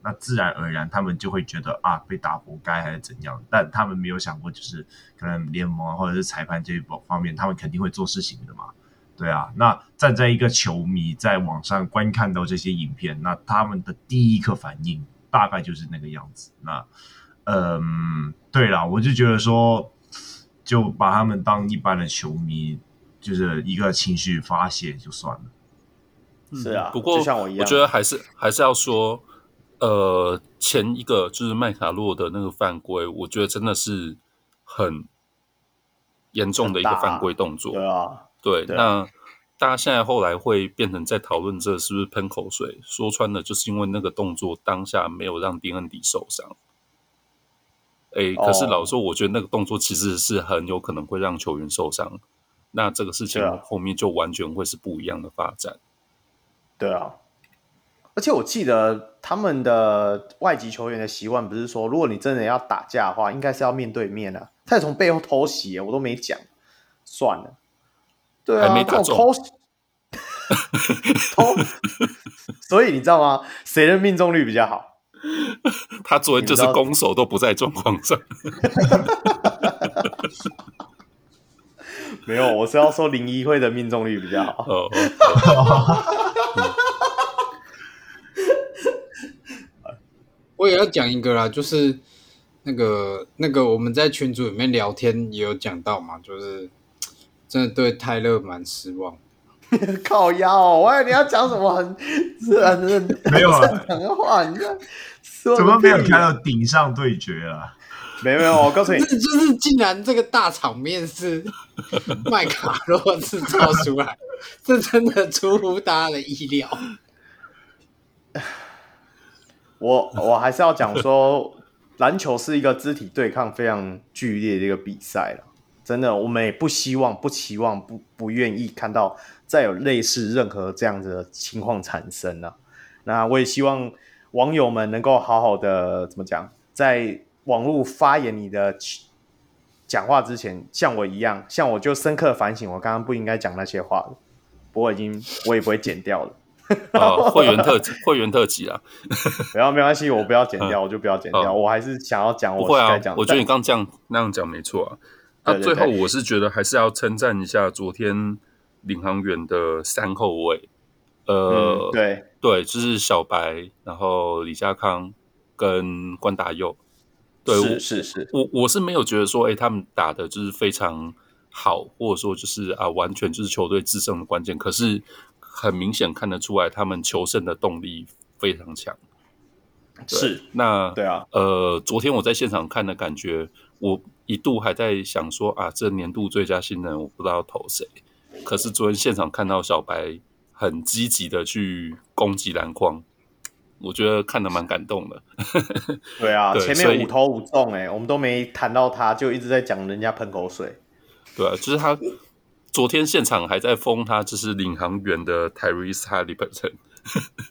那自然而然他们就会觉得啊，被打活该还是怎样，但他们没有想过，就是可能联盟或者是裁判这一方面，他们肯定会做事情的嘛，对啊，那站在一个球迷在网上观看到这些影片，那他们的第一刻反应大概就是那个样子，那。嗯，对啦，我就觉得说，就把他们当一般的球迷，就是一个情绪发泄就算了。是啊，不过就像我一样，我觉得还是还是要说，呃，前一个就是麦卡洛的那个犯规，我觉得真的是很严重的一个犯规动作。对啊，对，那大家现在后来会变成在讨论这是不是喷口水？说穿了，就是因为那个动作当下没有让丁恩迪受伤。哎，可是老实说，我觉得那个动作其实是很有可能会让球员受伤。哦、那这个事情后面就完全会是不一样的发展。对啊，而且我记得他们的外籍球员的习惯不是说，如果你真的要打架的话，应该是要面对面啊。他也从背后偷袭，我都没讲，算了。对啊，还没打中。投，所以你知道吗？谁的命中率比较好？他昨天就是攻守都不在状况上。没有，我是要说林一辉的命中率比较好。哦。我也要讲一个啦，就是那个那个我们在群组里面聊天也有讲到嘛，就是真的对泰勒蛮失望。靠腰、哦，我以为你要讲什么很自然的没有啊，正常的话，你这怎么没有看到顶上对决啊？没有没有，我告诉你，就是竟然这个大场面是 麦卡洛制造出来，这真的出乎大家的意料。我我还是要讲说，篮球是一个肢体对抗非常剧烈的一个比赛了。真的，我们也不希望、不期望、不不愿意看到再有类似任何这样子的情况产生了。那我也希望网友们能够好好的怎么讲，在网络发言你的讲话之前，像我一样，像我就深刻反省，我刚刚不应该讲那些话了。不过已经我也不会剪掉了。哦，会员特会员特辑啊，不要没关系，我不要剪掉，我就不要剪掉。我还是想要讲，我该讲。我觉得你刚这样那样讲没错啊。那最后我是觉得还是要称赞一下昨天领航员的三后卫，呃，对对，就是小白，然后李佳康跟关达佑。对，是是是，我我是没有觉得说，哎，他们打的就是非常好，或者说就是啊，完全就是球队制胜的关键。可是很明显看得出来，他们求胜的动力非常强。是，那对啊，呃，昨天我在现场看的感觉，我一度还在想说啊，这年度最佳新人我不知道投谁。可是昨天现场看到小白很积极的去攻击篮筐。我觉得看得蛮感动的。对啊，对前面五投五中，哎，我们都没谈到他，就一直在讲人家喷口水。对啊，就是他昨天现场还在封他，就是领航员的 Tyrese Haliburton。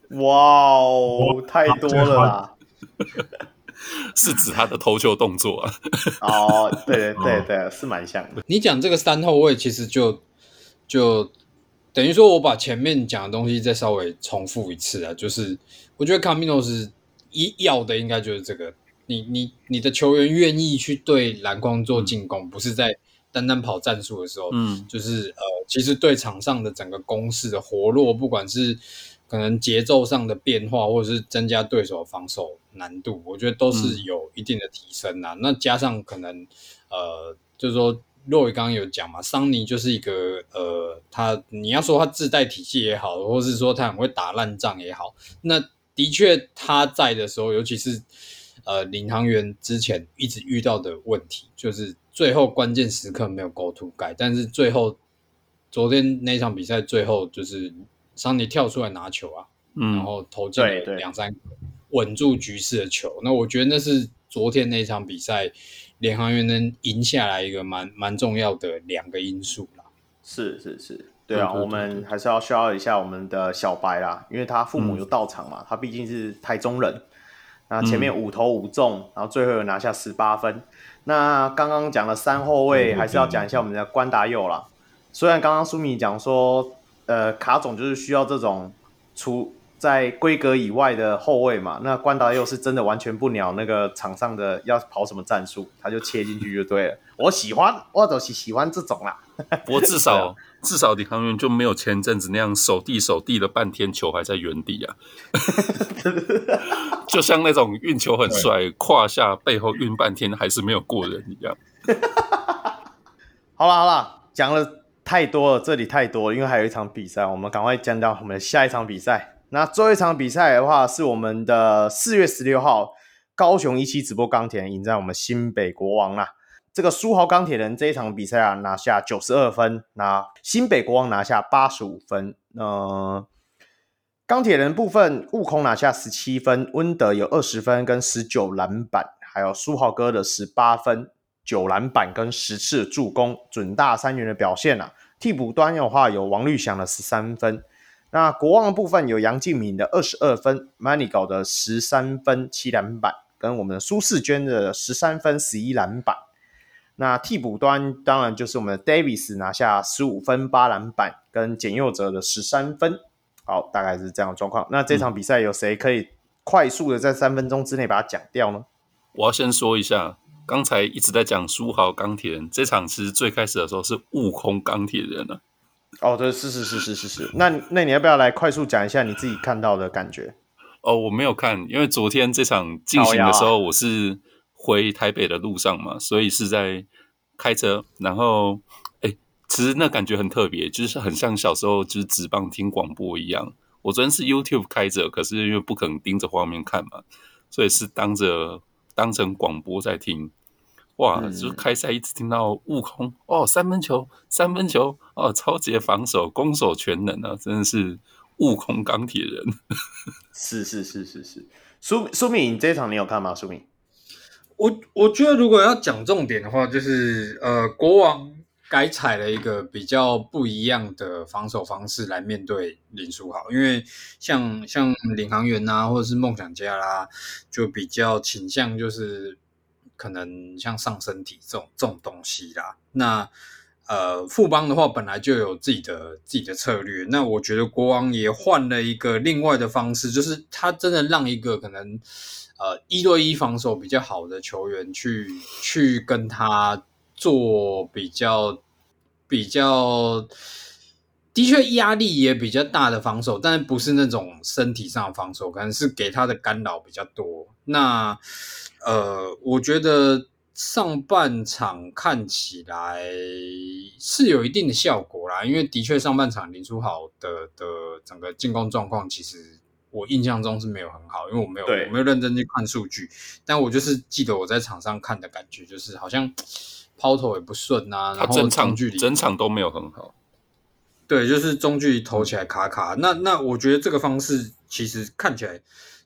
哇哦，太多了啦！是指他的投球动作啊？哦，对对对是蛮像的。你讲这个三后卫，其实就就。等于说，我把前面讲的东西再稍微重复一次啊，就是我觉得卡米诺斯一要的应该就是这个，你你你的球员愿意去对篮筐做进攻，嗯、不是在单单跑战术的时候，嗯，就是呃，其实对场上的整个攻势的活络，不管是可能节奏上的变化，或者是增加对手防守难度，我觉得都是有一定的提升啊。嗯、那加上可能呃，就是说。洛伊刚刚有讲嘛，桑尼就是一个呃，他你要说他自带体系也好，或是说他很会打烂仗也好，那的确他在的时候，尤其是呃领航员之前一直遇到的问题，就是最后关键时刻没有 go to guy，但是最后昨天那场比赛最后就是桑尼跳出来拿球啊，嗯，然后投进了两三个稳住局势的球，那我觉得那是昨天那场比赛。领航员能赢下来一个蛮蛮重要的两个因素啦，是是是，对啊，对对对对，我们还是要需要一下我们的小白啦，因为他父母有到场嘛，嗯、他毕竟是台中人，那前面五投五中，嗯、然后最后有拿下十八分。那刚刚讲了三后卫，还是要讲一下我们的关达佑啦。虽然刚刚舒米讲说，呃，卡总就是需要这种出。在规格以外的后卫嘛，那关达又是真的完全不鸟那个场上的要跑什么战术，他就切进去就对了。我喜欢，我就是喜欢这种啦。不过至少、啊、至少李航员就没有前阵子那样守地守地了半天，球还在原地啊。就像那种运球很帅，胯下背后运半天还是没有过人一样。好了好了，讲了太多了，这里太多了，因为还有一场比赛，我们赶快讲到我们的下一场比赛。那最后一场比赛的话，是我们的四月十六号，高雄一期直播钢铁人迎战我们新北国王啦。这个书豪钢铁人这一场比赛啊，拿下九十二分，那新北国王拿下八十五分。呃，钢铁人部分，悟空拿下十七分，温德有二十分跟十九篮板，还有苏豪哥的十八分、九篮板跟十次助攻，准大三元的表现啊。替补端的话，有王律翔的十三分。那国王的部分有杨敬敏的二十二分，Manigault 的十三分七篮板，跟我们的苏世娟的十三分十一篮板。那替补端当然就是我们的 Davis 拿下十五分八篮板，跟简佑哲的十三分。好，大概是这样的状况。那这场比赛有谁可以快速的在三分钟之内把它讲掉呢？我要先说一下，刚才一直在讲书豪钢铁人，这场其实最开始的时候是悟空钢铁人呢、啊。哦，对，是是是是是是。那那你要不要来快速讲一下你自己看到的感觉？哦，我没有看，因为昨天这场进行的时候，我是回台北的路上嘛，所以是在开车，然后。哎其实那感觉很特别，就是很像小时候就是纸棒听广播一样。我昨天是 YouTube 开着，可是因为不可能盯着画面看嘛，所以是当着当成广播在听。哇，嗯、就是开赛一直听到悟空哦，三分球，三分球哦，超级防守，攻守全能啊，真的是悟空钢铁人。是是是是是，苏苏敏，你这一场你有看吗？苏敏，我我觉得如果要讲重点的话，就是呃，国王。改采了一个比较不一样的防守方式来面对林书豪，因为像像领航员啊，或者是梦想家啦，就比较倾向就是可能像上身体这种这种东西啦。那呃，富邦的话本来就有自己的自己的策略，那我觉得国王也换了一个另外的方式，就是他真的让一个可能呃一对一防守比较好的球员去去跟他。做比较比较的确压力也比较大的防守，但是不是那种身体上的防守，可能是给他的干扰比较多。那呃，我觉得上半场看起来是有一定的效果啦，因为的确上半场林书豪的的整个进攻状况，其实我印象中是没有很好，因为我没有我没有认真去看数据，但我就是记得我在场上看的感觉，就是好像。抛投也不顺啊，然后中距离整场都没有很好。对，就是中距离投起来卡卡。那那我觉得这个方式其实看起来，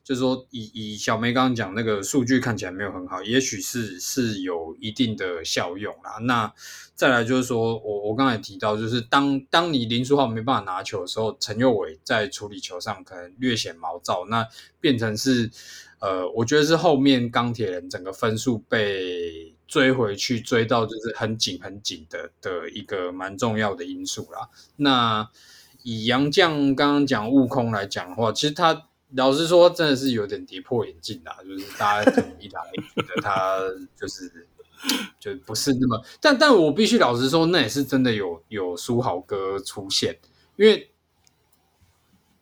就是说以以小梅刚刚讲那个数据看起来没有很好，也许是是有一定的效用啦。那再来就是说我我刚才提到，就是当当你林书豪没办法拿球的时候，陈佑伟在处理球上可能略显毛躁，那变成是呃，我觉得是后面钢铁人整个分数被。追回去，追到就是很紧很紧的的一个蛮重要的因素啦。那以杨将刚刚讲悟空来讲的话，其实他老实说真的是有点跌破眼镜啦，就是大家一来 觉得他就是就不是那么，但但我必须老实说，那也是真的有有书豪哥出现，因为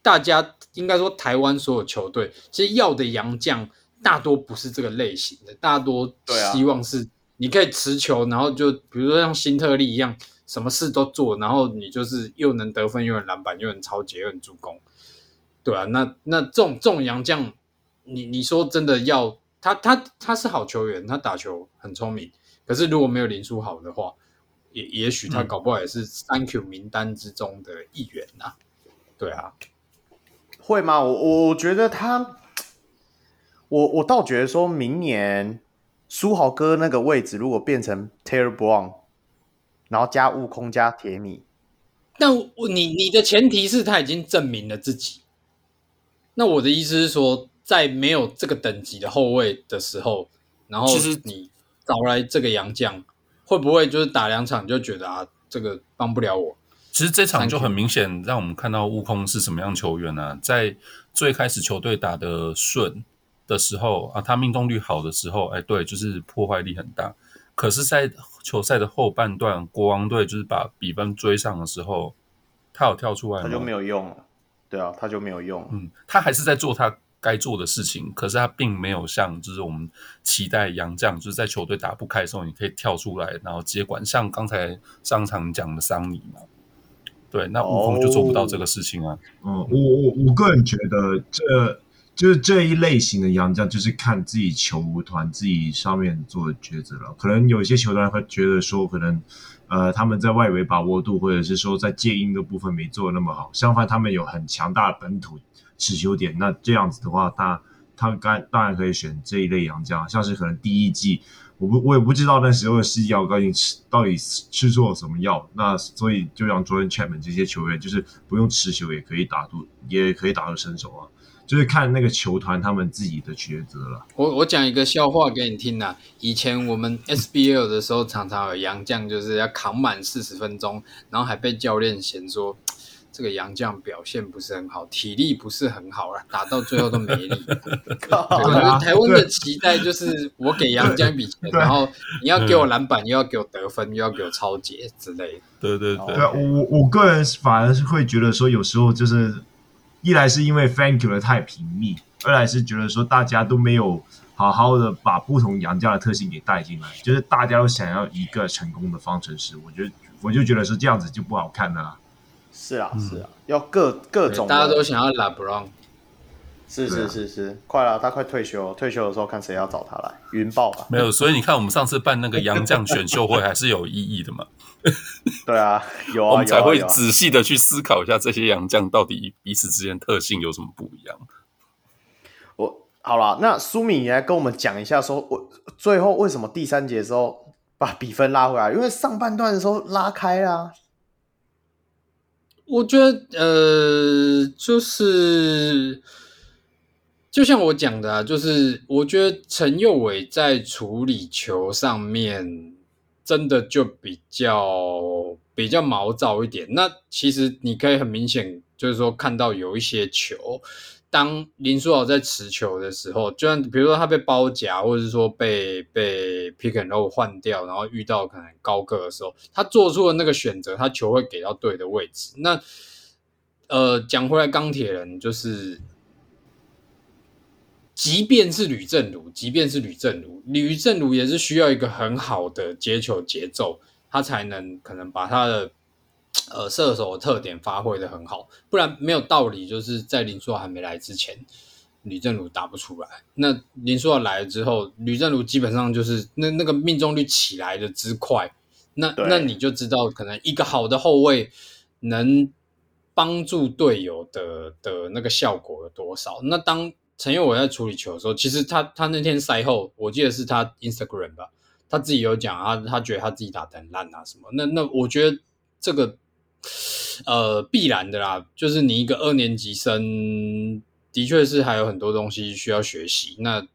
大家应该说台湾所有球队其实要的洋将大多不是这个类型的，大多希望是。你可以持球，然后就比如说像辛特利一样，什么事都做，然后你就是又能得分，又能篮板，又能抄截，又能助攻，对啊，那那这种这种洋将，你你说真的要他他他是好球员，他打球很聪明，可是如果没有林书豪的话，也也许他搞不好也是三 Q 名单之中的一员呐、啊，对啊，会吗？我我觉得他，我我倒觉得说明年。书豪哥那个位置如果变成 Taylor Brown，然后加悟空加铁米，但你你的前提是他已经证明了自己。那我的意思是说，在没有这个等级的后卫的时候，然后其实你找来这个洋将，会不会就是打两场就觉得啊，这个帮不了我？其实这场就很明显让我们看到悟空是什么样球员呢、啊？在最开始球队打得顺。的时候啊，他命中率好的时候，哎，对，就是破坏力很大。可是，在球赛的后半段，国王队就是把比分追上的时候，他有跳出来，他就没有用了。对啊，他就没有用。嗯，他还是在做他该做的事情，可是他并没有像就是我们期待杨将，就是在球队打不开的时候，你可以跳出来然后接管，像刚才上场讲的桑尼嘛。对，那悟空就做不到这个事情啊。哦、嗯，我我我个人觉得这。就是这一类型的洋将，就是看自己球团自己上面做的抉择了。可能有些球团会觉得说，可能呃他们在外围把握度，或者是说在接应的部分没做的那么好。相反，他们有很强大的本土持球点。那这样子的话，他他该当然可以选这一类洋将，像是可能第一季我不我也不知道那时候的西奥究竟吃到底吃错了什么药，那所以就让 Jordan Chapman 这些球员就是不用持球也可以打出也可以打出身手啊。就是看那个球团他们自己的抉择了。我我讲一个笑话给你听啊。以前我们 SBL 的时候，常常有洋将就是要扛满四十分钟，然后还被教练嫌说这个洋将表现不是很好，体力不是很好了，打到最后都没力。台湾的期待就是我给洋将一笔钱，然后你要给我篮板，又要给我得分，又要给我超节之类的。对对对，对我我个人反而是会觉得说，有时候就是。一来是因为 Thank you 的太频密，二来是觉得说大家都没有好好的把不同洋家的特性给带进来，就是大家都想要一个成功的方程式，我觉得我就觉得是这样子就不好看了、啊。是啊，是啊，要各各种，大家都想要 LeBron。是是是是，啊、快了，他快退休了，退休的时候看谁要找他来，云豹吧。没有，所以你看我们上次办那个洋将选秀会还是有意义的嘛。对啊，有啊，我们才会仔细的去思考一下这些洋将到底彼此之间特性有什么不一样。我好了，那苏敏也来跟我们讲一下说，说我最后为什么第三节的时候把比分拉回来？因为上半段的时候拉开啦。我觉得呃，就是就像我讲的啊，就是我觉得陈佑伟在处理球上面。真的就比较比较毛躁一点。那其实你可以很明显，就是说看到有一些球，当林书豪在持球的时候，就像比如说他被包夹，或者是说被被 pick and roll 换掉，然后遇到可能高个的时候，他做出了那个选择，他球会给到对的位置。那呃，讲回来，钢铁人就是。即便是吕正如，即便是吕正如，吕正如也是需要一个很好的接球节奏，他才能可能把他的呃射手的特点发挥的很好，不然没有道理。就是在林书豪还没来之前，吕正如打不出来。那林书豪来了之后，吕正如基本上就是那那个命中率起来的之快，那那你就知道可能一个好的后卫能帮助队友的的那个效果有多少。那当陈佑伟在处理球的时候，其实他他那天赛后，我记得是他 Instagram 吧，他自己有讲啊，他觉得他自己打得很烂啊什么。那那我觉得这个呃必然的啦，就是你一个二年级生，的确是还有很多东西需要学习。那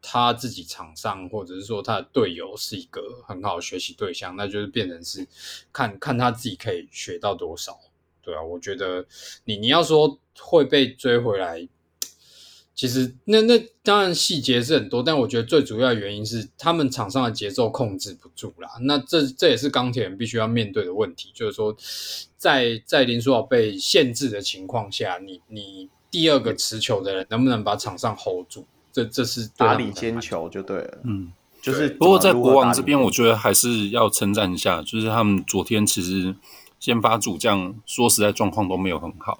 他自己场上或者是说他的队友是一个很好学习对象，那就是变成是看看他自己可以学到多少。对啊，我觉得你你要说会被追回来。其实那那当然细节是很多，但我觉得最主要原因是他们场上的节奏控制不住啦。那这这也是钢铁人必须要面对的问题，就是说在在林书豪被限制的情况下，你你第二个持球的人能不能把场上 hold 住？这这是打理坚球就对了。嗯，就是不过在国王这边，我觉得还是要称赞一下，就是他们昨天其实先发主将说实在状况都没有很好。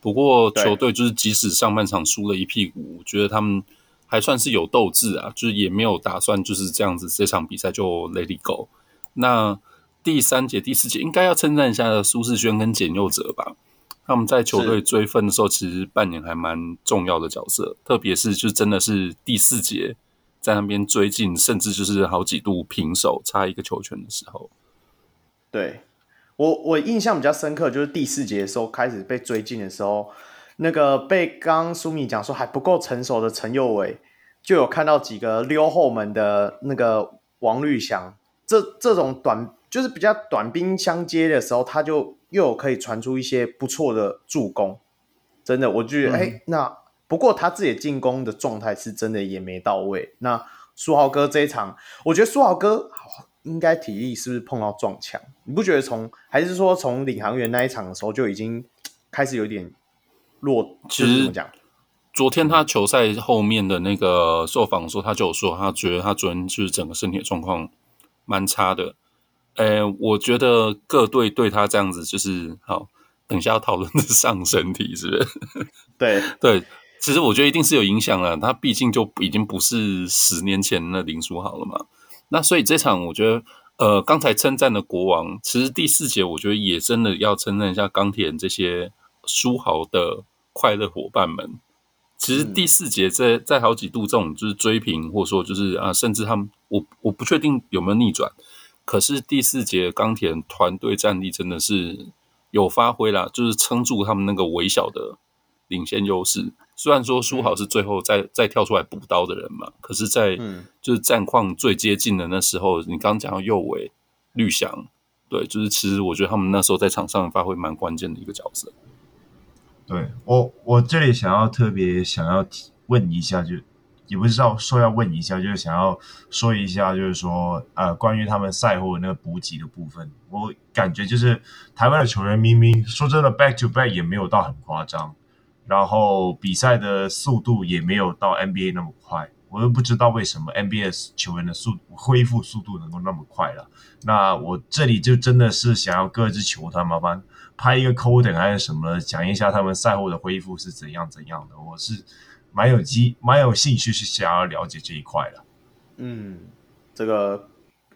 不过球队就是即使上半场输了一屁股，我觉得他们还算是有斗志啊，就是也没有打算就是这样子这场比赛就 let it go。那第三节、第四节应该要称赞一下苏世轩跟简佑哲吧，他们在球队追分的时候其实扮演还蛮重要的角色，特别是就真的是第四节在那边追进，甚至就是好几度平手，差一个球权的时候，对。我我印象比较深刻，就是第四节的时候开始被追进的时候，那个被刚苏米讲说还不够成熟的陈佑伟，就有看到几个溜后门的那个王绿翔，这这种短就是比较短兵相接的时候，他就又有可以传出一些不错的助攻，真的，我就觉得哎、嗯欸，那不过他自己进攻的状态是真的也没到位。那苏豪哥这一场，我觉得苏豪哥。应该体力是不是碰到撞墙？你不觉得从还是说从领航员那一场的时候就已经 开始有点弱？其实怎么讲？昨天他球赛后面的那个受访说，他就有说他觉得他昨天就是整个身体状况蛮差的。诶，我觉得各队对他这样子就是好，等一下要讨论的上身体是不是？对 对，其实我觉得一定是有影响了。他毕竟就已经不是十年前的林书豪了嘛。那所以这场我觉得，呃，刚才称赞的国王，其实第四节我觉得也真的要称赞一下钢铁人这些书豪的快乐伙伴们。其实第四节在在好几度这种就是追平，或者说就是啊，甚至他们我我不确定有没有逆转，可是第四节钢铁人团队战力真的是有发挥啦，就是撑住他们那个微小的领先优势。虽然说书豪是最后再再跳出来补刀的人嘛，可是，在就是战况最接近的那时候，你刚讲到右维、绿翔，对，就是其实我觉得他们那时候在场上发挥蛮关键的一个角色。对我，我这里想要特别想要提问一下，就也不知道说要问一下，就是想要说一下，就是说呃，关于他们赛后那个补给的部分，我感觉就是台湾的球员明明说真的，back to back 也没有到很夸张，然后比赛的速度也没有到 NBA 那么快，我都不知道为什么 NBA 球员的速恢复速度能够那么快了。那我这里就真的是想要各支球队麻烦。拍一个 coding 还是什么，讲一下他们赛后的恢复是怎样怎样的。我是蛮有机蛮有兴趣是想要了解这一块的。嗯，这个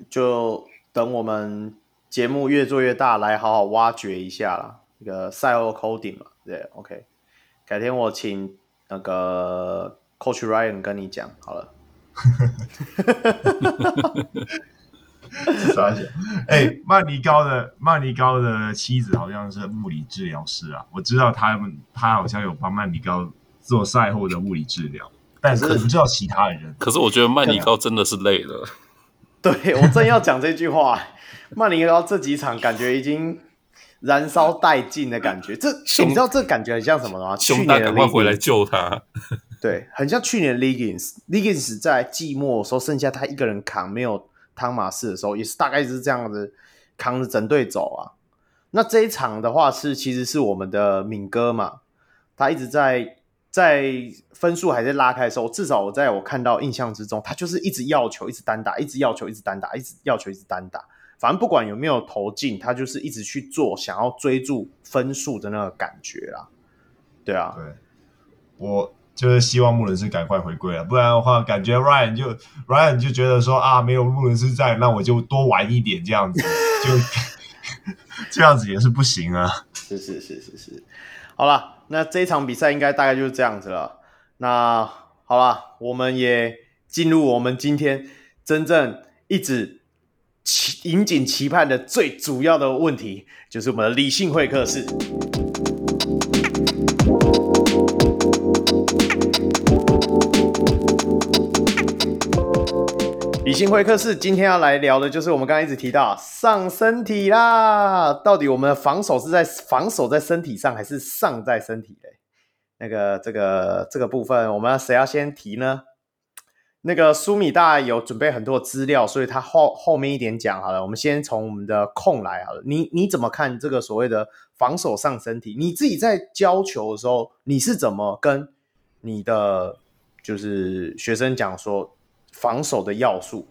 就等我们节目越做越大，来好好挖掘一下啦。这个赛后 coding 嘛，对，OK。改天我请那个 Coach Ryan 跟你讲好了。啥子？哎，曼尼高的曼尼高的妻子好像是物理治疗师啊，我知道他们他好像有帮曼尼高做赛后的物理治疗，但是不知道其他的人。可是我觉得曼尼高真的是累了。对，我正要讲这句话，曼尼高这几场感觉已经燃烧殆尽的感觉。这你知道这感觉很像什么吗？去年赶快回来救他。对，很像去年 Liggins，Liggins 在季末的时候剩下他一个人扛，没有。汤马士的时候也是大概是这样子扛着整队走啊。那这一场的话是其实是我们的敏哥嘛，他一直在在分数还在拉开的时候，至少我在我看到印象之中，他就是一直要球，一直单打，一直要球，一直单打，一直要球，一直单打。反正不管有没有投进，他就是一直去做，想要追逐分数的那个感觉啦。对啊，对我。就是希望穆伦斯赶快回归了，不然的话，感觉 Ryan 就 Ryan 就觉得说啊，没有穆伦斯在，那我就多玩一点这样子，就 这样子也是不行啊。是是是是是，好了，那这一场比赛应该大概就是这样子了。那好了，我们也进入我们今天真正一直期引颈期盼的最主要的问题，就是我们的理性会客室。理性会客室今天要来聊的就是我们刚刚一直提到上身体啦，到底我们的防守是在防守在身体上，还是上在身体嘞？那个这个这个部分，我们要谁要先提呢？那个苏米大有准备很多资料，所以他后后面一点讲好了。我们先从我们的控来好了，你你怎么看这个所谓的防守上身体？你自己在教球的时候，你是怎么跟你的就是学生讲说？防守的要素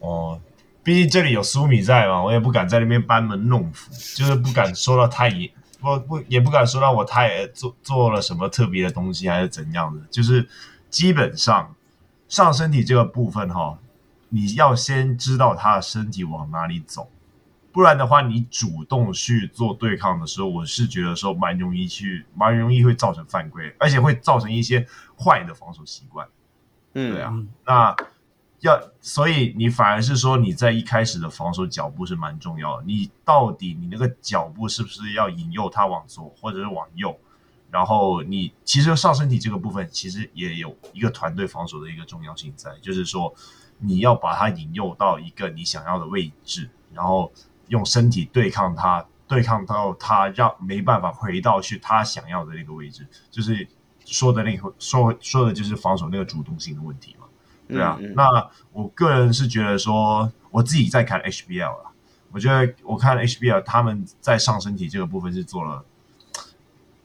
哦，毕竟这里有苏米在嘛，我也不敢在那边班门弄斧，就是不敢说到太严，不不也不敢说到我太做做了什么特别的东西还是怎样的，就是基本上上身体这个部分哈，你要先知道他的身体往哪里走，不然的话你主动去做对抗的时候，我是觉得说蛮容易去，蛮容易会造成犯规，而且会造成一些坏的防守习惯。嗯，对啊，那要所以你反而是说你在一开始的防守脚步是蛮重要的。你到底你那个脚步是不是要引诱他往左或者是往右？然后你其实上身体这个部分其实也有一个团队防守的一个重要性在，就是说你要把他引诱到一个你想要的位置，然后用身体对抗他，对抗到他让没办法回到去他想要的那个位置，就是。说的那个说说的就是防守那个主动性的问题嘛，对啊。嗯嗯、那我个人是觉得说，我自己在看 HBL 啊，我觉得我看 HBL 他们在上身体这个部分是做了，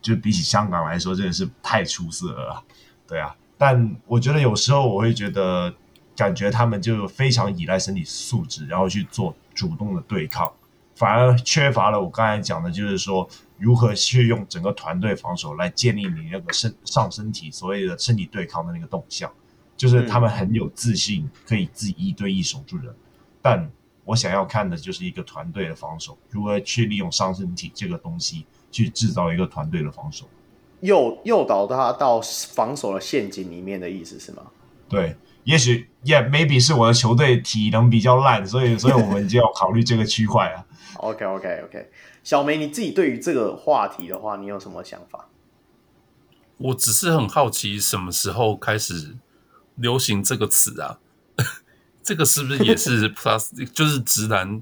就比起香港来说真的是太出色了，对啊。但我觉得有时候我会觉得，感觉他们就非常依赖身体素质，然后去做主动的对抗，反而缺乏了我刚才讲的，就是说。如何去用整个团队防守来建立你那个身上身体所谓的身体对抗的那个动向，就是他们很有自信，可以自己一对一守住人。但我想要看的就是一个团队的防守，如何去利用上身体这个东西去制造一个团队的防守。诱诱导他到防守的陷阱里面的意思是吗？对，也许，Yeah，maybe 是我的球队体能比较烂，所以，所以 我们就要考虑这个区块啊。OK，OK，OK，、okay, okay, okay. 小梅，你自己对于这个话题的话，你有什么想法？我只是很好奇，什么时候开始流行这个词啊？这个是不是也是 Plus，就是直男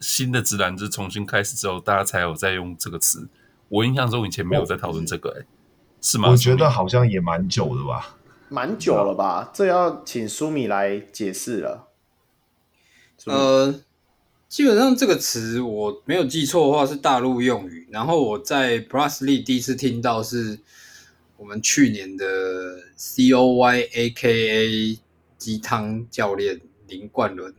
新的直男，就是重新开始之后，大家才有在用这个词？我印象中以前没有在讨论这个、欸，哎、哦，是吗？我觉得好像也蛮久的吧，蛮久了吧？这要请苏米来解释了。呃，基本上这个词我没有记错的话是大陆用语，然后我在 Plus League 第一次听到是我们去年的 COY AKA 鸡汤教练林冠伦，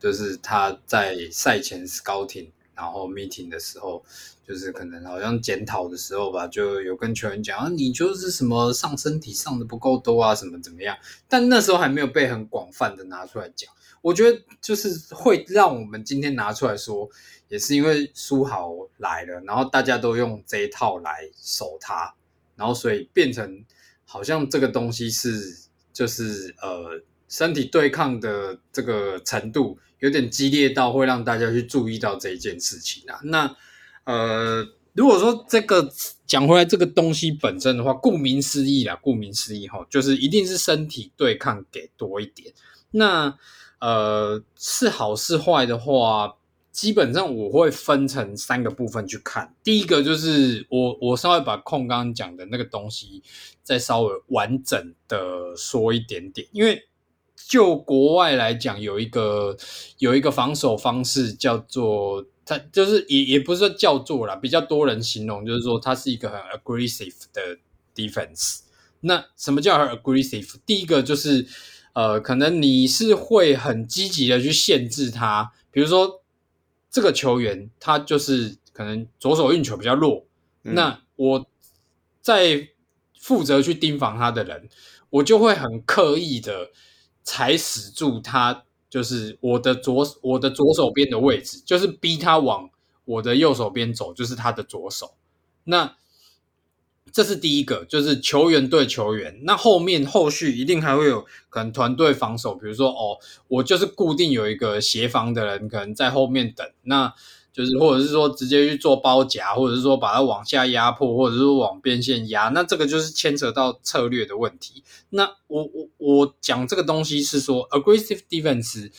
就是他在赛前 Scouting，然后 Meeting 的时候。就是可能好像检讨的时候吧，就有跟球员讲啊，你就是什么上身体上的不够多啊，什么怎么样？但那时候还没有被很广泛的拿出来讲。我觉得就是会让我们今天拿出来说，也是因为书豪来了，然后大家都用这一套来守他，然后所以变成好像这个东西是就是呃身体对抗的这个程度有点激烈到会让大家去注意到这一件事情啊。那呃，如果说这个讲回来，这个东西本身的话，顾名思义啦，顾名思义哈，就是一定是身体对抗给多一点。那呃，是好是坏的话，基本上我会分成三个部分去看。第一个就是我我稍微把控刚刚讲的那个东西再稍微完整的说一点点，因为就国外来讲，有一个有一个防守方式叫做。它就是也也不是说叫做啦，比较多人形容就是说它是一个很 aggressive 的 defense。那什么叫很 aggressive？第一个就是呃，可能你是会很积极的去限制他，比如说这个球员他就是可能左手运球比较弱，嗯、那我在负责去盯防他的人，我就会很刻意的踩死住他。就是我的左我的左手边的位置，就是逼他往我的右手边走，就是他的左手。那这是第一个，就是球员对球员。那后面后续一定还会有可能团队防守，比如说哦，我就是固定有一个协防的人，可能在后面等。那就是，或者是说直接去做包夹，或者是说把它往下压迫，或者是往边线压，那这个就是牵扯到策略的问题。那我我我讲这个东西是说，aggressive defense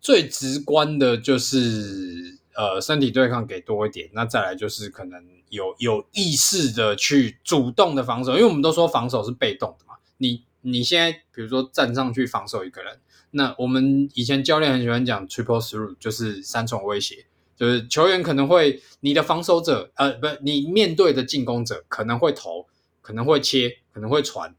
最直观的就是呃身体对抗给多一点，那再来就是可能有有意识的去主动的防守，因为我们都说防守是被动的嘛。你你现在比如说站上去防守一个人，那我们以前教练很喜欢讲 triple through 就是三重威胁。就是球员可能会，你的防守者，呃，不，你面对的进攻者可能会投，可能会切，可能会传，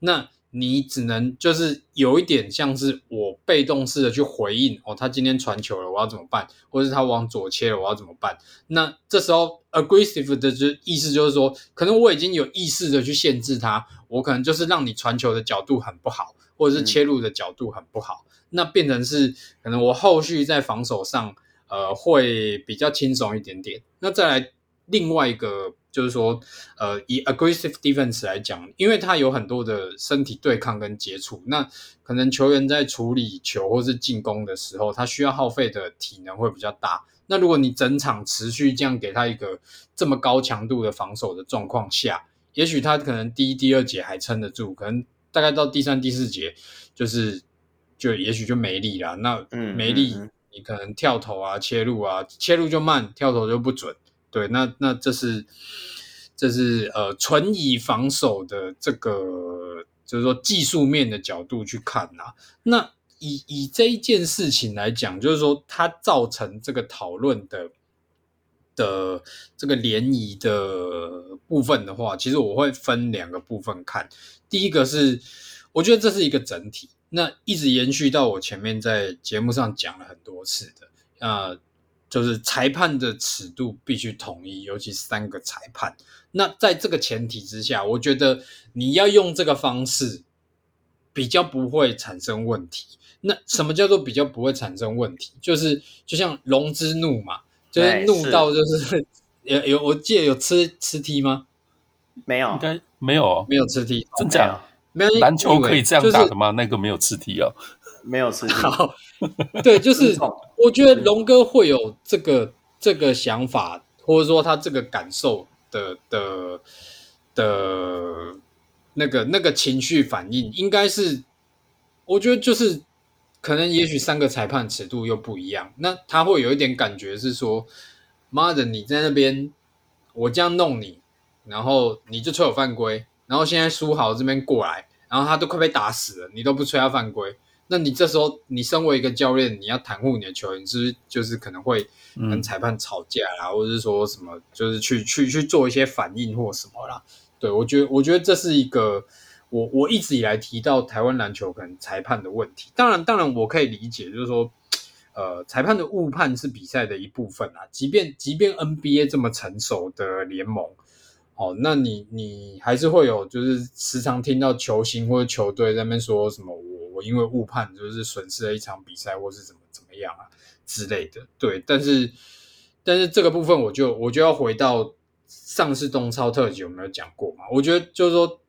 那你只能就是有一点像是我被动式的去回应哦，他今天传球了，我要怎么办？或者是他往左切了，我要怎么办？那这时候 aggressive 的就意思就是说，可能我已经有意识的去限制他，我可能就是让你传球的角度很不好，或者是切入的角度很不好，嗯、那变成是可能我后续在防守上。呃，会比较轻松一点点。那再来另外一个，就是说，呃，以 aggressive defense 来讲，因为它有很多的身体对抗跟接触，那可能球员在处理球或是进攻的时候，他需要耗费的体能会比较大。那如果你整场持续这样给他一个这么高强度的防守的状况下，也许他可能第一、第二节还撑得住，可能大概到第三、第四节，就是就也许就没力了。那没力。嗯嗯嗯你可能跳投啊、切入啊，切入就慢，跳投就不准。对，那那这是这是呃纯以防守的这个，就是说技术面的角度去看啊。那以以这一件事情来讲，就是说它造成这个讨论的的这个涟漪的部分的话，其实我会分两个部分看。第一个是，我觉得这是一个整体。那一直延续到我前面在节目上讲了很多次的，呃，就是裁判的尺度必须统一，尤其是三个裁判。那在这个前提之下，我觉得你要用这个方式，比较不会产生问题。那什么叫做比较不会产生问题？就是就像龙之怒嘛，就是怒到就是有有，我记得有吃吃踢吗？没有，应该没有哦，没有吃踢，真假？没有篮球可以这样打的吗？就是、那个没有肢体哦，没有肢体。好，对，就是 我觉得龙哥会有这个这个想法，或者说他这个感受的的的那个那个情绪反应，应该是我觉得就是可能也许三个裁判尺度又不一样，那他会有一点感觉是说，妈的，你在那边我这样弄你，然后你就吹我犯规。然后现在书豪这边过来，然后他都快被打死了，你都不吹他犯规，那你这时候你身为一个教练，你要袒护你的球员，是不是就是可能会跟裁判吵架啦，嗯、或者是说什么，就是去去去做一些反应或什么啦？对，我觉得，我觉得这是一个我我一直以来提到台湾篮球可能裁判的问题。当然，当然我可以理解，就是说，呃，裁判的误判是比赛的一部分啊。即便即便 NBA 这么成熟的联盟。哦，那你你还是会有，就是时常听到球星或者球队在那边说什么，我我因为误判就是损失了一场比赛，或是怎么怎么样啊之类的。对，但是但是这个部分我就我就要回到上次东超特辑有没有讲过嘛？我觉得就是说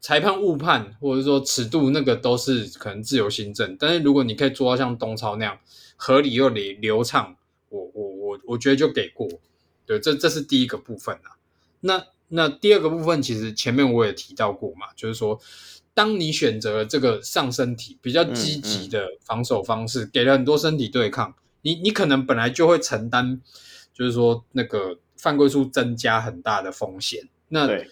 裁判误判或者说尺度那个都是可能自由心证，但是如果你可以做到像东超那样合理又流流畅，我我我我觉得就给过。对，这这是第一个部分啊。那那第二个部分，其实前面我也提到过嘛，就是说，当你选择了这个上身体比较积极的防守方式，嗯嗯、给了很多身体对抗，你你可能本来就会承担，就是说那个犯规数增加很大的风险。那对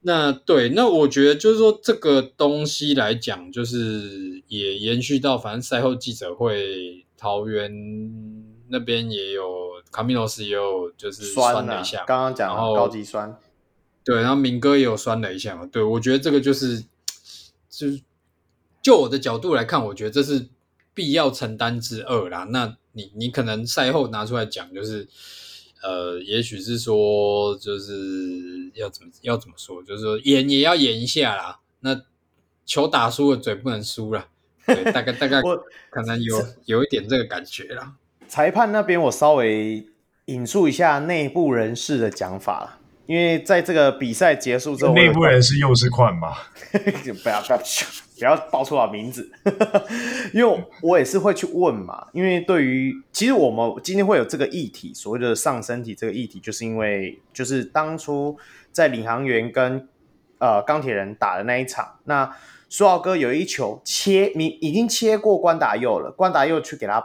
那对，那我觉得就是说这个东西来讲，就是也延续到反正赛后记者会，桃园那边也有。卡米诺斯也有就是酸了一下，刚刚讲高级酸，对，然后明哥也有酸了一下嘛。对，我觉得这个就是，就是就我的角度来看，我觉得这是必要承担之二啦。那你你可能赛后拿出来讲，就是呃，也许是说，就是要怎么要怎么说，就是说演也要演一下啦。那球打输了，嘴不能输了。对，大概大概 可能有有一点这个感觉啦。裁判那边，我稍微引述一下内部人士的讲法了，因为在这个比赛结束之后，内部人是又是款嘛？不要不要不要报出我名字，因为我也是会去问嘛。因为对于其实我们今天会有这个议题，所谓的上身体这个议题，就是因为就是当初在领航员跟呃钢铁人打的那一场，那苏豪哥有一球切，你已经切过关达佑了，关达佑去给他。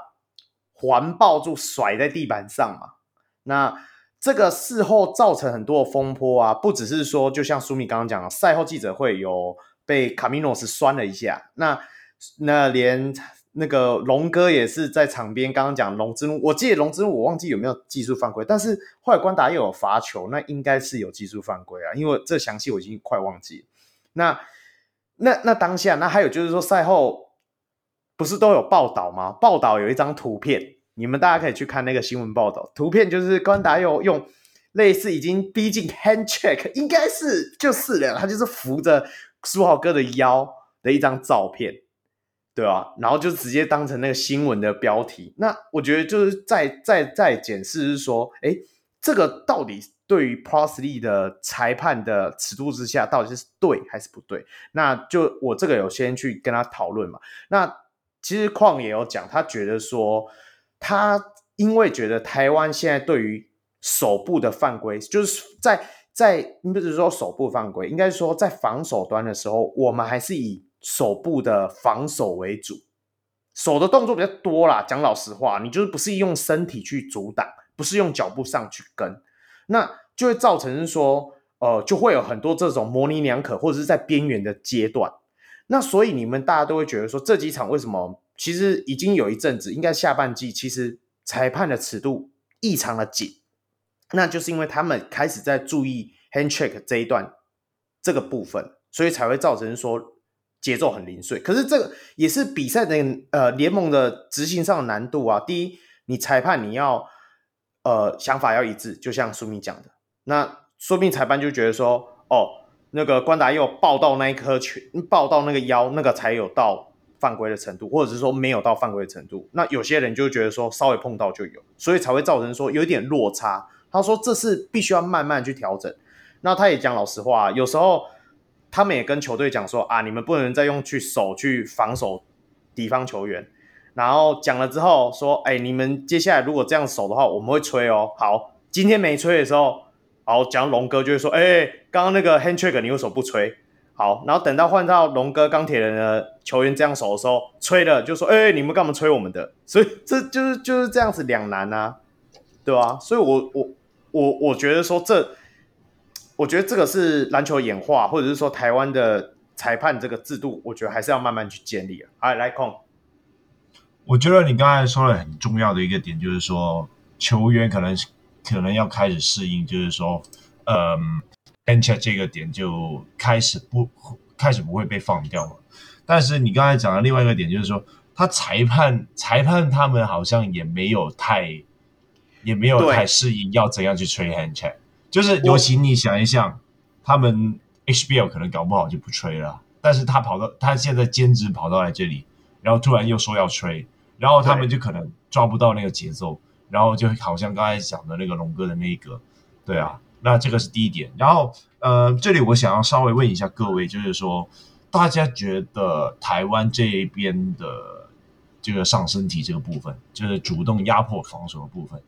环抱住甩在地板上嘛，那这个事后造成很多的风波啊，不只是说，就像苏米刚刚讲的，赛后记者会有被卡米诺斯酸了一下，那那连那个龙哥也是在场边刚刚讲龙之怒，我记得龙之怒我忘记有没有技术犯规，但是后来关达又有罚球，那应该是有技术犯规啊，因为这详细我已经快忘记。那那那当下，那还有就是说赛后。不是都有报道吗？报道有一张图片，你们大家可以去看那个新闻报道。图片就是关达佑用类似已经逼近 hand check，应该是就是了，他就是扶着苏豪哥的腰的一张照片，对吧？然后就直接当成那个新闻的标题。那我觉得就是在在在检视是说，诶，这个到底对于 prosley 的裁判的尺度之下，到底是对还是不对？那就我这个有先去跟他讨论嘛。那其实矿也有讲，他觉得说，他因为觉得台湾现在对于手部的犯规，就是在在不是说手部犯规，应该说在防守端的时候，我们还是以手部的防守为主，手的动作比较多啦。讲老实话，你就是不是用身体去阻挡，不是用脚步上去跟，那就会造成是说，呃，就会有很多这种模棱两可，或者是在边缘的阶段。那所以你们大家都会觉得说，这几场为什么其实已经有一阵子，应该下半季其实裁判的尺度异常的紧，那就是因为他们开始在注意 hand check 这一段这个部分，所以才会造成说节奏很零碎。可是这个也是比赛的呃联盟的执行上的难度啊。第一，你裁判你要呃想法要一致，就像苏米讲的，那说不定裁判就觉得说哦。那个关达佑抱到那一颗球，抱到那个腰，那个才有到犯规的程度，或者是说没有到犯规的程度。那有些人就觉得说稍微碰到就有，所以才会造成说有点落差。他说这是必须要慢慢去调整。那他也讲老实话，有时候他们也跟球队讲说啊，你们不能再用去守去防守敌方球员。然后讲了之后说，哎，你们接下来如果这样守的话，我们会吹哦。好，今天没吹的时候，好讲龙哥就会说，哎，刚刚那个 hand trick 你为什么不吹？好，然后等到换到龙哥钢铁人的球员这样守的时候，吹了就说，哎，你们干嘛吹我们的？所以这就是就是这样子两难啊，对吧？所以我我我我觉得说这，我觉得这个是篮球演化，或者是说台湾的裁判这个制度，我觉得还是要慢慢去建立啊。哎，来控。我觉得你刚才说的很重要的一个点，就是说球员可能可能要开始适应，就是说，嗯 check 这个点就开始不开始不会被放掉了。但是你刚才讲的另外一个点，就是说，他裁判裁判他们好像也没有太也没有太适应要怎样去吹 hand check，就是尤其你想一想，他们 HBL 可能搞不好就不吹了，但是他跑到他现在兼职跑到来这里，然后突然又说要吹。然后他们就可能抓不到那个节奏，然后就好像刚才讲的那个龙哥的那一个，对啊，那这个是第一点。然后呃，这里我想要稍微问一下各位，就是说大家觉得台湾这一边的这个上身体这个部分，就是主动压迫防守的部分，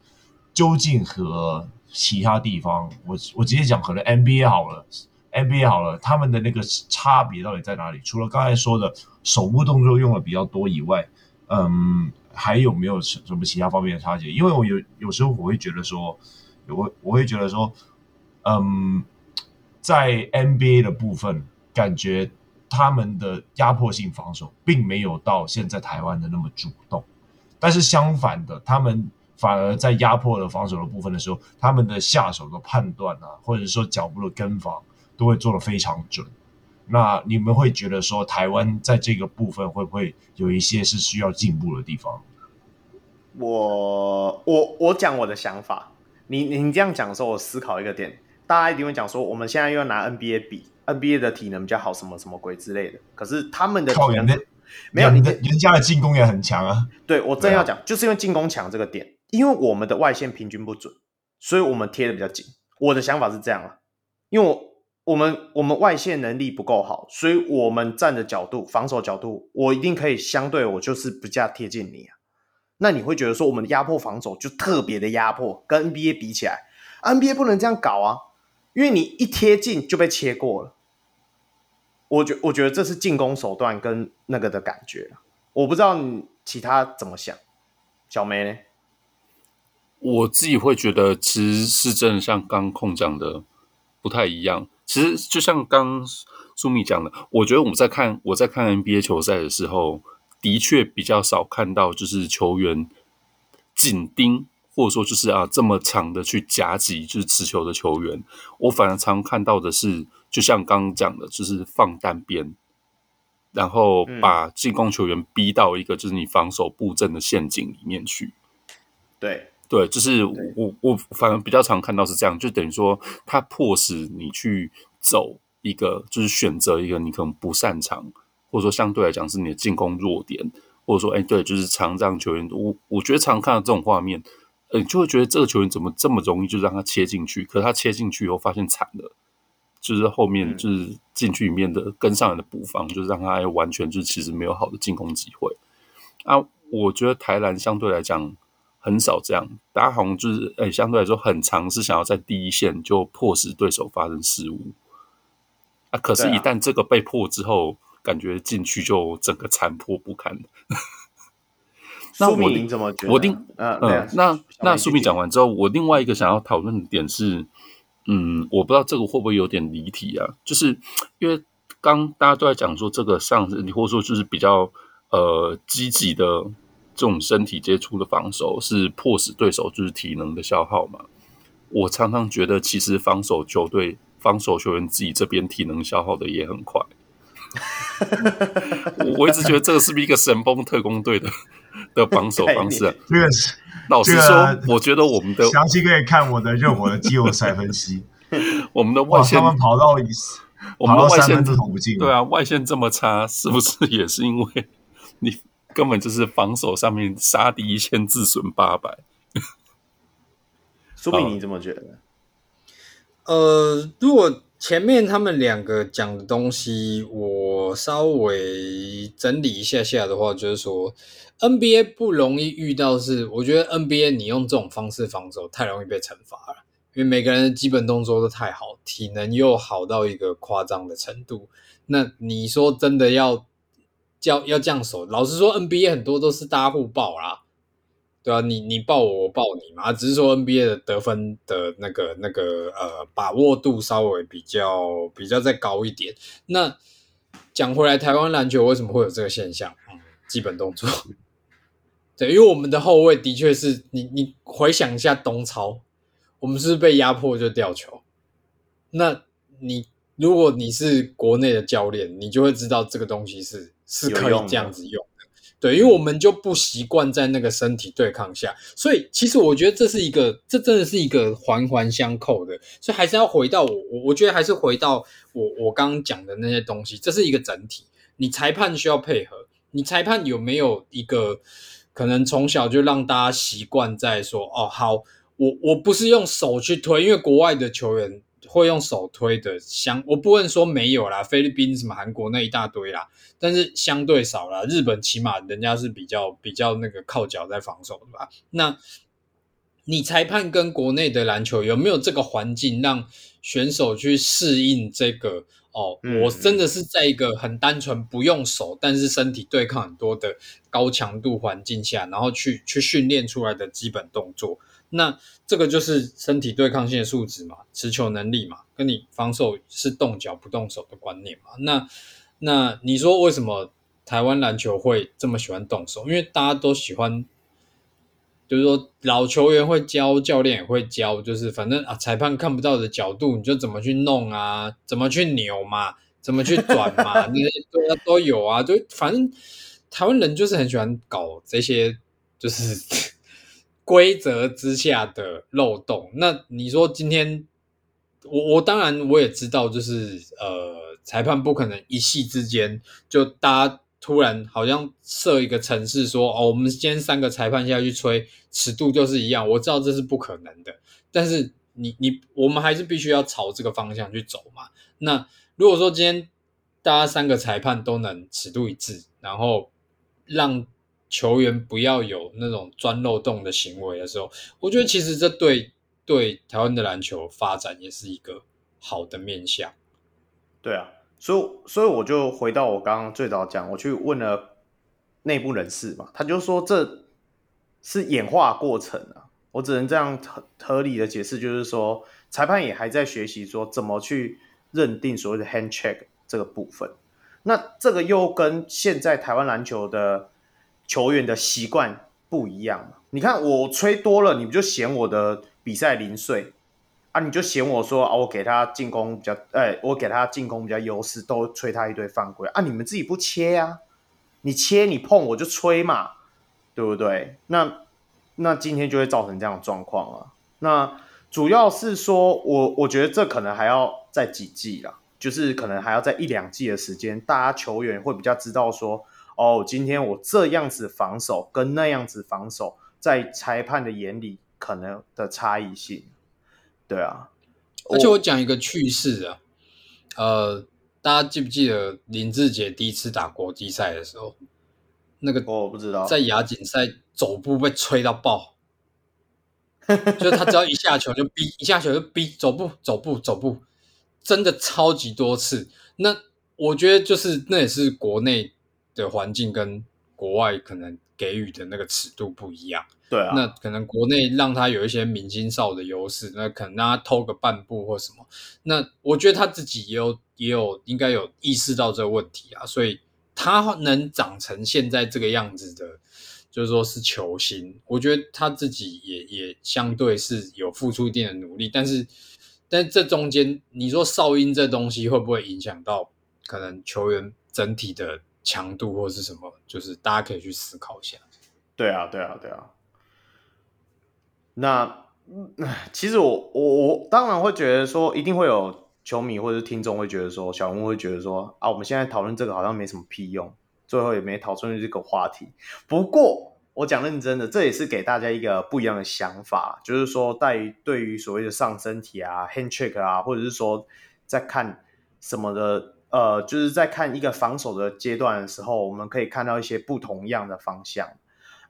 究竟和其他地方，我我直接讲，可能 NBA 好了，NBA 好了，他们的那个差别到底在哪里？除了刚才说的手部动作用的比较多以外。嗯，还有没有什么其他方面的差距？因为我有有时候我会觉得说，我我会觉得说，嗯，在 NBA 的部分，感觉他们的压迫性防守并没有到现在台湾的那么主动，但是相反的，他们反而在压迫的防守的部分的时候，他们的下手的判断啊，或者说脚步的跟防，都会做得非常准。那你们会觉得说，台湾在这个部分会不会有一些是需要进步的地方？我我我讲我的想法，你你这样讲的时候，我思考一个点，大家一定会讲说，我们现在又要拿 NBA 比，NBA 的体能比较好，什么什么鬼之类的。可是他们的体能的没有你的，人家的进攻也很强啊。对，我正要讲，就是因为进攻强这个点，因为我们的外线平均不准，所以我们贴的比较紧。我的想法是这样啊，因为我。我们我们外线能力不够好，所以我们站的角度、防守角度，我一定可以相对我就是比较贴近你啊。那你会觉得说我们的压迫防守就特别的压迫，跟 NBA 比起来，NBA 不能这样搞啊，因为你一贴近就被切过了。我觉我觉得这是进攻手段跟那个的感觉，我不知道你其他怎么想，小梅呢？我自己会觉得其实是真的像刚控讲的不太一样。其实就像刚苏米讲的，我觉得我们在看我在看 NBA 球赛的时候，的确比较少看到就是球员紧盯，或者说就是啊这么长的去夹击就是持球的球员。我反而常看到的是，就像刚刚讲的，就是放单边，然后把进攻球员逼到一个就是你防守布阵的陷阱里面去。对。对，就是我我反而比较常看到是这样，就等于说他迫使你去走一个，就是选择一个你可能不擅长，或者说相对来讲是你的进攻弱点，或者说哎对，就是常让球员，我我觉得常看到这种画面，呃，就会觉得这个球员怎么这么容易就让他切进去，可是他切进去以后发现惨了，就是后面就是禁区里面的跟上来的补防，就是让他完全就是其实没有好的进攻机会啊。我觉得台篮相对来讲。很少这样，大家好像就是诶、欸，相对来说很常是想要在第一线就迫使对手发生失误啊。可是，一旦这个被破之后，啊、感觉禁区就整个残破不堪。那我你怎么觉得？我定嗯嗯，那那苏米讲完之后，我另外一个想要讨论的点是，嗯，我不知道这个会不会有点离题啊？就是因为刚大家都在讲说这个上，你或者说就是比较呃积极的。这种身体接触的防守是迫使对手就是体能的消耗嘛？我常常觉得，其实防守球队、防守球员自己这边体能消耗的也很快。我一直觉得这个是不是一个神崩特工队的的防守方式啊？这个是老实说，我觉得我们的详细可以看我的热火的季后赛分析。我们的外线他们跑到我们的外线都投不进，对啊，外线这么差，是不是也是因为 你？根本就是防守上面杀敌一千自损八百，说明你怎么觉得？呃，如果前面他们两个讲的东西，我稍微整理一下下的话，就是说 NBA 不容易遇到是，我觉得 NBA 你用这种方式防守太容易被惩罚了，因为每个人的基本动作都太好，体能又好到一个夸张的程度。那你说真的要叫要这样守，老实说，NBA 很多都是大家互爆啦。对啊，你你抱我，我抱你嘛，只是说 NBA 的得分的那个那个呃把握度稍微比较比较再高一点。那讲回来，台湾篮球为什么会有这个现象？嗯，基本动作，对，因为我们的后卫的确是你你回想一下东超，我们是不是被压迫就掉球？那你如果你是国内的教练，你就会知道这个东西是是可以这样子用。对，因为我们就不习惯在那个身体对抗下，所以其实我觉得这是一个，这真的是一个环环相扣的，所以还是要回到我，我我觉得还是回到我我刚刚讲的那些东西，这是一个整体。你裁判需要配合，你裁判有没有一个可能从小就让大家习惯在说，哦，好，我我不是用手去推，因为国外的球员。会用手推的相，我不能说没有啦，菲律宾什么韩国那一大堆啦，但是相对少啦。日本起码人家是比较比较那个靠脚在防守的吧？那你裁判跟国内的篮球有没有这个环境让选手去适应这个？哦，我真的是在一个很单纯不用手，但是身体对抗很多的高强度环境下，然后去去训练出来的基本动作。那这个就是身体对抗性的素质嘛，持球能力嘛，跟你防守是动脚不动手的观念嘛。那那你说为什么台湾篮球会这么喜欢动手？因为大家都喜欢，就是说老球员会教，教练也会教，就是反正啊，裁判看不到的角度，你就怎么去弄啊，怎么去扭嘛，怎么去转嘛，那些都都有啊。就反正台湾人就是很喜欢搞这些，就是。规则之下的漏洞，那你说今天我我当然我也知道，就是呃，裁判不可能一夕之间就大家突然好像设一个程式说哦，我们今天三个裁判下去吹尺度就是一样，我知道这是不可能的，但是你你我们还是必须要朝这个方向去走嘛。那如果说今天大家三个裁判都能尺度一致，然后让。球员不要有那种钻漏洞的行为的时候，我觉得其实这对对台湾的篮球发展也是一个好的面向。对啊，所以所以我就回到我刚刚最早讲，我去问了内部人士嘛，他就说这是演化过程啊。我只能这样合合理的解释，就是说裁判也还在学习说怎么去认定所谓的 hand check 这个部分。那这个又跟现在台湾篮球的球员的习惯不一样嘛，你看我吹多了，你不就嫌我的比赛零碎啊？你就嫌我说啊，我给他进攻比较，哎、我给他进攻比较优势，都吹他一堆犯规啊！你们自己不切呀、你切你碰我就吹嘛，对不对？那那今天就会造成这样的状况啊。那主要是说我我觉得这可能还要再几季啦，就是可能还要在一两季的时间，大家球员会比较知道说。哦，今天我这样子防守跟那样子防守，在裁判的眼里可能的差异性，对啊。而且我讲一个趣事啊，呃，大家记不记得林志杰第一次打国际赛的时候，那个我不知道，在亚锦赛走步被吹到爆，就是他只要一下球就逼，一下球就逼，走步走步走步，真的超级多次。那我觉得就是那也是国内。的环境跟国外可能给予的那个尺度不一样，对啊，那可能国内让他有一些明星哨的优势，那可能让他偷个半步或什么，那我觉得他自己也有也有应该有意识到这个问题啊，所以他能长成现在这个样子的，就是说是球星，我觉得他自己也也相对是有付出一定的努力，但是但是这中间你说哨音这东西会不会影响到可能球员整体的？强度或是什么，就是大家可以去思考一下。对啊，对啊，对啊。那其实我我我当然会觉得说，一定会有球迷或者听众会觉得说，小文会觉得说啊，我们现在讨论这个好像没什么屁用，最后也没讨论这个话题。不过我讲认真的，这也是给大家一个不一样的想法，就是说在于对于所谓的上身体啊、hand check 啊，或者是说在看什么的，呃，就是在看一个防守的阶段的时候，我们可以看到一些不同样的方向。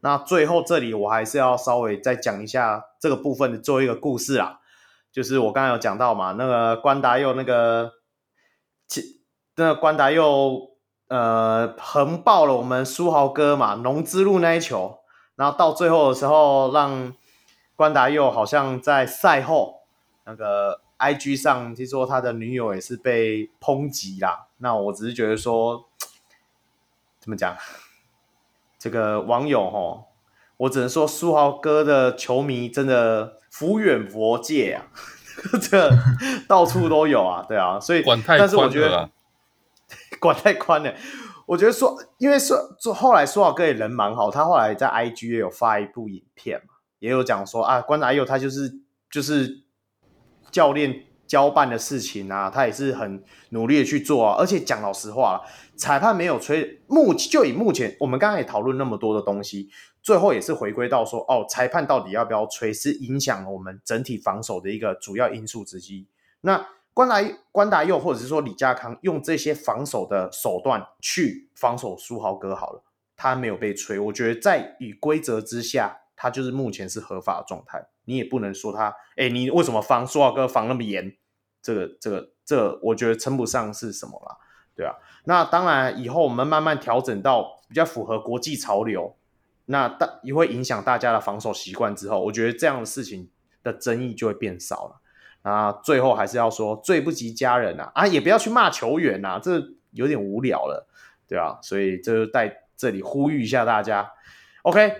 那最后这里我还是要稍微再讲一下这个部分的最后一个故事啦，就是我刚才有讲到嘛，那个关达佑那个，其那关达佑。呃，横爆了我们书豪哥嘛，龙之路那一球，然后到最后的时候，让关达佑好像在赛后那个 IG 上，听说他的女友也是被抨击啦。那我只是觉得说，怎么讲？这个网友吼，我只能说书豪哥的球迷真的福远佛界啊，这到处都有啊，对啊，所以管太但是我觉得。管太宽了，我觉得说，因为说做后来苏豪哥也人蛮好，他后来在 IG 也有发一部影片嘛，也有讲说啊，关达佑他就是就是教练交办的事情啊，他也是很努力的去做啊，而且讲老实话，裁判没有吹，目就以目前我们刚刚也讨论那么多的东西，最后也是回归到说，哦，裁判到底要不要吹，是影响我们整体防守的一个主要因素之一。那。关达关达佑，或者是说李家康，用这些防守的手段去防守书豪哥好了，他没有被吹。我觉得在以规则之下，他就是目前是合法的状态。你也不能说他，哎，你为什么防书豪哥防那么严？这个这个这个，我觉得称不上是什么啦，对啊。那当然，以后我们慢慢调整到比较符合国际潮流，那大也会影响大家的防守习惯之后，我觉得这样的事情的争议就会变少了。啊，最后还是要说，罪不及家人啊，啊，也不要去骂球员呐，这有点无聊了，对啊，所以这就在这里呼吁一下大家。OK，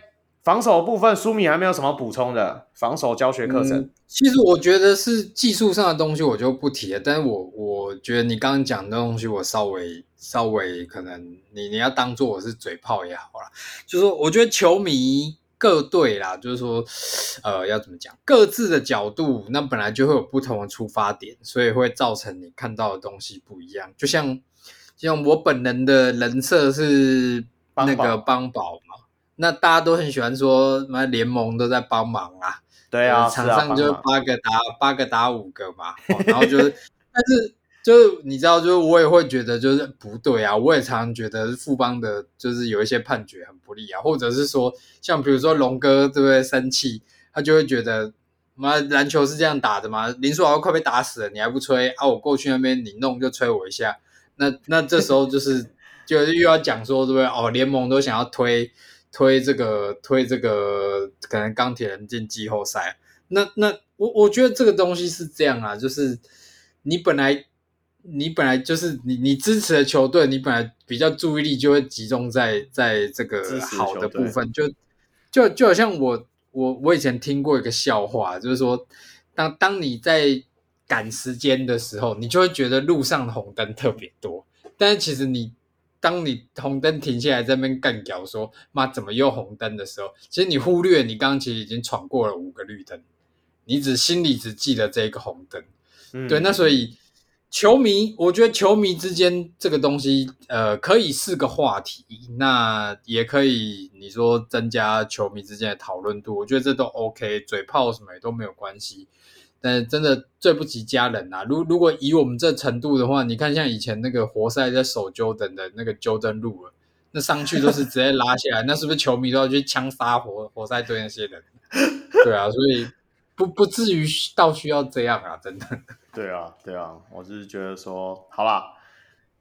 防守部分，苏米还没有什么补充的防守教学课程。嗯，其实我觉得是技术上的东西，我就不提了。但是我我觉得你刚刚讲的东西，我稍微稍微可能你你要当做我是嘴炮也好啦，就是说，我觉得球迷。各队啦，就是说，呃，要怎么讲？各自的角度，那本来就会有不同的出发点，所以会造成你看到的东西不一样。就像就，像我本人的人设是那个邦宝嘛，那大家都很喜欢说，什联盟都在帮忙啊，对啊，场上就八个打八个打五个嘛，哦、然后就是，但是。就是你知道，就是我也会觉得就是不对啊，我也常常觉得富邦的，就是有一些判决很不利啊，或者是说，像比如说龙哥对不对生气，他就会觉得，妈篮球是这样打的嘛？林书豪快被打死了，你还不吹啊？我过去那边你弄就吹我一下，那那这时候就是就是又要讲说对不对？哦，联盟都想要推推这个推这个，可能钢铁人进季后赛，那那我我觉得这个东西是这样啊，就是你本来。你本来就是你，你支持的球队，你本来比较注意力就会集中在在这个好的部分，就就就好像我我我以前听过一个笑话，就是说，当当你在赶时间的时候，你就会觉得路上的红灯特别多，但是其实你当你红灯停下来在那边干屌说妈怎么又红灯的时候，其实你忽略你刚刚其实已经闯过了五个绿灯，你只心里只记得这个红灯，嗯、对，那所以。球迷，我觉得球迷之间这个东西，呃，可以是个话题，那也可以你说增加球迷之间的讨论度，我觉得这都 OK，嘴炮什么也都没有关系。但真的最不及家人啊！如如果以我们这程度的话，你看像以前那个活塞在守 Jordan 的那个 Jordan 路了，那上去都是直接拉下来，那是不是球迷都要去枪杀活活塞队那些人？对啊，所以不不至于到需要这样啊，真的。对啊，对啊，我就是觉得说，好啦，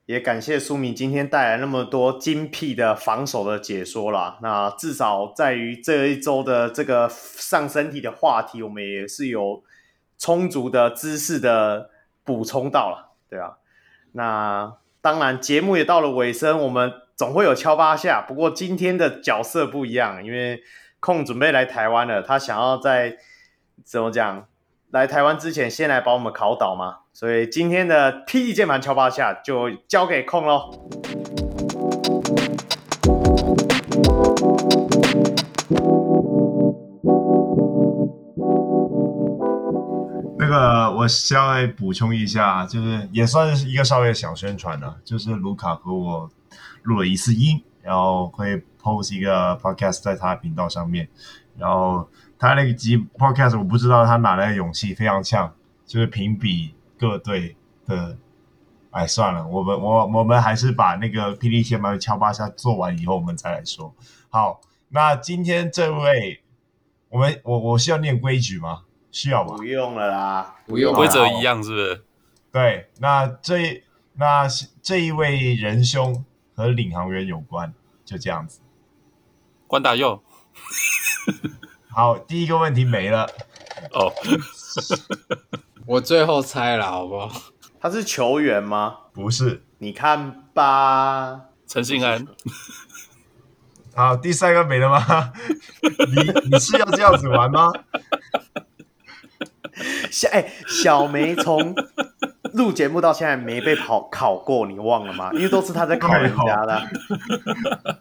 也感谢苏米今天带来那么多精辟的防守的解说啦。那至少在于这一周的这个上身体的话题，我们也是有充足的知识的补充到了。对啊，那当然节目也到了尾声，我们总会有敲八下。不过今天的角色不一样，因为空准备来台湾了，他想要在怎么讲？来台湾之前，先来把我们考倒嘛，所以今天的 PD 键盘敲八下就交给空喽。那个，我稍微补充一下，就是也算是一个稍微小宣传了，就是卢卡和我录了一次音，然后会 post 一个 podcast 在他频道上面，然后他那个集 podcast 我不知道他哪来的勇气，非常呛，就是评比各队的。哎，算了，我们我我们还是把那个霹雳键盘敲八下做完以后，我们再来说。好，那今天这位，我们我我需要念规矩吗？需要吧？不用了啦，不用，规则一样是不是？对，那这那这一位仁兄和领航员有关，就这样子。关大佑，好，第一个问题没了。哦，我最后猜了，好不好？他是球员吗？不是，你看吧，陈信安。好，第三个没了吗？你你是要这样子玩吗？小哎、欸，小梅从录节目到现在没被考考过，你忘了吗？因为都是他在考人家的，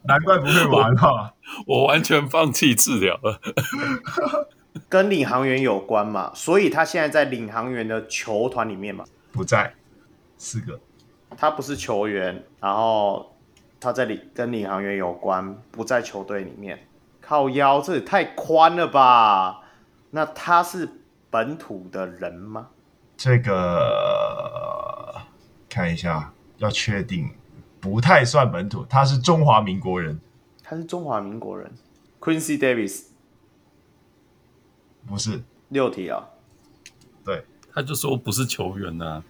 难怪不会玩哈。我完全放弃治疗了。跟领航员有关嘛，所以他现在在领航员的球团里面嘛。不在，四个。他不是球员，然后他在领跟领航员有关，不在球队里面。靠腰，这也太宽了吧？那他是本土的人吗？这个看一下，要确定，不太算本土。他是中华民国人。他是中华民国人。Quincy Davis 不是。六题啊。对。他就说不是球员呐、啊。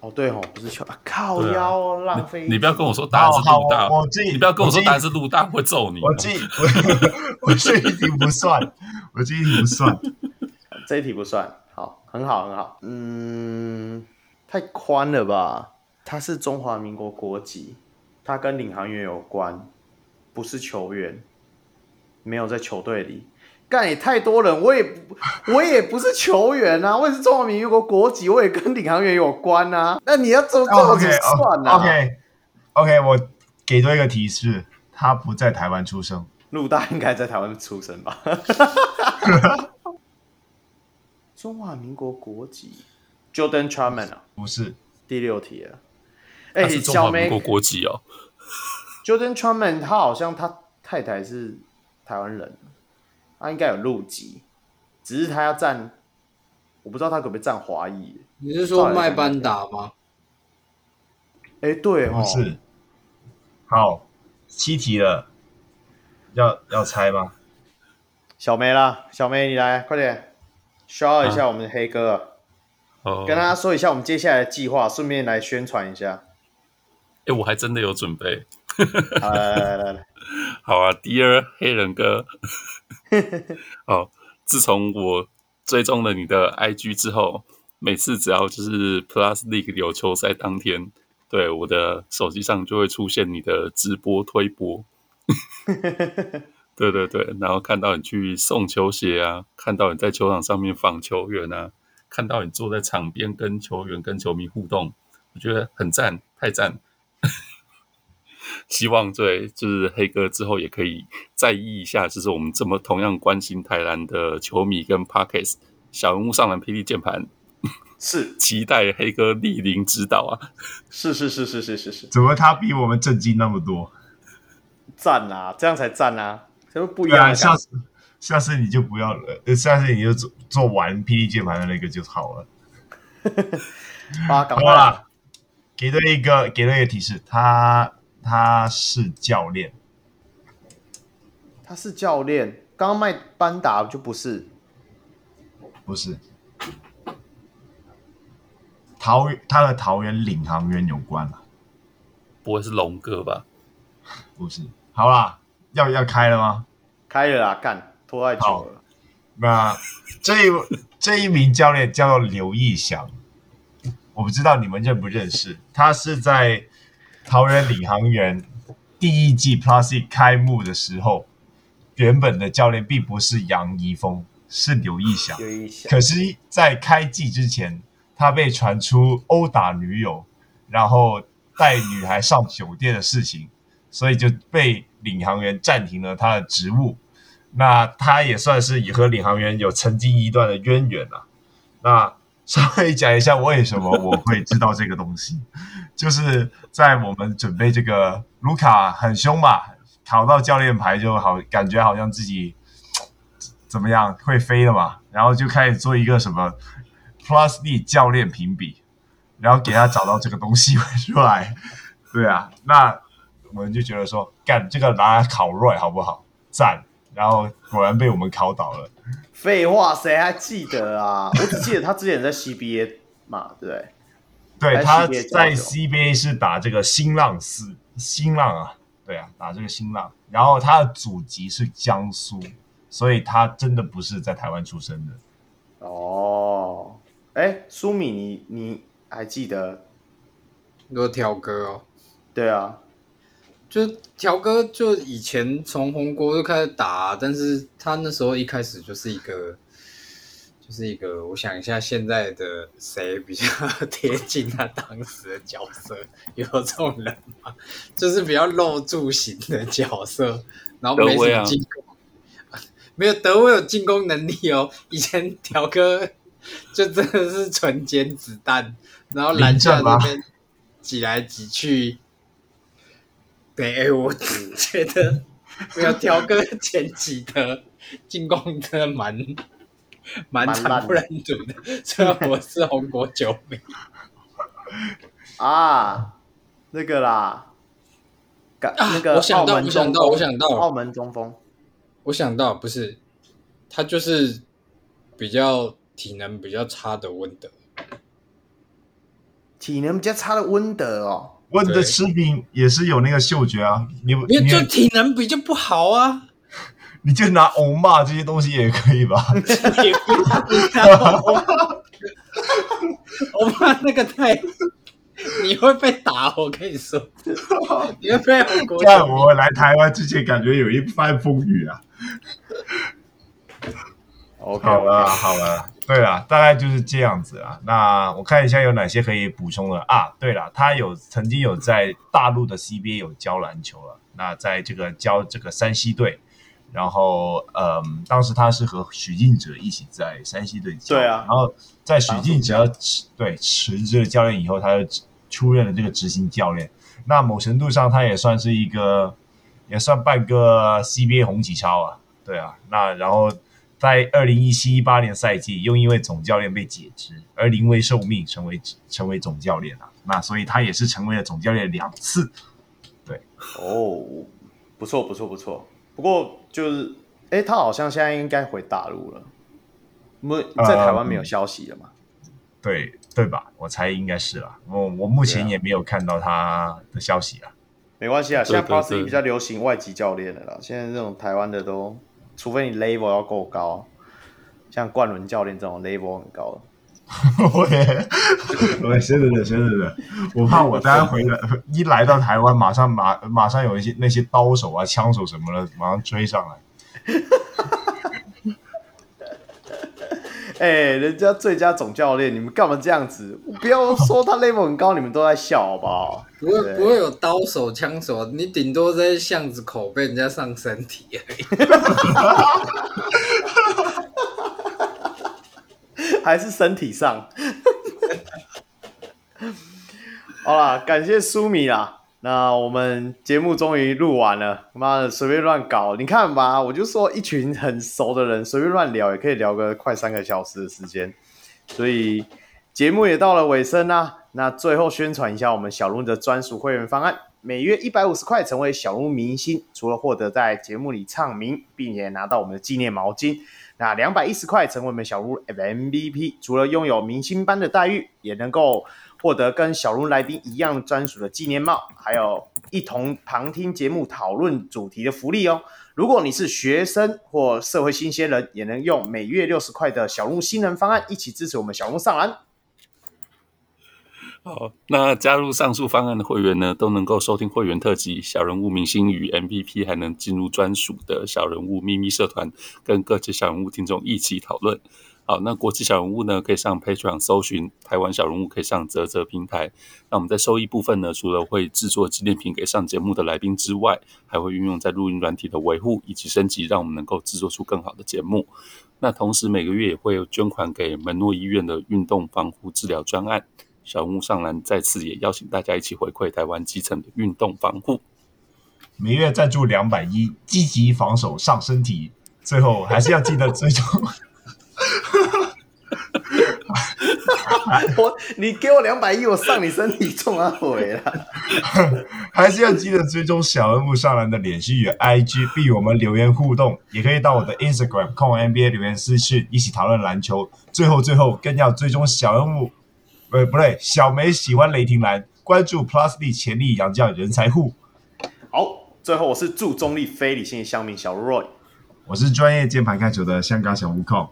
哦，对哦，不是球，啊、靠腰、哦啊、浪费你。你不要跟我说答案是陆大，我记。你不要跟我说答案是陆大，会揍你。我记，我这一题不算，我这一题不算，这一题不算。好，很好，很好。嗯，太宽了吧？他是中华民国国籍，他跟领航员有关，不是球员，没有在球队里。干也太多人，我也不，我也不是球员啊，我也是中华民国国籍，我也跟领航员有关啊。那你要怎么怎么算呢、啊 oh,？OK，OK，、okay, okay, 我给多一个提示，他不在台湾出生。陆大应该在台湾出生吧？中华民国国籍，Jordan Chapman 啊？不是，第六题了。哎、欸，中华民国国籍哦。Jordan Chapman 他好像他太太是台湾人。他应该有入籍，只是他要站，我不知道他可不可以站华裔。你是说麦班达吗？哎、欸，对哦，是。好，七题了，要要猜吗？小梅啦，小梅你来，快点，shout 一下我们的黑哥，跟大家说一下我们接下来的计划，顺便来宣传一下。哎、欸，我还真的有准备。好来来来来，好啊，Dear 黑人哥。哦，自从我追踪了你的 IG 之后，每次只要就是 Plus League 有球赛当天，对我的手机上就会出现你的直播推播。对对对，然后看到你去送球鞋啊，看到你在球场上面访球员啊，看到你坐在场边跟球员跟球迷互动，我觉得很赞，太赞。希望对，就是黑哥之后也可以在意一下，就是我们这么同样关心台篮的球迷跟 Podcast 小人物上篮霹雳键盘，是 期待黑哥莅临指导啊！是是是是是是是，怎么他比我们震惊那么多？赞啊，这样才赞啊！什么不一样、啊？下次下次你就不要了，下次你就做做完 P D 键盘的那个就好了。啊，搞快了！给了一个给了一个提示，他。他是教练，他是教练。刚刚麦班达就不是，不是桃园，他和桃园领航员有关了，不会是龙哥吧？不是。好啦，要要开了吗？开了啊，干拖太久了。那这一 这一名教练叫做刘义祥，我不知道你们认不认识，他是在。桃园领航员第一季 Plus 开幕的时候，原本的教练并不是杨怡峰，是刘义祥。可是，在开季之前，他被传出殴打女友，然后带女孩上酒店的事情，所以就被领航员暂停了他的职务。那他也算是也和领航员有曾经一段的渊源了。那稍微讲一下为什么我会知道这个东西，就是在我们准备这个卢卡很凶嘛，考到教练牌就好，感觉好像自己 怎么样会飞了嘛，然后就开始做一个什么 Plus D 教练评比，然后给他找到这个东西出来，对啊，那我们就觉得说，干这个拿来考 Roy 好不好？赞，然后果然被我们考倒了。废话，谁还记得啊？我只记得他之前在 CBA 嘛，对不对？对，他在 CBA 是打这个新浪四新浪啊，对啊，打这个新浪。然后他的祖籍是江苏，所以他真的不是在台湾出生的。哦，哎，苏米，你你还记得？有条哥哦？对啊，就条哥就以前从红国就开始打，但是他那时候一开始就是一个。就是一个，我想一下，现在的谁比较贴近他当时的角色？有这种人吗？就是比较露柱型的角色，然后没什么进攻，啊、没有德威有进攻能力哦。以前条哥就真的是纯捡子弹，然后篮下那边挤来挤去。对、欸，我只觉得没有挑哥前几的进攻真的蛮。蛮惨不忍睹的，虽然我是红国球迷 啊，那个啦，啊、那个我想到，我想到，我想到，澳门中锋，我想到不是，他就是比较体能比较差的温德，体能比较差的温德哦，温德士兵也是有那个嗅觉啊，你你就体能比较不好啊。你就拿欧骂这些东西也可以吧？欧骂那个太，你会被打，我跟你说，你会被韩国。在我来台湾之前，感觉有一番风雨啊。OK，好了好了，对了，大概就是这样子啊。那我看一下有哪些可以补充的啊？对了，他有曾经有在大陆的 CBA 有教篮球了。那在这个教这个山西队。然后，嗯，当时他是和许晋哲一起在山西队教，对啊。然后在许晋哲对辞职教练以后，他就出任了这个执行教练。那某程度上，他也算是一个，也算半个 CBA 红启超啊，对啊。那然后在二零一七一八年赛季，又因为总教练被解职而临危受命，成为成为总教练啊。那所以他也是成为了总教练两次。对，哦，不错，不错，不错。不过就是，哎，他好像现在应该回大陆了，没在台湾没有消息了嘛？嗯、对对吧？我猜应该是了。我我目前也没有看到他的消息啊。没关系啊，现在 Plus 比较流行外籍教练的啦。现在这种台湾的都，除非你 level 要够高，像冠伦教练这种 level 很高的。我也，我也，是的，是的。我怕我 待会回来，一来到台湾，马上马马上有一些那些刀手啊、枪手什么的，马上追上来。哎、欸，人家最佳总教练，你们干嘛这样子？不要说他 level 很高，你们都在笑，好不好？不会，不会有刀手、枪手，你顶多在巷子口被人家上身体而已。还是身体上，好啦，感谢苏米啦。那我们节目终于录完了，妈的随便乱搞，你看吧，我就说一群很熟的人随便乱聊，也可以聊个快三个小时的时间。所以节目也到了尾声啦。那最后宣传一下我们小鹿的专属会员方案，每月一百五十块成为小鹿明星，除了获得在节目里唱名，并且拿到我们的纪念毛巾。那两百一十块成为我们小鹿 MVP，除了拥有明星般的待遇，也能够获得跟小鹿来宾一样专属的纪念帽，还有一同旁听节目讨论主题的福利哦。如果你是学生或社会新鲜人，也能用每月六十块的小鹿新人方案一起支持我们小鹿上篮。好，那加入上述方案的会员呢，都能够收听会员特辑、小人物明星与 MVP，还能进入专属的小人物秘密社团，跟各级小人物听众一起讨论。好，那国际小人物呢，可以上 Patreon 搜寻台湾小人物，可以上泽泽平台。那我们在收益部分呢，除了会制作纪念品给上节目的来宾之外，还会运用在录音软体的维护以及升级，让我们能够制作出更好的节目。那同时每个月也会有捐款给门诺医院的运动防护治疗专案。小人物上篮再次也邀请大家一起回馈台湾基层的运动防护。每月赞助两百一，积极防守上身体。最后还是要记得追踪。我你给我两百亿，我上你身体中啊回来。还是要记得追踪小人物上篮的脸书与 IG，并与我们留言互动，也可以到我的 Instagram 看我 NBA 留言私讯，一起讨论篮球。最后最后更要追踪小人物，呃不对，小梅喜欢雷霆蓝，关注 Plus D 潜力杨将人才库。好，最后我是祝中立非理性乡民小 Roy，我是专业键盘看球的香港小吴控。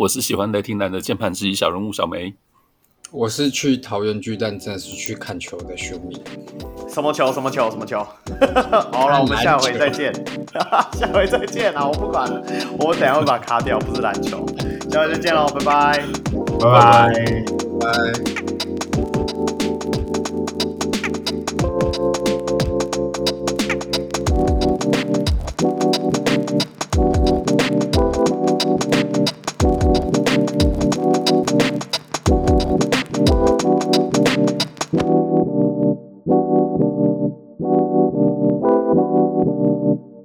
我是喜欢雷霆男的键盘之一小人物小梅，我是去桃园巨蛋，真的是去看球的球迷。什么球？什么球？什么球？好了，我们下回再见。下回再见啊！我不管了，我等下会把它卡掉，不是篮球。下回再见喽，拜拜，拜拜，拜。